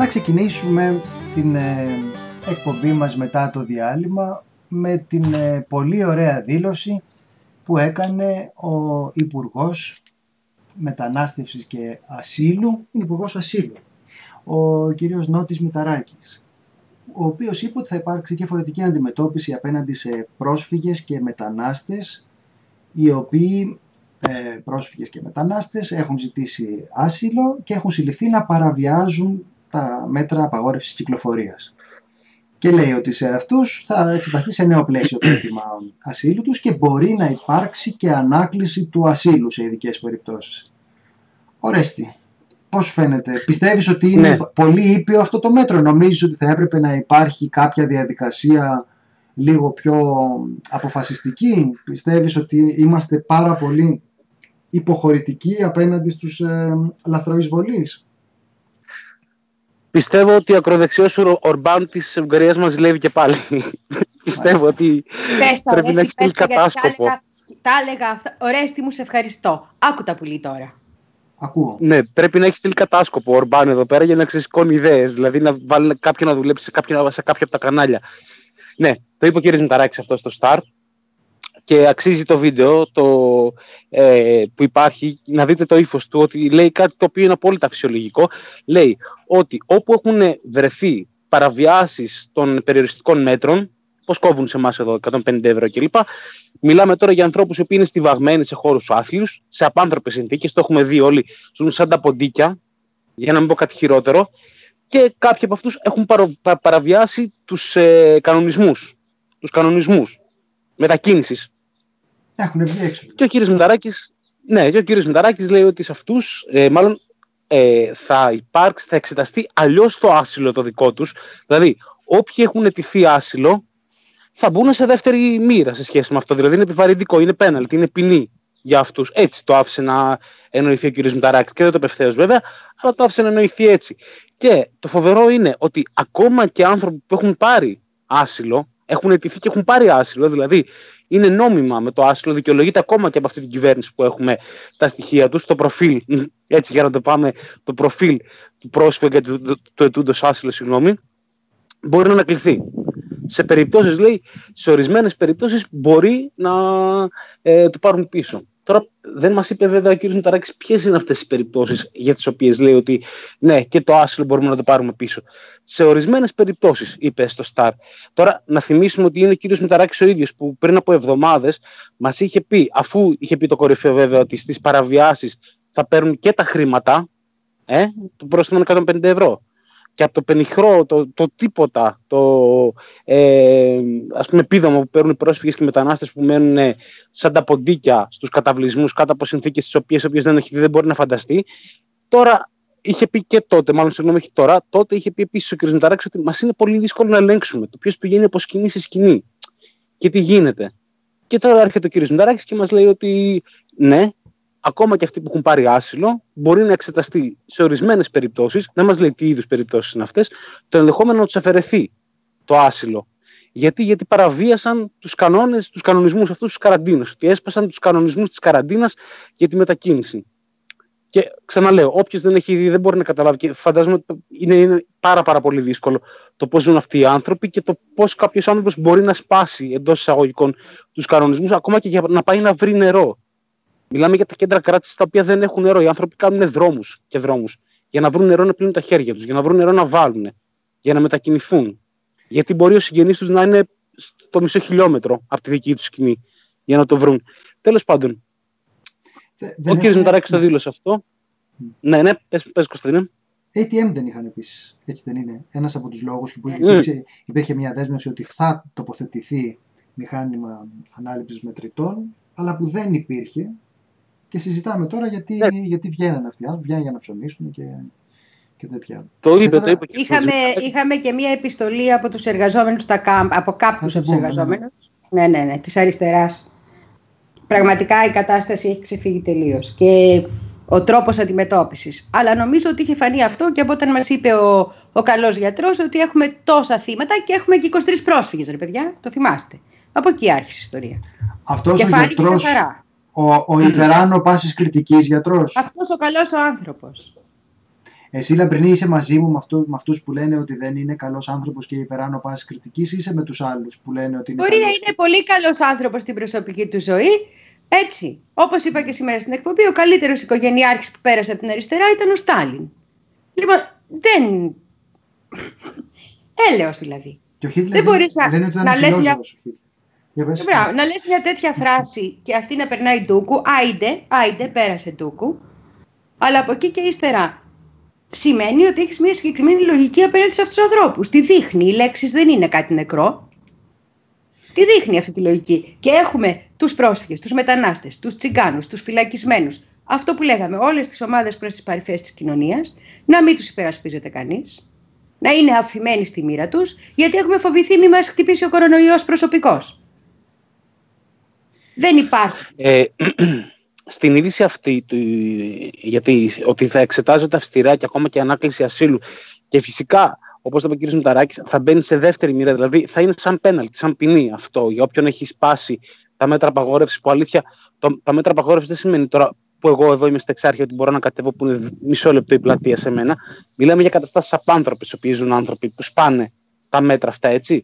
Ξεκινήσουμε την ε, εκπομπή μας μετά το διάλειμμα με την ε, πολύ ωραία δήλωση που έκανε ο Υπουργός Μετανάστευσης και Ασύλου, είναι Υπουργός Ασύλου, ο κύριος Νότης Μηταράκης, ο οποίος είπε ότι θα υπάρξει διαφορετική αντιμετώπιση απέναντι σε πρόσφυγες και μετανάστες οι οποίοι ε, πρόσφυγες και μετανάστες έχουν ζητήσει άσυλο και έχουν συλληφθεί να παραβιάζουν τα μέτρα απαγόρευσης κυκλοφορίας. Και λέει ότι σε αυτούς θα εξεταστεί σε νέο πλαίσιο το αίτημα ασύλου τους και μπορεί να υπάρξει και ανάκληση του ασύλου σε ειδικές περιπτώσεις. Ορέστη, πώς φαίνεται, πιστεύεις ότι είναι Ναι. πολύ ήπιο αυτό το μέτρο, νομίζεις ότι θα έπρεπε να υπάρχει κάποια διαδικασία λίγο πιο αποφασιστική, πιστεύεις ότι είμαστε πάρα πολύ υποχωρητικοί απέναντι στους ε, λαθροεισβολείς; Πιστεύω ότι ο ακροδεξιός ο Ορμπάν της Ουγγαρίας μας ζηλεύει και πάλι. Πιστεύω ότι Πες τα, πρέπει να Ορέστη, έχεις στείλει πες τα, γιατί κατάσκοπο. Τα έλεγα, τα έλεγα αυτά. Ορέστη μου, σε ευχαριστώ. Άκου τα πουλί τώρα. Ακούω. Ναι, πρέπει να έχεις στείλει κατάσκοπο ο Ορμπάν εδώ πέρα για να ξεσηκώνει ιδέες. Δηλαδή να βάλει κάποιον να δουλέψει σε, κάποιον, σε κάποια από τα κανάλια. Ναι, το είπε ο κ. Μηταράκης αυτό στο Star και αξίζει το βίντεο το, ε, που υπάρχει να δείτε το ύφος του ότι λέει κάτι το οποίο είναι απόλυτα φυσιολογικό. Λέει ότι όπου έχουν βρεθεί παραβιάσεις των περιοριστικών μέτρων, πώς κόβουν σε εμάς εδώ 150 ευρώ κλπ. Μιλάμε τώρα για ανθρώπους οι οποίοι είναι στιβαγμένοι σε χώρους άθλιους, σε απάνθρωπες συνθήκες, το έχουμε δει όλοι, ζουν σαν τα ποντίκια, για να μην πω κάτι χειρότερο, και κάποιοι από αυτούς έχουν παρο- πα- παραβιάσει τους ε, κανονισμούς, τους κανονισμούς μετακίνησης. Έχουν βγει έξω. Και ο κύριος Μηταράκης, ναι, και ο κύριος Μηταράκης λέει ότι σε αυτούς, ε, μάλλον ε, θα υπάρξει, θα εξεταστεί αλλιώς το άσυλο το δικό τους. Δηλαδή, όποιοι έχουν αιτηθεί άσυλο, θα μπουν σε δεύτερη μοίρα σε σχέση με αυτό. Δηλαδή, είναι επιβαρυντικό, είναι πέναλτι, είναι ποινή για αυτούς. Έτσι το άφησε να εννοηθεί ο κύριος Μηταράκης και δεν το απευθέως βέβαια, αλλά το άφησε να εννοηθεί έτσι. Και το φοβερό είναι ότι ακόμα και άνθρωποι που έχουν πάρει άσυλο, έχουν αιτηθεί και έχουν πάρει άσυλο, δηλαδή είναι νόμιμα με το άσυλο, δικαιολογείται ακόμα και από αυτή την κυβέρνηση που έχουμε τα στοιχεία τους, το προφίλ, έτσι για να το πάμε, το προφίλ του πρόσφυγα και του, του, του ετούντος άσυλο, συγγνώμη, μπορεί να ανακληθεί. Σε περιπτώσεις, λέει, σε ορισμένες περιπτώσεις μπορεί να ε, το πάρουν πίσω. Τώρα δεν μας είπε βέβαια ο κ. Μηταράκης ποιες είναι αυτές οι περιπτώσεις για τις οποίες λέει ότι ναι και το άσυλο μπορούμε να το πάρουμε πίσω. Σε ορισμένες περιπτώσεις είπε στο Star. Τώρα να θυμίσουμε ότι είναι ο κ. Μηταράκης ο ίδιος που πριν από εβδομάδες μας είχε πει, αφού είχε πει το κορυφαίο βέβαια ότι στις παραβιάσεις θα παίρνουν και τα χρήματα, ε, το πρόστιμο είναι 150 ευρώ. Και από το πενιχρό, το, το τίποτα, το ε, ας πούμε επίδομα που παίρνουν οι πρόσφυγες και οι μετανάστες που μένουν ε, σαν τα ποντίκια στους καταβλισμούς κάτω από συνθήκες τις οποίες, οποίες δεν έχει δει, δεν μπορεί να φανταστεί. Τώρα είχε πει και τότε, μάλλον συγγνώμη, όχι τώρα, τότε είχε πει επίσης ο κ. Μηταράκης ότι μας είναι πολύ δύσκολο να ελέγξουμε το ποιος πηγαίνει από σκηνή σε σκηνή και τι γίνεται. Και τώρα έρχεται ο κ. Μηταράκης και μας λέει ότι ναι, ακόμα και αυτοί που έχουν πάρει άσυλο, μπορεί να εξεταστεί σε ορισμένες περιπτώσεις, δεν μας λέει τι είδους περιπτώσεις είναι αυτές, το ενδεχόμενο να τους αφαιρεθεί το άσυλο. Γιατί, γιατί παραβίασαν τους κανόνες, τους κανονισμούς αυτούς της καραντίνας. Ότι έσπασαν τους κανονισμούς της καραντίνας για τη μετακίνηση. Και ξαναλέω, όποιος δεν έχει δει δεν μπορεί να καταλάβει. Και φαντάζομαι ότι είναι, είναι πάρα, πάρα πολύ δύσκολο το πώς ζουν αυτοί οι άνθρωποι και το πώς κάποιος άνθρωπος μπορεί να σπάσει εντός εισαγωγικών τους κανονισμούς, ακόμα και για να πάει να βρει νερό. Μιλάμε για τα κέντρα κράτησης τα οποία δεν έχουν νερό. Οι άνθρωποι κάνουν δρόμους και δρόμους για να βρουν νερό να πλύνουν τα χέρια τους, για να βρουν νερό να βάλουν, για να μετακινηθούν. Γιατί μπορεί ο συγγενής τους να είναι στο μισό χιλιόμετρο από τη δική τους σκηνή για να το βρουν. Τέλος πάντων, Δε- ο δεν κ. έχουν- Μηταράκης το δήλωσε αυτό. Ναι, ναι, πες, πες Κωνσταντίνε. ATM δεν είχαν επίσης. Έτσι δεν είναι. Ένας από τους λόγους που Mm. υπήρξε, υπήρχε μια δέσμευση ότι θα τοποθετηθεί μηχάνημα ανάληψης μετρητών, αλλά που δεν υπήρχε. Και συζητάμε τώρα γιατί, Ναι. γιατί βγαίνουν αυτοί οι άνθρωποι, βγαίνουν για να ψωνίσουν και, και τέτοια. Το είπε, τώρα το είπε. ο κ. Είχαμε, Μηταράκης. είχαμε και μία επιστολή από τους εργαζόμενους στα κάμπ, από κάποιους Θα από το τους πούμε, ναι. εργαζόμενους. Ναι, ναι, ναι, της αριστεράς. Πραγματικά η κατάσταση έχει ξεφύγει τελείως. Και ο τρόπος αντιμετώπισης. Αλλά νομίζω ότι είχε φανεί αυτό και από όταν μας είπε ο, ο καλός γιατρός ότι έχουμε τόσα θύματα και έχουμε και 23 πρόσφυγες, ρε παιδιά. Το θυμάστε. Από εκεί άρχισε η ιστορία. Αυτός και ο φάνηκε γιατρό καθαρά. Ο, ο υπεράνω πάσης κριτικής γιατρός. Αυτός ο καλός ο άνθρωπος. Εσύ Λαμπρινή είσαι μαζί μου με, αυτού, με αυτούς που λένε ότι δεν είναι καλός άνθρωπος και υπεράνω πάσης κριτικής ή είσαι με τους άλλους που λένε ότι είναι Μπορεί να καλός είναι πολύ καλός άνθρωπος στην προσωπική του ζωή. Έτσι, όπως είπα και σήμερα στην εκπομπή, ο καλύτερος οικογενειάρχης που πέρασε από την αριστερά ήταν ο Στάλιν. Λοιπόν, δεν... Έλεος δηλαδή. Και ο Χίτλερ Δεν μπορείς να- λένε ότι ήταν να λες φιλόσοφος μια- Μπράβο, να λες μια τέτοια φράση και αυτή να περνάει ντούκου, άιντε, άιντε, πέρασε ντούκου, αλλά από εκεί και ύστερα σημαίνει ότι έχεις μια συγκεκριμένη λογική απέναντι σε αυτούς τους ανθρώπους. Τι δείχνει, οι λέξεις δεν είναι κάτι νεκρό. Τι δείχνει αυτή τη λογική. Και έχουμε τους πρόσφυγες, τους μετανάστες, τους τσιγκάνους, τους φυλακισμένους. Αυτό που λέγαμε, όλες τις ομάδες προς τις παρυφές της κοινωνίας, να μην τους υπερασπίζεται κανείς, να είναι αφημένοι στη μοίρα τους, γιατί έχουμε φοβηθεί μη μας χτυπήσει ο κορονοϊός προσωπικός. Δεν υπάρχει. Ε, στην είδηση αυτή, του, γιατί ότι θα εξετάζονται αυστηρά και ακόμα και ανάκληση ασύλου και φυσικά, όπως το είπε ο κ. Μηταράκης, θα μπαίνει σε δεύτερη μοίρα, δηλαδή θα είναι σαν πέναλτι, σαν ποινή αυτό για όποιον έχει σπάσει τα μέτρα απαγόρευσης που αλήθεια, το, τα μέτρα απαγόρευσης δεν σημαίνει τώρα που εγώ εδώ είμαι στα εξάρχεια ότι μπορώ να κατέβω που είναι μισό λεπτό η πλατεία σε μένα. Μιλάμε για καταστάσεις απάνθρωπες, οι οποίοι ζουν άνθρωποι που σπάνε τα μέτρα αυτά, έτσι.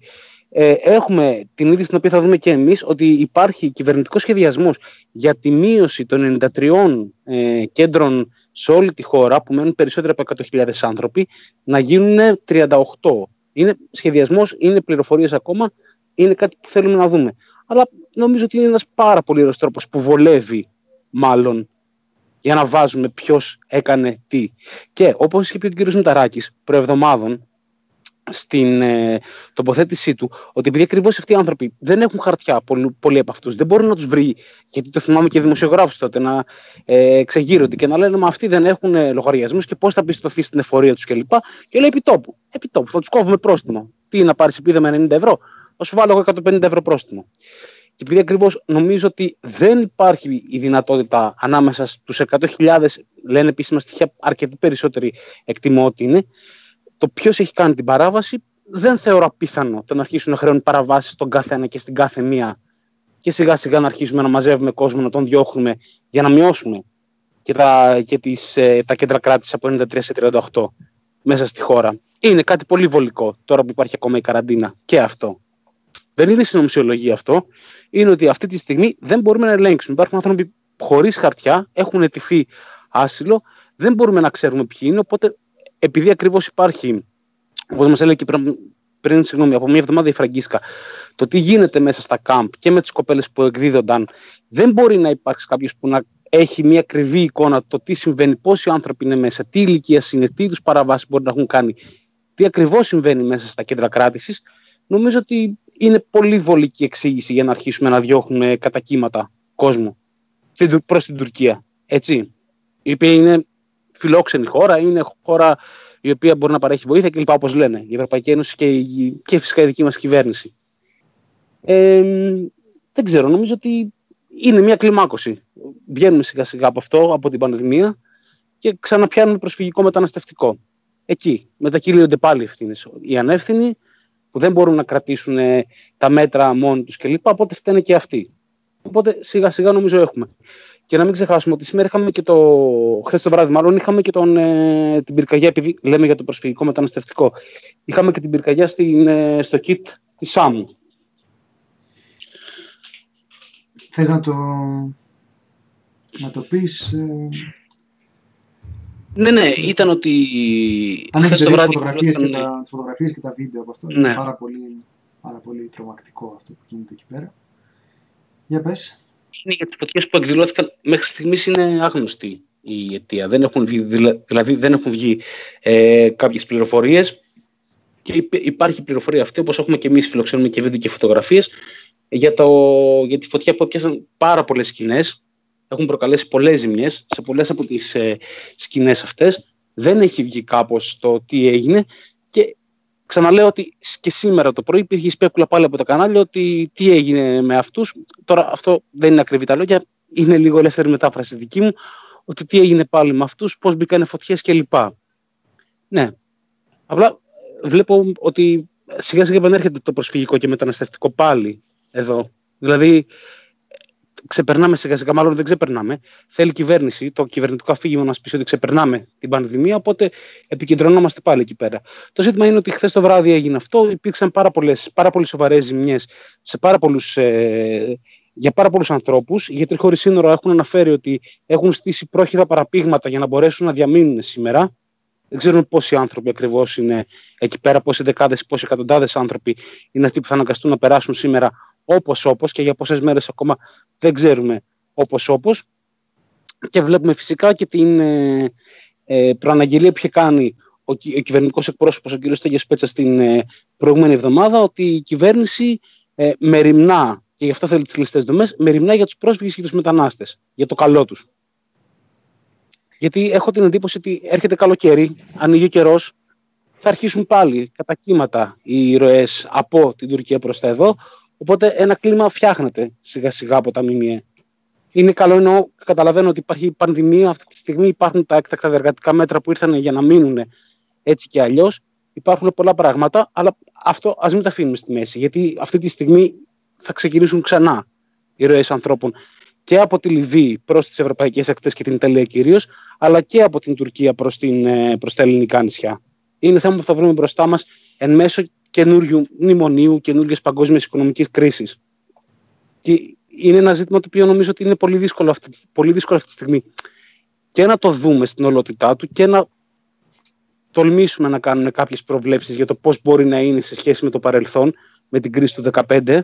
Ε, έχουμε την είδηση την οποία θα δούμε και εμείς ότι υπάρχει κυβερνητικός σχεδιασμός για τη μείωση των 93 ε, κέντρων σε όλη τη χώρα που μένουν περισσότεροι από 100.000 άνθρωποι να γίνουν 38. Είναι σχεδιασμός, είναι πληροφορίες ακόμα, είναι κάτι που θέλουμε να δούμε. Αλλά νομίζω ότι είναι ένας πάρα πολύ ωραίος τρόπος που βολεύει μάλλον για να βάζουμε ποιος έκανε τι. Και όπως είχε πει ο κ. Μηταράκης προεβδομάδων, στην ε, τοποθέτησή του ότι επειδή ακριβώς αυτοί οι άνθρωποι δεν έχουν χαρτιά, πολλοί, πολλοί από αυτούς, δεν μπορούν να τους βρει, γιατί το θυμάμαι και δημοσιογράφους τότε να ε, ξεγείρονται και να λένε Μα αυτοί δεν έχουν ε, λογαριασμούς και πώς θα πιστωθεί στην εφορία τους κλπ. Και, και λέει επιτόπου. Επιτόπου, θα τους κόβουμε πρόστιμο. Τι να πάρεις επίδομα 90 ευρώ, θα σου βάλω εγώ 150 ευρώ πρόστιμο. Και επειδή ακριβώς νομίζω ότι δεν υπάρχει η δυνατότητα ανάμεσα στους 100.000, λένε επίσημα στοιχεία, αρκετοί περισσότεροι εκτιμώ ότι είναι, το ποιος έχει κάνει την παράβαση, δεν θεωρώ απίθανο το να αρχίσουν να χρεώνουν παραβάσεις στον καθένα και στην κάθε μία και σιγά σιγά να αρχίσουμε να μαζεύουμε κόσμο, να τον διώχνουμε για να μειώσουμε και τα, και τις, ε, τα κέντρα κράτησης από 93 σε 38 μέσα στη χώρα. Είναι κάτι πολύ βολικό τώρα που υπάρχει ακόμα η καραντίνα και αυτό. Δεν είναι συνωμοσιολογία αυτό. Είναι ότι αυτή τη στιγμή δεν μπορούμε να ελέγξουμε. Υπάρχουν άνθρωποι χωρίς χαρτιά, έχουν ετηθεί άσυλο, δεν μπορούμε να ξέρουμε ποιοι είναι. Οπότε επειδή ακριβώς υπάρχει, όπως μας έλεγε και πριν, πριν συγγνώμη, από μια εβδομάδα η Φραγκίσκα, το τι γίνεται μέσα στα κάμπ και με τις κοπέλες που εκδίδονταν, δεν μπορεί να υπάρξει κάποιος που να έχει μια ακριβή εικόνα το τι συμβαίνει, πόσοι άνθρωποι είναι μέσα, τι ηλικία είναι, τι είδους παραβάσεις μπορεί να έχουν κάνει, τι ακριβώς συμβαίνει μέσα στα κέντρα κράτησης. Νομίζω ότι είναι πολύ βολική εξήγηση για να αρχίσουμε να διώχνουμε κατά κύματα κόσμο προς την Τουρκία. Έτσι. Η οποία είναι φιλόξενη χώρα, είναι χώρα η οποία μπορεί να παρέχει βοήθεια κλπ. Όπως λένε η Ευρωπαϊκή Ένωση και, η, και φυσικά η δική μας κυβέρνηση. Ε, δεν ξέρω, νομίζω ότι είναι μια κλιμάκωση. Βγαίνουμε σιγά σιγά από αυτό, από την πανδημία και ξαναπιάνουμε προσφυγικό μεταναστευτικό. Εκεί μετακύλιονται πάλι ευθύνες. Οι ανεύθυνοι που δεν μπορούν να κρατήσουν τα μέτρα μόνοι τους κλπ. Οπότε φταίνε και αυτοί. Οπότε σιγά σιγά νομίζω έχουμε. Και να μην ξεχάσουμε ότι σήμερα είχαμε και το. χθες το βράδυ, μάλλον είχαμε και τον, ε, την πυρκαγιά, επειδή λέμε για το προσφυγικό μεταναστευτικό. Είχαμε και την πυρκαγιά στην, ε, στο kit της ΣΑΜ. Θες να το, να το πεις... Ε... Ναι, ναι, ήταν ότι. Αν έχετε το δει βράδυ. τις φωτογραφίες, ήταν- και τα, τις φωτογραφίες και τα βίντεο από αυτό, Ναι. είναι πάρα πολύ, πάρα πολύ τρομακτικό αυτό που γίνεται εκεί πέρα. Για πες. Είναι για τις φωτιές που εκδηλώθηκαν μέχρι στιγμής είναι άγνωστη η αιτία. Δεν έχουν βγει, δηλα- δηλαδή δεν έχουν βγει ε, κάποιες πληροφορίες. Και υπ- υπάρχει πληροφορία αυτή όπως έχουμε και εμείς φιλοξενούμε και βίντεο και φωτογραφίες για, το, για τη φωτιά που έπιασαν πάρα πολλές σκηνές. Έχουν προκαλέσει πολλές ζημιές σε πολλές από τις ε, σκηνές αυτές. Δεν έχει βγει κάπως το τι έγινε. Και ξαναλέω ότι και σήμερα το πρωί υπήρχε σπέκουλα πάλι από τα κανάλια ότι τι έγινε με αυτούς τώρα αυτό δεν είναι ακριβή τα λόγια, είναι λίγο ελεύθερη μετάφραση δική μου, ότι τι έγινε πάλι με αυτούς, πώς μπήκανε φωτιές κλπ. Ναι, απλά βλέπω ότι σιγά σιγά επανέρχεται το προσφυγικό και μεταναστευτικό πάλι εδώ. Δηλαδή, ξεπερνάμε σιγά σιγά, μάλλον δεν ξεπερνάμε. Θέλει η κυβέρνηση, το κυβερνητικό αφήγημα να μας πεις ότι ξεπερνάμε την πανδημία, οπότε επικεντρωνόμαστε πάλι εκεί πέρα. Το ζήτημα είναι ότι χθες το βράδυ έγινε αυτό. Υπήρξαν πάρα, πολλές, πάρα πολύ σοβαρές ζημιές σε πάρα πολλούς, ε, για πάρα πολλούς ανθρώπους. Οι γιατροί χωρίς σύνορα έχουν αναφέρει ότι έχουν στήσει πρόχειρα παραπήγματα για να μπορέσουν να διαμείνουν σήμερα. Δεν ξέρουν πόσοι άνθρωποι ακριβώς είναι εκεί πέρα, πόσοι δεκάδες, πόσοι εκατοντάδες άνθρωποι είναι αυτοί που θα αναγκαστούν να περάσουν σήμερα όπως όπως και για πόσες μέρες ακόμα δεν ξέρουμε όπως όπως και βλέπουμε φυσικά και την ε, ε, προαναγγελία που είχε κάνει ο, ο κυβερνητικός εκπρόσωπος ο κ. Στέγιος Πέτσα την ε, προηγούμενη εβδομάδα ότι η κυβέρνηση ε, μεριμνά και γι' αυτό θέλει τις ληστές δομές, μεριμνά για τους πρόσφυγες και τους μετανάστες, για το καλό τους. Γιατί έχω την εντύπωση ότι έρχεται καλοκαίρι, ανοίγει ο καιρός, θα αρχίσουν πάλι κατά κύματα οι ροές από την Τουρκία προς τα εδώ, Οπότε ένα κλίμα φτιάχνεται σιγά σιγά από τα ΜΜΕ. Είναι καλό ενώ καταλαβαίνω ότι υπάρχει πανδημία, αυτή τη στιγμή υπάρχουν τα έκτακτα διεργατικά μέτρα που ήρθαν για να μείνουν έτσι και αλλιώς. Υπάρχουν πολλά πράγματα, αλλά αυτό ας μην τα αφήνουμε στη μέση. Γιατί αυτή τη στιγμή θα ξεκινήσουν ξανά οι ροές ανθρώπων και από τη Λιβύη προς τις ευρωπαϊκές ακτές και την Ιταλία κυρίως, αλλά και από την Τουρκία προς ε, τα ελληνικά νησιά. Είναι θέμα που θα βρούμε μπροστά μας εν μέσω καινούριου μνημονίου, καινούργια παγκόσμια οικονομικής κρίσης. Και είναι ένα ζήτημα το οποίο νομίζω ότι είναι πολύ δύσκολο αυτή, πολύ δύσκολο αυτή τη στιγμή και να το δούμε στην ολότητά του και να τολμήσουμε να κάνουμε κάποιες προβλέψεις για το πώς μπορεί να είναι σε σχέση με το παρελθόν, με την κρίση του 2015,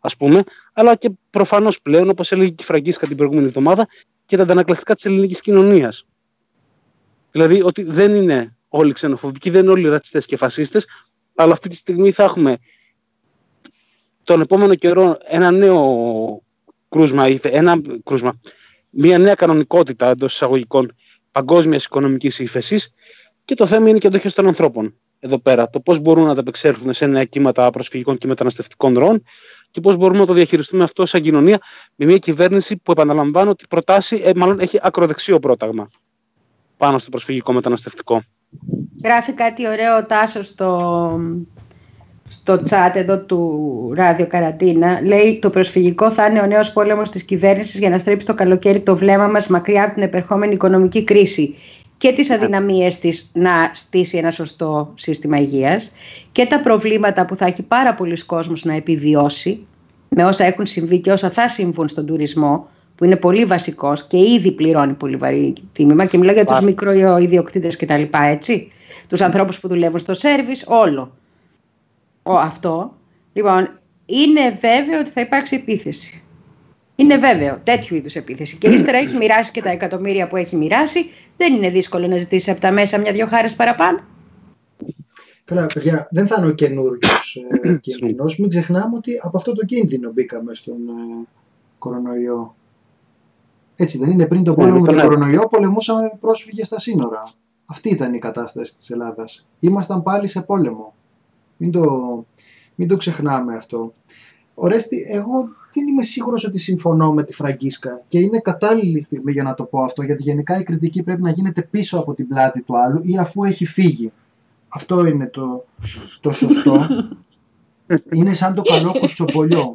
ας πούμε, αλλά και προφανώς πλέον, όπως έλεγε και η Φραγκίσκα την προηγούμενη εβδομάδα, και τα αντανακλαστικά της ελληνικής κοινωνίας. Δηλαδή ότι δεν είναι όλοι ξενοφοβικοί, δεν είναι όλοι ρατσιστές και φασίστες, αλλά αυτή τη στιγμή θα έχουμε τον επόμενο καιρό ένα νέο κρούσμα, ένα κρούσμα, μια νέα κανονικότητα εντός εισαγωγικών παγκόσμιας οικονομικής ύφεσης και το θέμα είναι και αντοχέ των ανθρώπων εδώ πέρα. Το πώς μπορούν να ανταπεξέλθουν σε νέα κύματα προσφυγικών και μεταναστευτικών ροών και πώς μπορούμε να το διαχειριστούμε αυτό σαν κοινωνία με μια κυβέρνηση που επαναλαμβάνω ότι προτάσει, ε, μάλλον έχει ακροδεξιό πρόταγμα πάνω στο προσφυγικό μεταναστευτικό. Γράφει κάτι ωραίο ο Τάσος στο, στο chat εδώ του Ράδιο Καρατίνα. Λέει το προσφυγικό θα είναι ο νέος πόλεμος της κυβέρνησης για να στρέψει το καλοκαίρι το βλέμμα μας μακριά από την επερχόμενη οικονομική κρίση και τις αδυναμίες της να στήσει ένα σωστό σύστημα υγείας και τα προβλήματα που θα έχει πάρα πολλοί κόσμος να επιβιώσει με όσα έχουν συμβεί και όσα θα συμβούν στον τουρισμό που είναι πολύ βασικός και ήδη πληρώνει πολύ βαρύ τίμημα και μιλάω για τους μικροϊδιοκτήτε κτλ. Έτσι. Τους ανθρώπους που δουλεύουν στο σερβι, όλο. Ο, αυτό. Λοιπόν, είναι βέβαιο ότι θα υπάρξει επίθεση. Είναι βέβαιο τέτοιου είδους επίθεση. Και ύστερα έχει μοιράσει και τα εκατομμύρια που έχει μοιράσει. Δεν είναι δύσκολο να ζητήσει από τα μέσα μια-δυο χάρες παραπάνω. Καλά, παιδιά, δεν θα είναι ο καινούριο ε, κίνδυνος. Μην ξεχνάμε ότι από αυτό το κίνδυνο μπήκαμε στον ε, κορονοϊό. Έτσι δεν είναι, πριν το ναι, πόλεμο με τον κορονοϊό πολεμούσαμε πρόσφυγες στα σύνορα. Αυτή ήταν η κατάσταση της Ελλάδας. Ήμασταν πάλι σε πόλεμο. Μην το, μην το ξεχνάμε αυτό. Ορέστη, εγώ δεν είμαι σίγουρος ότι συμφωνώ με τη Φραγκίσκα και είναι κατάλληλη στιγμή για να το πω αυτό, γιατί γενικά η κριτική πρέπει να γίνεται πίσω από την πλάτη του άλλου ή αφού έχει φύγει. Αυτό είναι το, το σωστό. είναι σαν το καλό κουτσομπολιό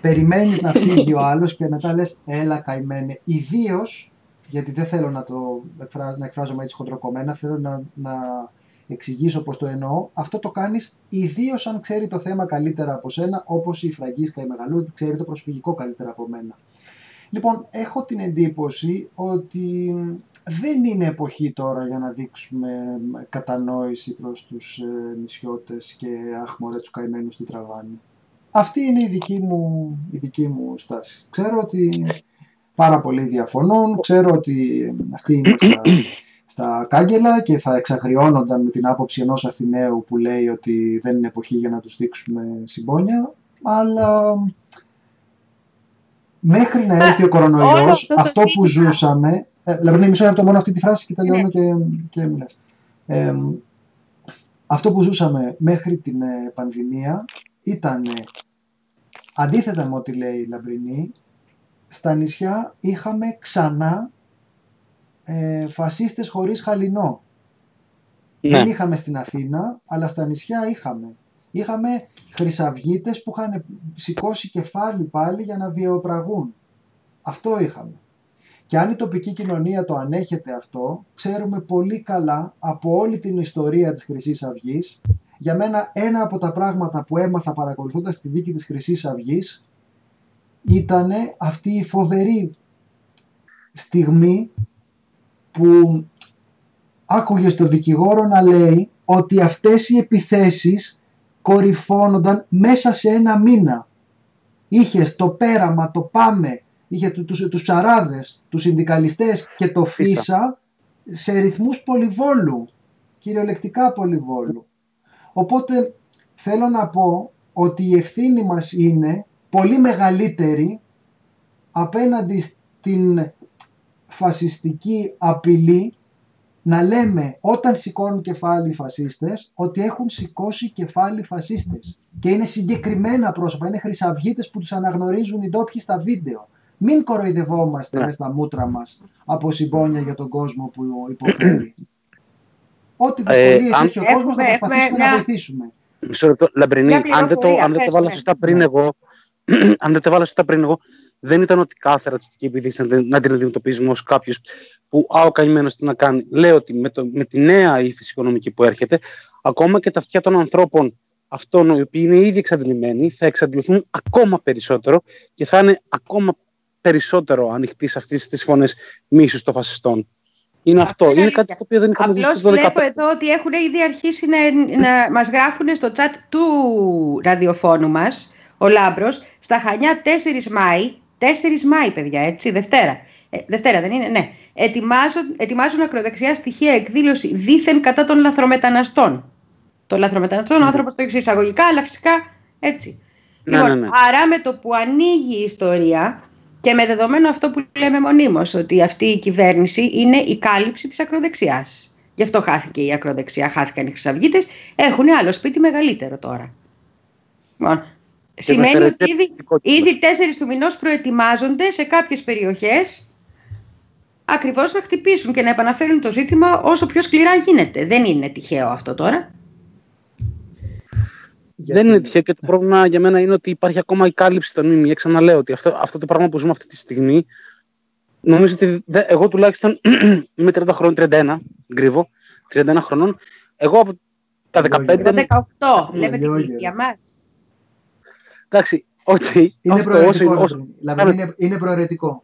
περιμένεις να φύγει ο άλλος και μετά λες έλα καημένε. Ιδίως, γιατί δεν θέλω να το να εκφράζομαι έτσι χοντροκομμένα, θέλω να, να εξηγήσω πώς το εννοώ. Αυτό το κάνεις ιδίως αν ξέρει το θέμα καλύτερα από σένα, όπως η Φραγκίσκα η Μεγαλούδη ξέρει το προσφυγικό καλύτερα από μένα. Λοιπόν, έχω την εντύπωση ότι δεν είναι εποχή τώρα για να δείξουμε κατανόηση προς τους ε, νησιώτες και αχ τους καημένους στη τραβάνη. Αυτή είναι η δική μου, η δική μου στάση. Ξέρω ότι πάρα πολλοί διαφωνούν, ξέρω ότι αυτοί είναι στα, στα κάγκελα και θα εξαγριώνονταν με την άποψη ενός Αθηναίου που λέει ότι δεν είναι εποχή για να τους δείξουμε συμπόνια, αλλά μέχρι να έρθει ο κορονοϊός, αυτό που ζούσαμε, ε, δηλαδή μισό λεπτό μόνο αυτή τη φράση και τελειώνω ναι. και, και μιλάς. Ε, αυτό που ζούσαμε μέχρι την ε, πανδημία ήταν αντίθετα με ό,τι λέει η Λαμπρινή, στα νησιά είχαμε ξανά ε, φασίστες χωρίς χαλινό. Ναι. Δεν είχαμε στην Αθήνα, αλλά στα νησιά είχαμε. είχαμε χρυσαυγίτες που είχαν σηκώσει κεφάλι πάλι για να βιοπραγούν. Αυτό είχαμε. Και αν η τοπική κοινωνία το ανέχεται αυτό, ξέρουμε πολύ καλά από όλη την ιστορία της χρυσής αυγής. Για μένα ένα από τα πράγματα που έμαθα παρακολουθώντας τη δίκη της χρυσής αυγής ήταν αυτή η φοβερή στιγμή που άκουγες στο δικηγόρο να λέει ότι αυτές οι επιθέσεις κορυφώνονταν μέσα σε ένα μήνα. Είχε το πέραμα, το πάμε, είχε τους, τους ψαράδες, τους συνδικαλιστές και το φύσα σε ρυθμούς πολυβόλου, κυριολεκτικά πολυβόλου. Οπότε θέλω να πω ότι η ευθύνη μας είναι πολύ μεγαλύτερη απέναντι στην φασιστική απειλή να λέμε όταν σηκώνουν κεφάλι οι φασίστες ότι έχουν σηκώσει κεφάλι οι φασίστες και είναι συγκεκριμένα πρόσωπα, είναι χρυσαυγίτες που τους αναγνωρίζουν οι ντόπιοι στα βίντεο. Μην κοροϊδευόμαστε ναι. στα μούτρα μας από συμπόνια για τον κόσμο που υποφέρει. Ό,τι δυσκολίες ε, έχει ο κόσμος θα προσπαθήσουμε να βοηθήσουμε. Μισό λεπτό, Λαμπρινή, αν δεν το, αν δεν το βάλω σωστά πριν εγώ, αν δεν το βάλω σωστά πριν εγώ, δεν ήταν ότι κάθε ρατσιστική επίθεση να την αντιμετωπίζουμε ως κάποιος που άω καημένος τι να κάνει. Λέω ότι με, το, με τη νέα ύφεση οικονομική που έρχεται, ακόμα και τα αυτιά των ανθρώπων αυτών οι οποίοι είναι ήδη εξαντλημένοι θα εξαντληθούν ακόμα περισσότερο και θα είναι ακόμα περισσότερο ανοιχτοί σε αυτές τις φωνές μίσους των φασιστών. Είναι αυτό. Είναι, κάτι το οποίο δεν είχαμε ζήσει στο 2015. βλέπω εδώ ότι έχουν ήδη αρχίσει να, να μας γράφουν στο chat του ραδιοφώνου μας, ο Λάμπρος, στα Χανιά 4 Μάη, 4 Μάη παιδιά, έτσι, Δευτέρα. Ε, Δευτέρα δεν είναι, ναι. Ετοιμάζουν, ετοιμάζουν ακροδεξιά στοιχεία εκδήλωση δίθεν κατά των λαθρομεταναστών. Το λαθρομεταναστών, ο άνθρωπος το έχει εισαγωγικά, αλλά φυσικά έτσι. Ναι, λοιπόν, ναι, ναι. Άρα με το που ανοίγει η ιστορία, και με δεδομένο αυτό που λέμε μονίμως, ότι αυτή η κυβέρνηση είναι η κάλυψη της ακροδεξιάς. Γι' αυτό χάθηκε η ακροδεξιά, χάθηκαν οι χρυσαυγίτες, έχουν άλλο σπίτι μεγαλύτερο τώρα. Λοιπόν, σημαίνει ότι ήδη, ήδη τέσσερις του μηνός προετοιμάζονται σε κάποιες περιοχές ακριβώς να χτυπήσουν και να επαναφέρουν το ζήτημα όσο πιο σκληρά γίνεται. Δεν είναι τυχαίο αυτό τώρα. Δεν είναι τυχαίο και το πρόβλημα για μένα είναι ότι υπάρχει ακόμα η κάλυψη των ΜΜΕ. Ξαναλέω ότι αυτό, αυτό το πράγμα που ζούμε αυτή τη στιγμή νομίζω ότι δε, εγώ τουλάχιστον είμαι 30 χρόνων, 31, κρύβω, 31 χρονών. Εγώ από τα 15. Τα 18, λέμε την ηλικία μας. Εντάξει, OK. Okay, είναι προαιρετικό. Όσο, δηλαδή είναι, είναι προαιρετικό.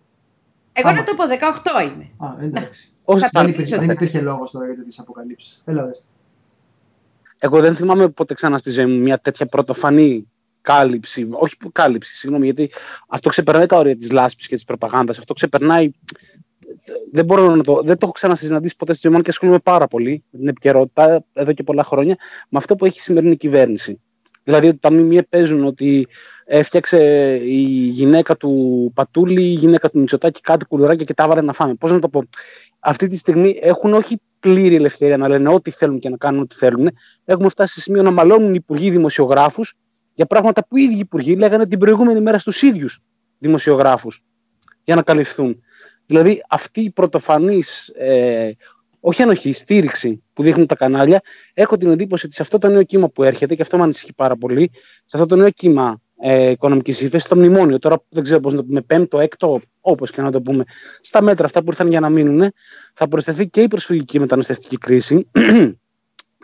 Εγώ να το πω 18 είμαι. Α, εντάξει. Όσο δεν, υπήρχε, δεν υπήρχε λόγος τώρα για τι αποκαλύψεις. Έλα, εγώ δεν θυμάμαι ποτέ ξανά στη ζωή μου μια τέτοια πρωτοφανή κάλυψη. Όχι κάλυψη, συγγνώμη, γιατί αυτό ξεπερνάει τα όρια της λάσπης και της προπαγάνδας. Αυτό ξεπερνάει. Δεν, μπορώ να το, δεν το έχω ξανασυναντήσει ποτέ στη ζωή μου και ασχολούμαι πάρα πολύ με την επικαιρότητα εδώ και πολλά χρόνια με αυτό που έχει η σημερινή κυβέρνηση. Δηλαδή ότι τα ΜΜΕ παίζουν ότι έφτιαξε η γυναίκα του Πατούλη, η γυναίκα του Μητσοτάκη κάτι κουλουράκια και τα έβαλε να φάμε. Πώς να το πω. Αυτή τη στιγμή έχουν όχι πλήρη ελευθερία να λένε ό,τι θέλουν και να κάνουν ό,τι θέλουν. Έχουμε φτάσει σε σημείο να μαλώνουν οι υπουργοί δημοσιογράφους για πράγματα που οι ίδιοι υπουργοί λέγανε την προηγούμενη μέρα στους ίδιους δημοσιογράφους για να καλυφθούν. Δηλαδή αυτή η πρωτοφανής, ε, όχι ανοχή, στήριξη που δείχνουν τα κανάλια, έχω την εντύπωση ότι σε αυτό το νέο κύμα που έρχεται, και αυτό με ανησυχεί πάρα πολύ, σε αυτό το νέο κύμα ε, οικονομικής ύφεση, το μνημόνιο, τώρα δεν ξέρω πώς να το πούμε, πέμπτο, έκτο, όπως και να το πούμε, στα μέτρα αυτά που ήρθαν για να μείνουν, θα προσθεθεί και η προσφυγική μεταναστευτική κρίση.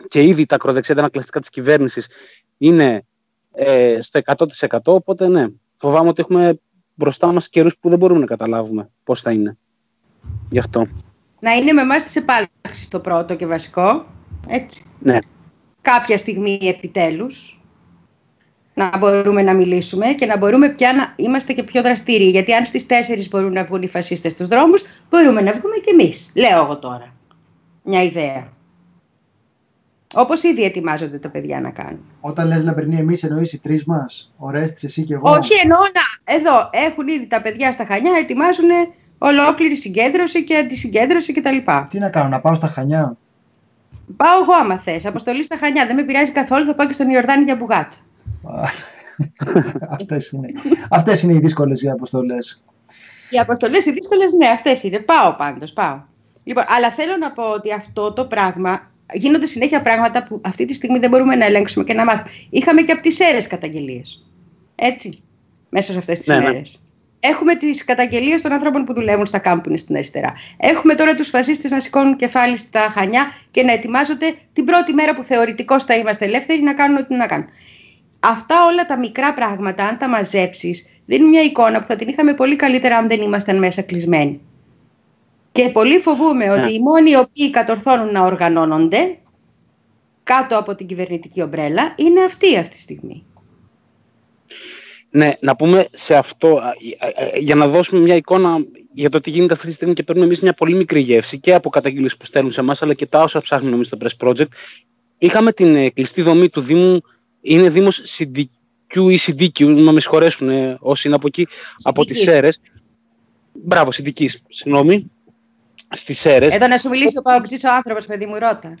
και ήδη τα ακροδεξιά ανακλαστικά της κυβέρνησης είναι ε, στο 100%. Οπότε ναι, φοβάμαι ότι έχουμε μπροστά μας καιρούς που δεν μπορούμε να καταλάβουμε πώς θα είναι. Γι' αυτό. Να είναι με εμάς της επάλξη το πρώτο και βασικό. Έτσι. Ναι. Κάποια στιγμή επιτέλους να μπορούμε να μιλήσουμε και να μπορούμε πια να είμαστε και πιο δραστήριοι. Γιατί αν στις 4 μπορούν να βγουν οι φασίστες στους δρόμους, μπορούμε να βγούμε και εμείς. Λέω εγώ τώρα. Μια ιδέα. Όπως ήδη ετοιμάζονται τα παιδιά να κάνουν. Όταν λες Λαμπρινή, εμείς εννοείς οι τρεις μας, ο Ρέστη, εσύ και εγώ. Όχι, εννοώ να. Εδώ έχουν ήδη τα παιδιά στα Χανιά, ετοιμάζουν ολόκληρη συγκέντρωση και αντισυγκέντρωση κτλ. Τι να κάνω, να πάω στα Χανιά; Πάω εγώ άμα θες. Αποστολή στα Χανιά. Δεν με πειράζει καθόλου, θα πάω και στον Ιορδάνη για μπουγάτσα. Αυτές, είναι, αυτές είναι οι δύσκολες οι αποστολές. Οι αποστολές οι δύσκολες, ναι, αυτές είναι. Πάω πάντως, πάω. Λοιπόν, αλλά θέλω να πω ότι αυτό το πράγμα γίνονται συνέχεια πράγματα που αυτή τη στιγμή δεν μπορούμε να ελέγξουμε και να μάθουμε. Είχαμε και από τις αίρες καταγγελίες. Έτσι. Μέσα σε αυτές τις Ναι, ναι. ημέρε. Έχουμε τις καταγγελίες των ανθρώπων που δουλεύουν στα κάμπ που είναι στην αριστερά. Έχουμε τώρα τους φασίστες να σηκώνουν κεφάλι στα χανιά και να ετοιμάζονται την πρώτη μέρα που θεωρητικώς θα είμαστε ελεύθεροι να κάνουν ό,τι να κάνουν. Αυτά όλα τα μικρά πράγματα, αν τα μαζέψεις, δίνουν μια εικόνα που θα την είχαμε πολύ καλύτερα αν δεν ήμασταν μέσα κλεισμένοι. Και πολύ φοβούμαι Ναι. ότι οι μόνοι οι οποίοι κατορθώνουν να οργανώνονται κάτω από την κυβερνητική ομπρέλα είναι αυτοί αυτή τη στιγμή. Ναι, να πούμε σε αυτό, α, α, α, για να δώσουμε μια εικόνα για το τι γίνεται αυτή τη στιγμή και παίρνουμε εμείς μια πολύ μικρή γεύση και από καταγγελίες που στέλνουν σε εμάς, αλλά και τα όσα ψάχνουμε εμείς στο Press Project. Είχαμε την ε, κλειστή δομή του Δήμου, είναι Δήμος Συντικιού ή Συντίκιου, να με συγχωρέσουν ε, όσοι είναι από εκεί, από τις Συντικής. Σέρες. Μπράβο, Συντικής, συγγνώμη. Στις Σέρες, Εδώ να σου μιλήσει ο Παοκτζής ο άνθρωπος, παιδί μου, ρώτα.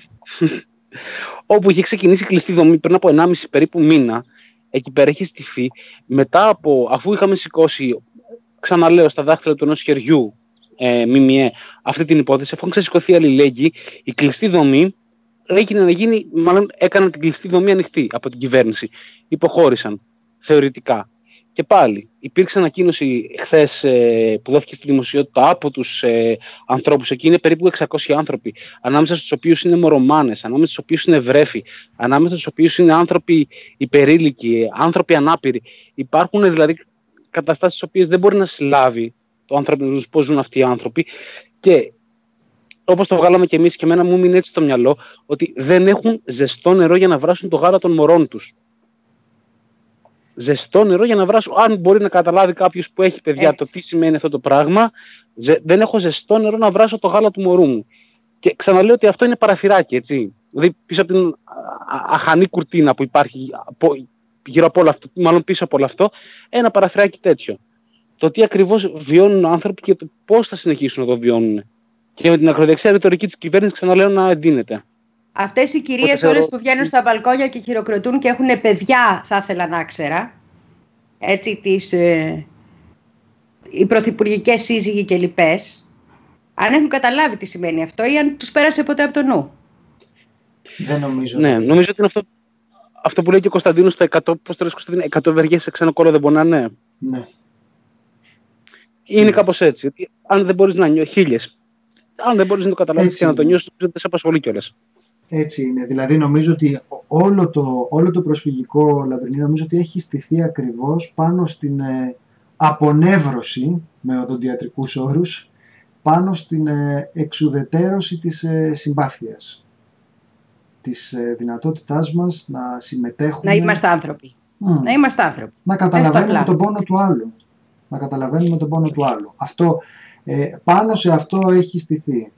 όπου είχε ξεκινήσει η κλειστή δομή πριν από 1,5 περίπου μήνα. Εκεί πέρα έχει στηθεί μετά από, αφού είχαμε σηκώσει, ξαναλέω, στα δάχτυλα του ενός χεριού, ε, ΜΜΕ, αυτή την υπόθεση, αφού είχαν ξεσηκωθεί αλληλέγγυοι, η κλειστή δομή έγινε να γίνει, μάλλον έκαναν την κλειστή δομή ανοιχτή από την κυβέρνηση. Υποχώρησαν θεωρητικά. Και πάλι υπήρξε ανακοίνωση χθες ε, που δόθηκε στη δημοσιότητα από τους ε, ανθρώπους εκεί. Είναι περίπου 600 άνθρωποι, ανάμεσα στους οποίους είναι μορομάνε, ανάμεσα στους οποίους είναι βρέφοι, ανάμεσα στους οποίους είναι άνθρωποι υπερήλικοι, άνθρωποι ανάπηροι. Υπάρχουν δηλαδή καταστάσεις τι οποίες δεν μπορεί να συλλάβει το ανθρώπινο πώ ζουν αυτοί οι άνθρωποι. Και όπως το βγάλαμε και εμείς, και εμένα μου μείνει έτσι στο μυαλό, ότι δεν έχουν ζεστό νερό για να βράσουν το γάλα των μωρών τους. Ζεστό νερό για να βράσουν. Αν μπορεί να καταλάβει κάποιος που έχει παιδιά Έτσι. το τι σημαίνει αυτό το πράγμα, ζε- δεν έχω ζεστό νερό να βράσω το γάλα του μωρού μου. Και ξαναλέω ότι αυτό είναι παραθυράκι, έτσι. Δηλαδή πίσω από την α- α- αχανή κουρτίνα που υπάρχει από- γύρω από όλο αυτό, μάλλον πίσω από όλο αυτό, ένα παραθυράκι τέτοιο. Το τι ακριβώς βιώνουν οι άνθρωποι και πώς θα συνεχίσουν να το βιώνουν. Και με την ακροδεξιά ρητορική της κυβέρνησης, ξαναλέω, να εντείνεται. Αυτές οι κυρίες Οπότε θεωρώ- όλες που βγαίνουν στα μπαλκόνια και χειροκροτούν και έχουν παιδιά, θα ήθελα να ξέρα. Έτσι, τις, ε, οι πρωθυπουργικές σύζυγοι και λοιπές, αν έχουν καταλάβει τι σημαίνει αυτό ή αν τους πέρασε ποτέ από το νου. Δεν νομίζω. Ναι, νομίζω ότι είναι αυτό, αυτό που λέει και ο Κωνσταντίνος στο 100, πώς το λες Κωνσταντίνο, 100 βεργέ σε ξένο κόλλο δεν μπορεί να είναι. Ναι. Είναι Ναι. κάπως έτσι. Ότι αν δεν μπορείς να νιώσει, χίλιες. Αν δεν μπορείς να το καταλάβεις Έτσι και να το είναι. νιώσεις, δεν σε απασχολεί κιόλας. Έτσι είναι. Δηλαδή νομίζω ότι όλο το, όλο το προσφυγικό λαμπρινί νομίζω ότι έχει στηθεί ακριβώς πάνω στην ε, απονεύρωση με οδοντιατρικούς όρους πάνω στην ε, εξουδετέρωση της ε, συμπάθειας της ε, δυνατότητάς μας να συμμετέχουμε Να είμαστε άνθρωποι. Μμ. Να είμαστε άνθρωποι. να καταλαβαίνουμε απλά. τον πόνο του άλλου. Να καταλαβαίνουμε τον πόνο του άλλου. Αυτό, ε, πάνω σε αυτό έχει στηθεί.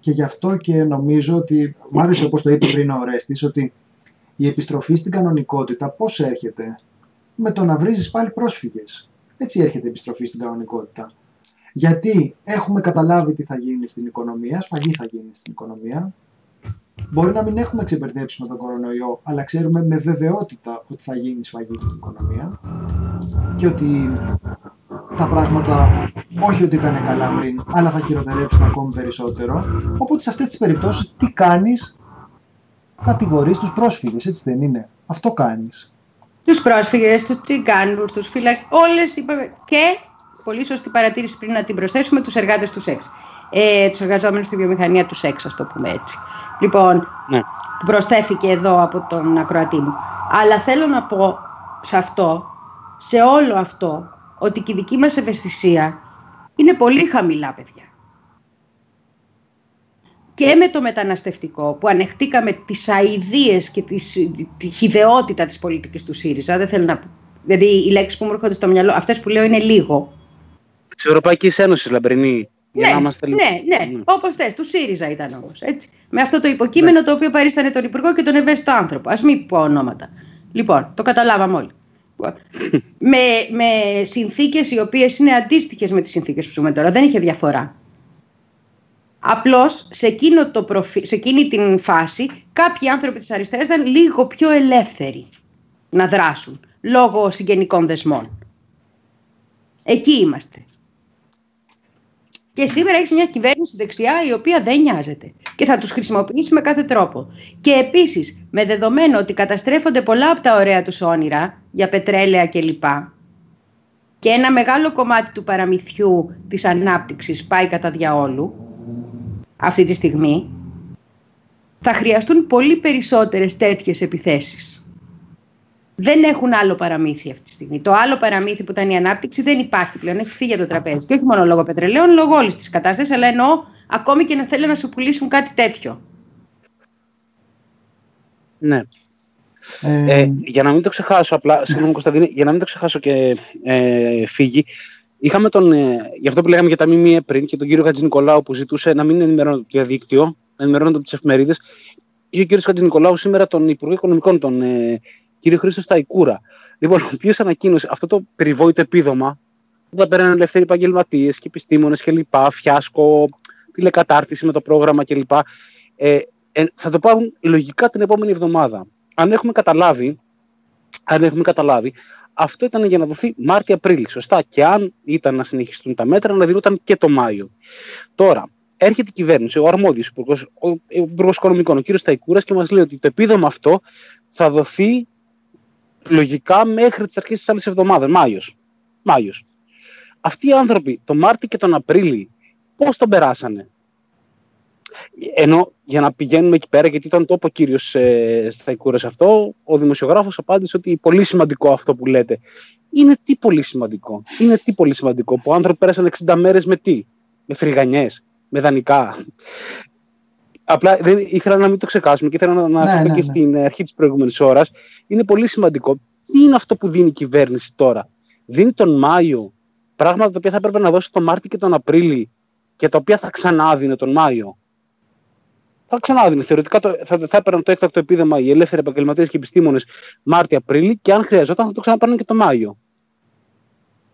Και γι' αυτό και νομίζω ότι, μ' άρεσε όπως το είπε πριν ο Ορέστης, ότι η επιστροφή στην κανονικότητα πώς έρχεται; Με το να βρίζεις πάλι πρόσφυγες. Έτσι έρχεται η επιστροφή στην κανονικότητα. Γιατί έχουμε καταλάβει τι θα γίνει στην οικονομία, σφαγή θα γίνει στην οικονομία. Μπορεί να μην έχουμε ξεμπερδέψει με τον κορονοϊό, αλλά ξέρουμε με βεβαιότητα ότι θα γίνει σφαγή στην οικονομία και ότι τα πράγματα όχι ότι ήταν καλά πριν, αλλά θα χειροτερέψουν ακόμη περισσότερο. Οπότε σε αυτές τις περιπτώσεις τι κάνεις, κατηγορείς τους πρόσφυγες, έτσι δεν είναι; Αυτό κάνεις. Τους πρόσφυγες, τους τσιγκάνους, τους φυλακ... Όλες είπαμε. Και, πολύ σωστή παρατήρηση πριν να την προσθέσουμε, τους εργάτες τους σεξ. Ε, τους εργαζόμενους στη βιομηχανία τους σεξ, ας το πούμε έτσι. Λοιπόν, Ναι. που προσθέθηκε εδώ από τον ακροατή μου. Αλλά θέλω να πω σε αυτό, σε όλο αυτό, ότι και η δική μας ευαισθησία είναι πολύ χαμηλά, παιδιά. Και με το μεταναστευτικό που ανεχτήκαμε τις αηδίες και τις, τη, τη χιδεότητα της πολιτικής του ΣΥΡΙΖΑ, δεν θέλω να πω. Δηλαδή οι λέξεις που μου έρχονται στο μυαλό, αυτές που λέω είναι λίγο. Της Ευρωπαϊκής Ένωσης, Λαμπρινή. Για ναι, να είμαστε λίγο- ναι, ναι, Ναι. όπως θες, του ΣΥΡΙΖΑ ήταν όμως, έτσι. Με αυτό το υποκείμενο το οποίο παρίστανε τον Υπουργό και τον ευαίσθητο άνθρωπο. Ας μην πω ονόματα. Λοιπόν, το καταλάβαμε όλοι. Με, με συνθήκες οι οποίες είναι αντίστοιχες με τις συνθήκες που ζούμε τώρα. Δεν είχε διαφορά. Απλώς σε, εκείνο το προφι- σε εκείνη την φάση κάποιοι άνθρωποι της αριστεράς ήταν λίγο πιο ελεύθεροι να δράσουν λόγω συγγενικών δεσμών. Εκεί είμαστε. Και σήμερα έχεις μια κυβέρνηση δεξιά η οποία δεν νοιάζεται και θα τους χρησιμοποιήσει με κάθε τρόπο. Και επίσης, με δεδομένο ότι καταστρέφονται πολλά από τα ωραία τους όνειρα για πετρέλαια κλπ. Και ένα μεγάλο κομμάτι του παραμυθιού της ανάπτυξης πάει κατά διαόλου αυτή τη στιγμή, θα χρειαστούν πολύ περισσότερες τέτοιες επιθέσεις δεν έχουν άλλο παραμύθι αυτή τη στιγμή. Το άλλο παραμύθι που ήταν η ανάπτυξη δεν υπάρχει πλέον. Έχει φύγει από το τραπέζι. Και όχι μόνο λόγω πετρελαίων, λόγω όλης της κατάστασης, αλλά εννοώ ακόμη και να θέλουν να σου πουλήσουν κάτι τέτοιο. Ναι. Ε, ε, για να μην το ξεχάσω, απλά, συγγνώμη Κωνσταντίνη, για να μην το ξεχάσω και ε, φύγει, είχαμε τον, ε, γι' αυτό που λέγαμε για τα ΜΜΕ πριν και τον κύριο Χατζη Νικολάου που ζητούσε να μην ενημερώνονται το διαδίκτυο, να ενημερώνονται από τις εφημερίδες. Είχε ο κύριος Χατζη Νικολάου σήμερα τον Υπουργό Οικονομικών, τον ε, κύριο Χρήστο Σταϊκούρα. Λοιπόν, ο οποίο ανακοίνωσε αυτό το περιβόητο επίδομα που θα παίρνουν ελεύθεροι επαγγελματίες και επιστήμονες κλπ. Φιάσκο, τηλεκατάρτιση με το πρόγραμμα κλπ. Ε, ε, θα το πάρουν λογικά την επόμενη εβδομάδα. Αν έχουμε καταλάβει, αν έχουμε καταλάβει, αυτό ήταν για να δοθεί Μάρτιο-Απρίλη. Σωστά. Και αν ήταν να συνεχιστούν τα μέτρα, να δινόταν και το Μάιο. Τώρα, έρχεται η κυβέρνηση, ο αρμόδιος υπουργός, ο υπουργός Οικονομικών, ο κ. Σταϊκούρα, και μας λέει ότι το επίδομα αυτό θα δοθεί λογικά μέχρι τις αρχές της άλλης εβδομάδας, Μάιος. Μάιος. Αυτοί οι άνθρωποι τον Μάρτιο και τον Απρίλιο πώς τον περάσανε. Ενώ για να πηγαίνουμε εκεί πέρα, γιατί ήταν το είπε ο κύριο ε, αυτό, ο δημοσιογράφος απάντησε ότι πολύ σημαντικό αυτό που λέτε. Είναι τι πολύ σημαντικό; Είναι τι πολύ σημαντικό; Που άνθρωποι πέρασαν 60 μέρες με τι, με φρυγανιέ, με δανεικά; Απλά δεν, ήθελα να μην το ξεχάσουμε και ήθελα να, να ναι, ναι, και ναι. στην αρχή της προηγούμενης ώρας. Είναι πολύ σημαντικό. Τι είναι αυτό που δίνει η κυβέρνηση τώρα; Δίνει τον Μάιο πράγματα τα οποία θα έπρεπε να δώσει τον Μάρτιο και τον Απρίλιο και τα οποία θα ξανάδινε τον Μάιο. Θα ξανάδινε. Θεωρητικά το, θα, θα έπαιρναν το έκτακτο επίδομα οι ελεύθεροι επαγγελματίες και επιστήμονες Μάρτιο-Απρίλιο και αν χρειαζόταν θα το ξαναπάρουν και τον Μάιο.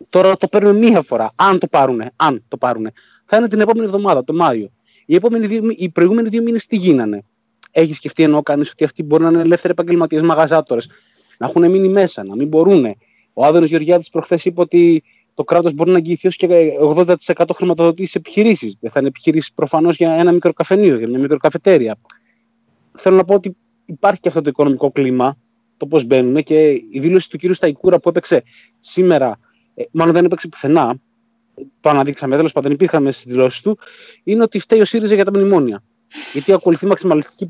Τώρα το παίρνουμε μία φορά. Αν το πάρουν, αν το πάρουν. Θα είναι την επόμενη εβδομάδα, το Μάιο. Οι, δύο, οι προηγούμενοι δύο μήνες τι γίνανε; Έχει σκεφτεί εννοώ κανεί ότι αυτοί μπορεί να είναι ελεύθεροι επαγγελματίες, μαγαζάτορες, να έχουν μείνει μέσα, να μην μπορούν. Ο Άδωνος Γεωργιάδη προχθές είπε ότι το κράτος μπορεί να εγγυηθεί ως και 80% χρηματοδοτήσεις επιχειρήσεις. Δεν θα είναι επιχειρήσεις προφανώς για ένα μικρό καφενείο, για μια μικροκαφετέρια. Θέλω να πω ότι υπάρχει και αυτό το οικονομικό κλίμα, το πώς μπαίνουμε και η δήλωση του κ. Σταϊκούρα που έπαιξε σήμερα, ε, μάλλον δεν έπαιξε πουθενά, το αναδείξαμε, τέλος πάντων υπήρχαν στις δηλώσεις του, είναι ότι φταίει ο ΣΥΡΙΖΑ για τα μνημόνια. Γιατί ακολουθεί μαξιμαλιστική,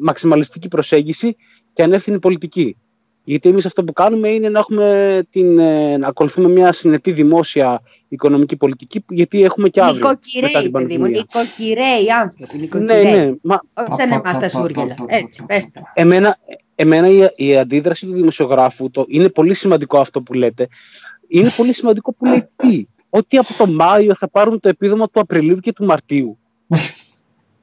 μαξιμαλιστική προσέγγιση και ανεύθυνη πολιτική. Γιατί εμείς αυτό που κάνουμε είναι να, έχουμε την, ε, να ακολουθούμε μια συνετή δημόσια οικονομική πολιτική, γιατί έχουμε και αύριο. Νοικοκυρέοι, μετά την πανδημία. Νοικοκυρέοι άνθρωποι. Νοικοκυρέοι. Ναι, ναι. Μα... Όχι σαν εμάς τα σούργελα. Έτσι, πες τα. Εμένα, εμένα η, η αντίδραση του δημοσιογράφου, το, είναι πολύ σημαντικό αυτό που λέτε. Είναι πολύ σημαντικό που λέει τι ότι από το Μάιο θα πάρουν το επίδομα του Απριλίου και του Μαρτίου.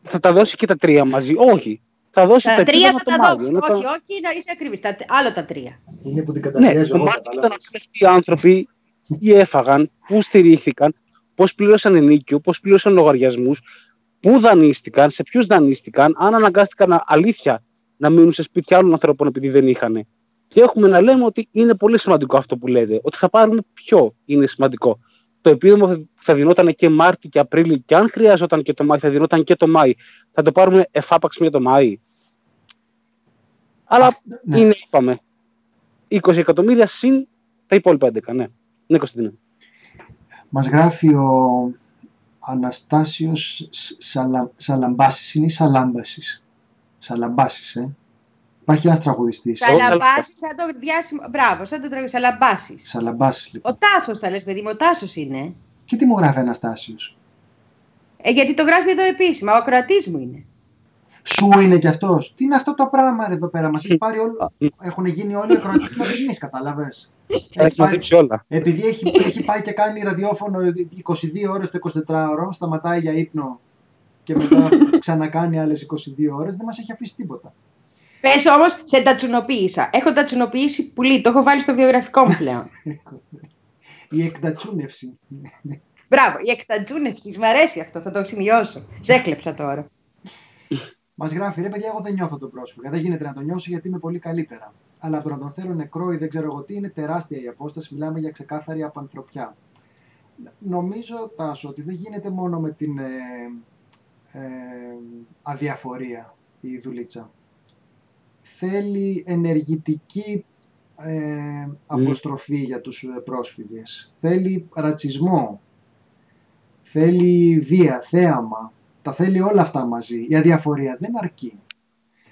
θα τα δώσει και τα τρία μαζί. Όχι. Θα δώσει τα το τρία θα τα δώσει. Όχι, όχι, να είσαι ακριβής. Άλλο τα τρία. Είναι που την καταστρέφει. Ναι, το Μάρτιο ήταν αυτοί οι άνθρωποι τι έφαγαν, πού στηρίχθηκαν, πώς πλήρωσαν ενίκιο, πώς πλήρωσαν λογαριασμούς, πού δανείστηκαν, σε ποιους δανείστηκαν, αν αναγκάστηκαν αλήθεια να μείνουν σε σπίτια άλλων ανθρώπων επειδή δεν είχαν. Και έχουμε να λέμε ότι είναι πολύ σημαντικό αυτό που λέτε. Ότι θα πάρουμε ποιο είναι σημαντικό το επίδομα θα δινόταν και Μάρτι και Απρίλιο και αν χρειαζόταν και το Μάη θα δινόταν και το Μάη. Θα το πάρουμε εφάπαξ με το Μάη. Αλλά ναι. είναι, είπαμε, 20 εκατομμύρια συν τα υπόλοιπα 11. Ναι, ναι Κωνσταντίνα. Μας γράφει ο Αναστάσιος Σαλα... Σαλαμπάσης, είναι ή Σαλάμπασης. Σαλαμπάσης, ε. Υπάρχει ένας τραγουδιστής. Σαλαμπάσης, σαν το διάσημο. Μπράβο, σαν το τραγουδιστή. Σαλαμπάσης. Σαλαμπάσης, λοιπόν. Ο Τάσος θα λες, παιδί μου, ο Τάσος είναι. Και τι μου γράφει Αναστάσιος; Ε, γιατί το γράφει εδώ επίσημα. Ο ακροατής μου είναι. Σου είναι κι αυτός. Τι είναι αυτό το πράγμα εδώ πέρα; Μας έχει πάρει όλο. Έχουν γίνει όλοι οι ακροατές της Μαδρινή, κατάλαβες. Έχει μαζέψει όλα. Επειδή έχει, έχει πάει και κάνει ραδιόφωνο 22 ώρες το 24ωρο, σταματάει για ύπνο και μετά ξανακάνει άλλες 22 ώρες, δεν μας έχει αφήσει τίποτα. Πες όμως, σε τατσουνοποίησα. Έχω τατσουνοποιήσει πουλί. Το έχω βάλει στο βιογραφικό μου πλέον. η εκτατσούνευση. Μπράβο, η εκτατσούνευση. Μ' αρέσει αυτό, θα το σημειώσω. Σε έκλεψα τώρα. Μας γράφει, ρε παιδιά, εγώ δεν νιώθω τον πρόσφυγα. Δεν γίνεται να τον νιώσω γιατί είμαι πολύ καλύτερα. Αλλά από το να τον θέλω νεκρό ή δεν ξέρω εγώ τι, είναι τεράστια η απόσταση. Μιλάμε για ξεκάθαρη απανθρωπιά. νομίζω, Τάσο, ότι δεν γίνεται μόνο με την ε, ε, αδιαφορία η δουλίτσα. Θέλει ενεργητική ε, αποστροφή για τους ε, πρόσφυγες. Θέλει ρατσισμό. Θέλει βία, θέαμα. Τα θέλει όλα αυτά μαζί. Η αδιαφορία δεν αρκεί.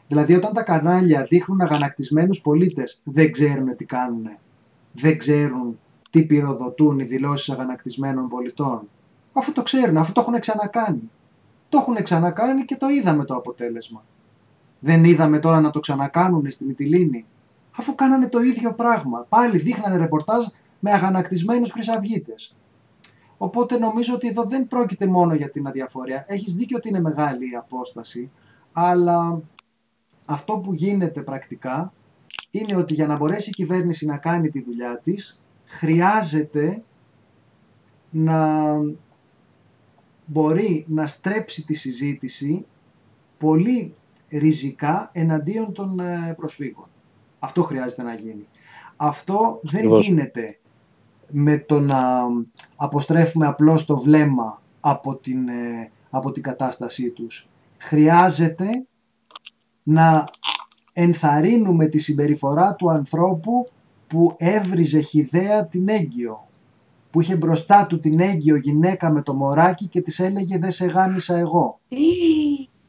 Δηλαδή όταν τα κανάλια δείχνουν αγανακτισμένους πολίτες δεν ξέρουν τι κάνουν. Δεν ξέρουν τι πυροδοτούν οι δηλώσεις αγανακτισμένων πολιτών. Αφού το ξέρουν, αφού το έχουν ξανακάνει. Το έχουν ξανακάνει και το είδαμε το αποτέλεσμα. Δεν είδαμε τώρα να το ξανακάνουν στην Μυτιλίνη. Αφού κάνανε το ίδιο πράγμα. Πάλι δείχνανε ρεπορτάζ με αγανακτισμένους χρυσαυγίτες. Οπότε νομίζω ότι εδώ δεν πρόκειται μόνο για την αδιαφορία. Έχεις δίκιο ότι είναι μεγάλη η απόσταση, αλλά αυτό που γίνεται πρακτικά είναι ότι για να μπορέσει η κυβέρνηση να κάνει τη δουλειά της, χρειάζεται να μπορεί να στρέψει τη συζήτηση πολύ ριζικά εναντίον των ε, προσφύγων. Αυτό χρειάζεται να γίνει. Αυτό δεν γίνεται με το να αποστρέφουμε απλώς το βλέμμα από την, ε, από την κατάστασή τους. Χρειάζεται να ενθαρρύνουμε τη συμπεριφορά του ανθρώπου που έβριζε χιδέα την έγκυο. Που είχε μπροστά του την έγκυο γυναίκα με το μωράκι και της έλεγε «Δεν σε γάμισα εγώ».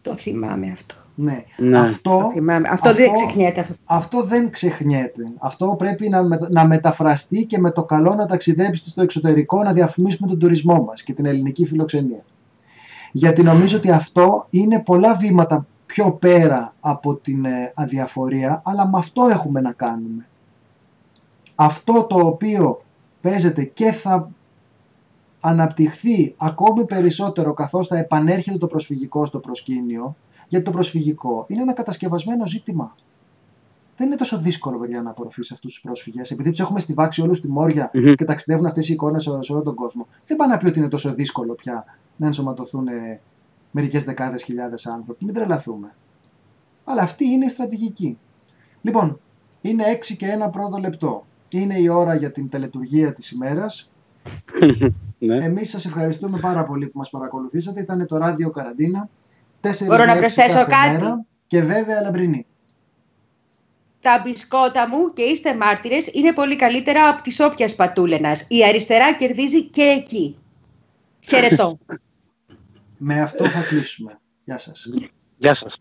Το θυμάμαι αυτό. Ναι. ναι. Αυτό, αυτό, δεν ξεχνιέται. Αυτό. αυτό δεν ξεχνιέται. Αυτό πρέπει να, να μεταφραστεί και με το καλό να ταξιδέψει στο εξωτερικό να διαφημίσουμε τον τουρισμό μας και την ελληνική φιλοξενία. Γιατί νομίζω ότι αυτό είναι πολλά βήματα πιο πέρα από την ε, αδιαφορία, αλλά με αυτό έχουμε να κάνουμε. Αυτό το οποίο παίζεται και θα αναπτυχθεί ακόμη περισσότερο καθώς θα επανέρχεται το προσφυγικό στο προσκήνιο, γιατί το προσφυγικό είναι ένα κατασκευασμένο ζήτημα. Δεν είναι τόσο δύσκολο, παιδιά, να απορροφήσει αυτούς τους πρόσφυγες. Επειδή τους έχουμε στηβάξει όλους στη μορια και ταξιδεύουν αυτές οι εικόνες σε όλο τον κόσμο. Δεν πάνε να πει ότι είναι τόσο δύσκολο πια να ενσωματωθούν μερικές δεκάδες χιλιάδες άνθρωποι. Μην τρελαθούμε. Αλλά αυτή είναι η στρατηγική. Λοιπόν, είναι 6 και ένα πρώτο λεπτό. Είναι η ώρα για την τελετουργία της ημέρας. ναι. Εμείς σας ευχαριστούμε πάρα πολύ που μας παρακολουθήσατε. Ήταν το ράδιο Καραντίνα. Μπορώ να προσθέσω κάτι; Μέρα και βέβαια λαμπρινή. Τα μπισκότα μου και είστε μάρτυρες είναι πολύ καλύτερα από τις όποιας πατούλενας. Η αριστερά κερδίζει και εκεί. Χαιρετώ. Με αυτό θα κλείσουμε. Γεια σας. Γεια σας.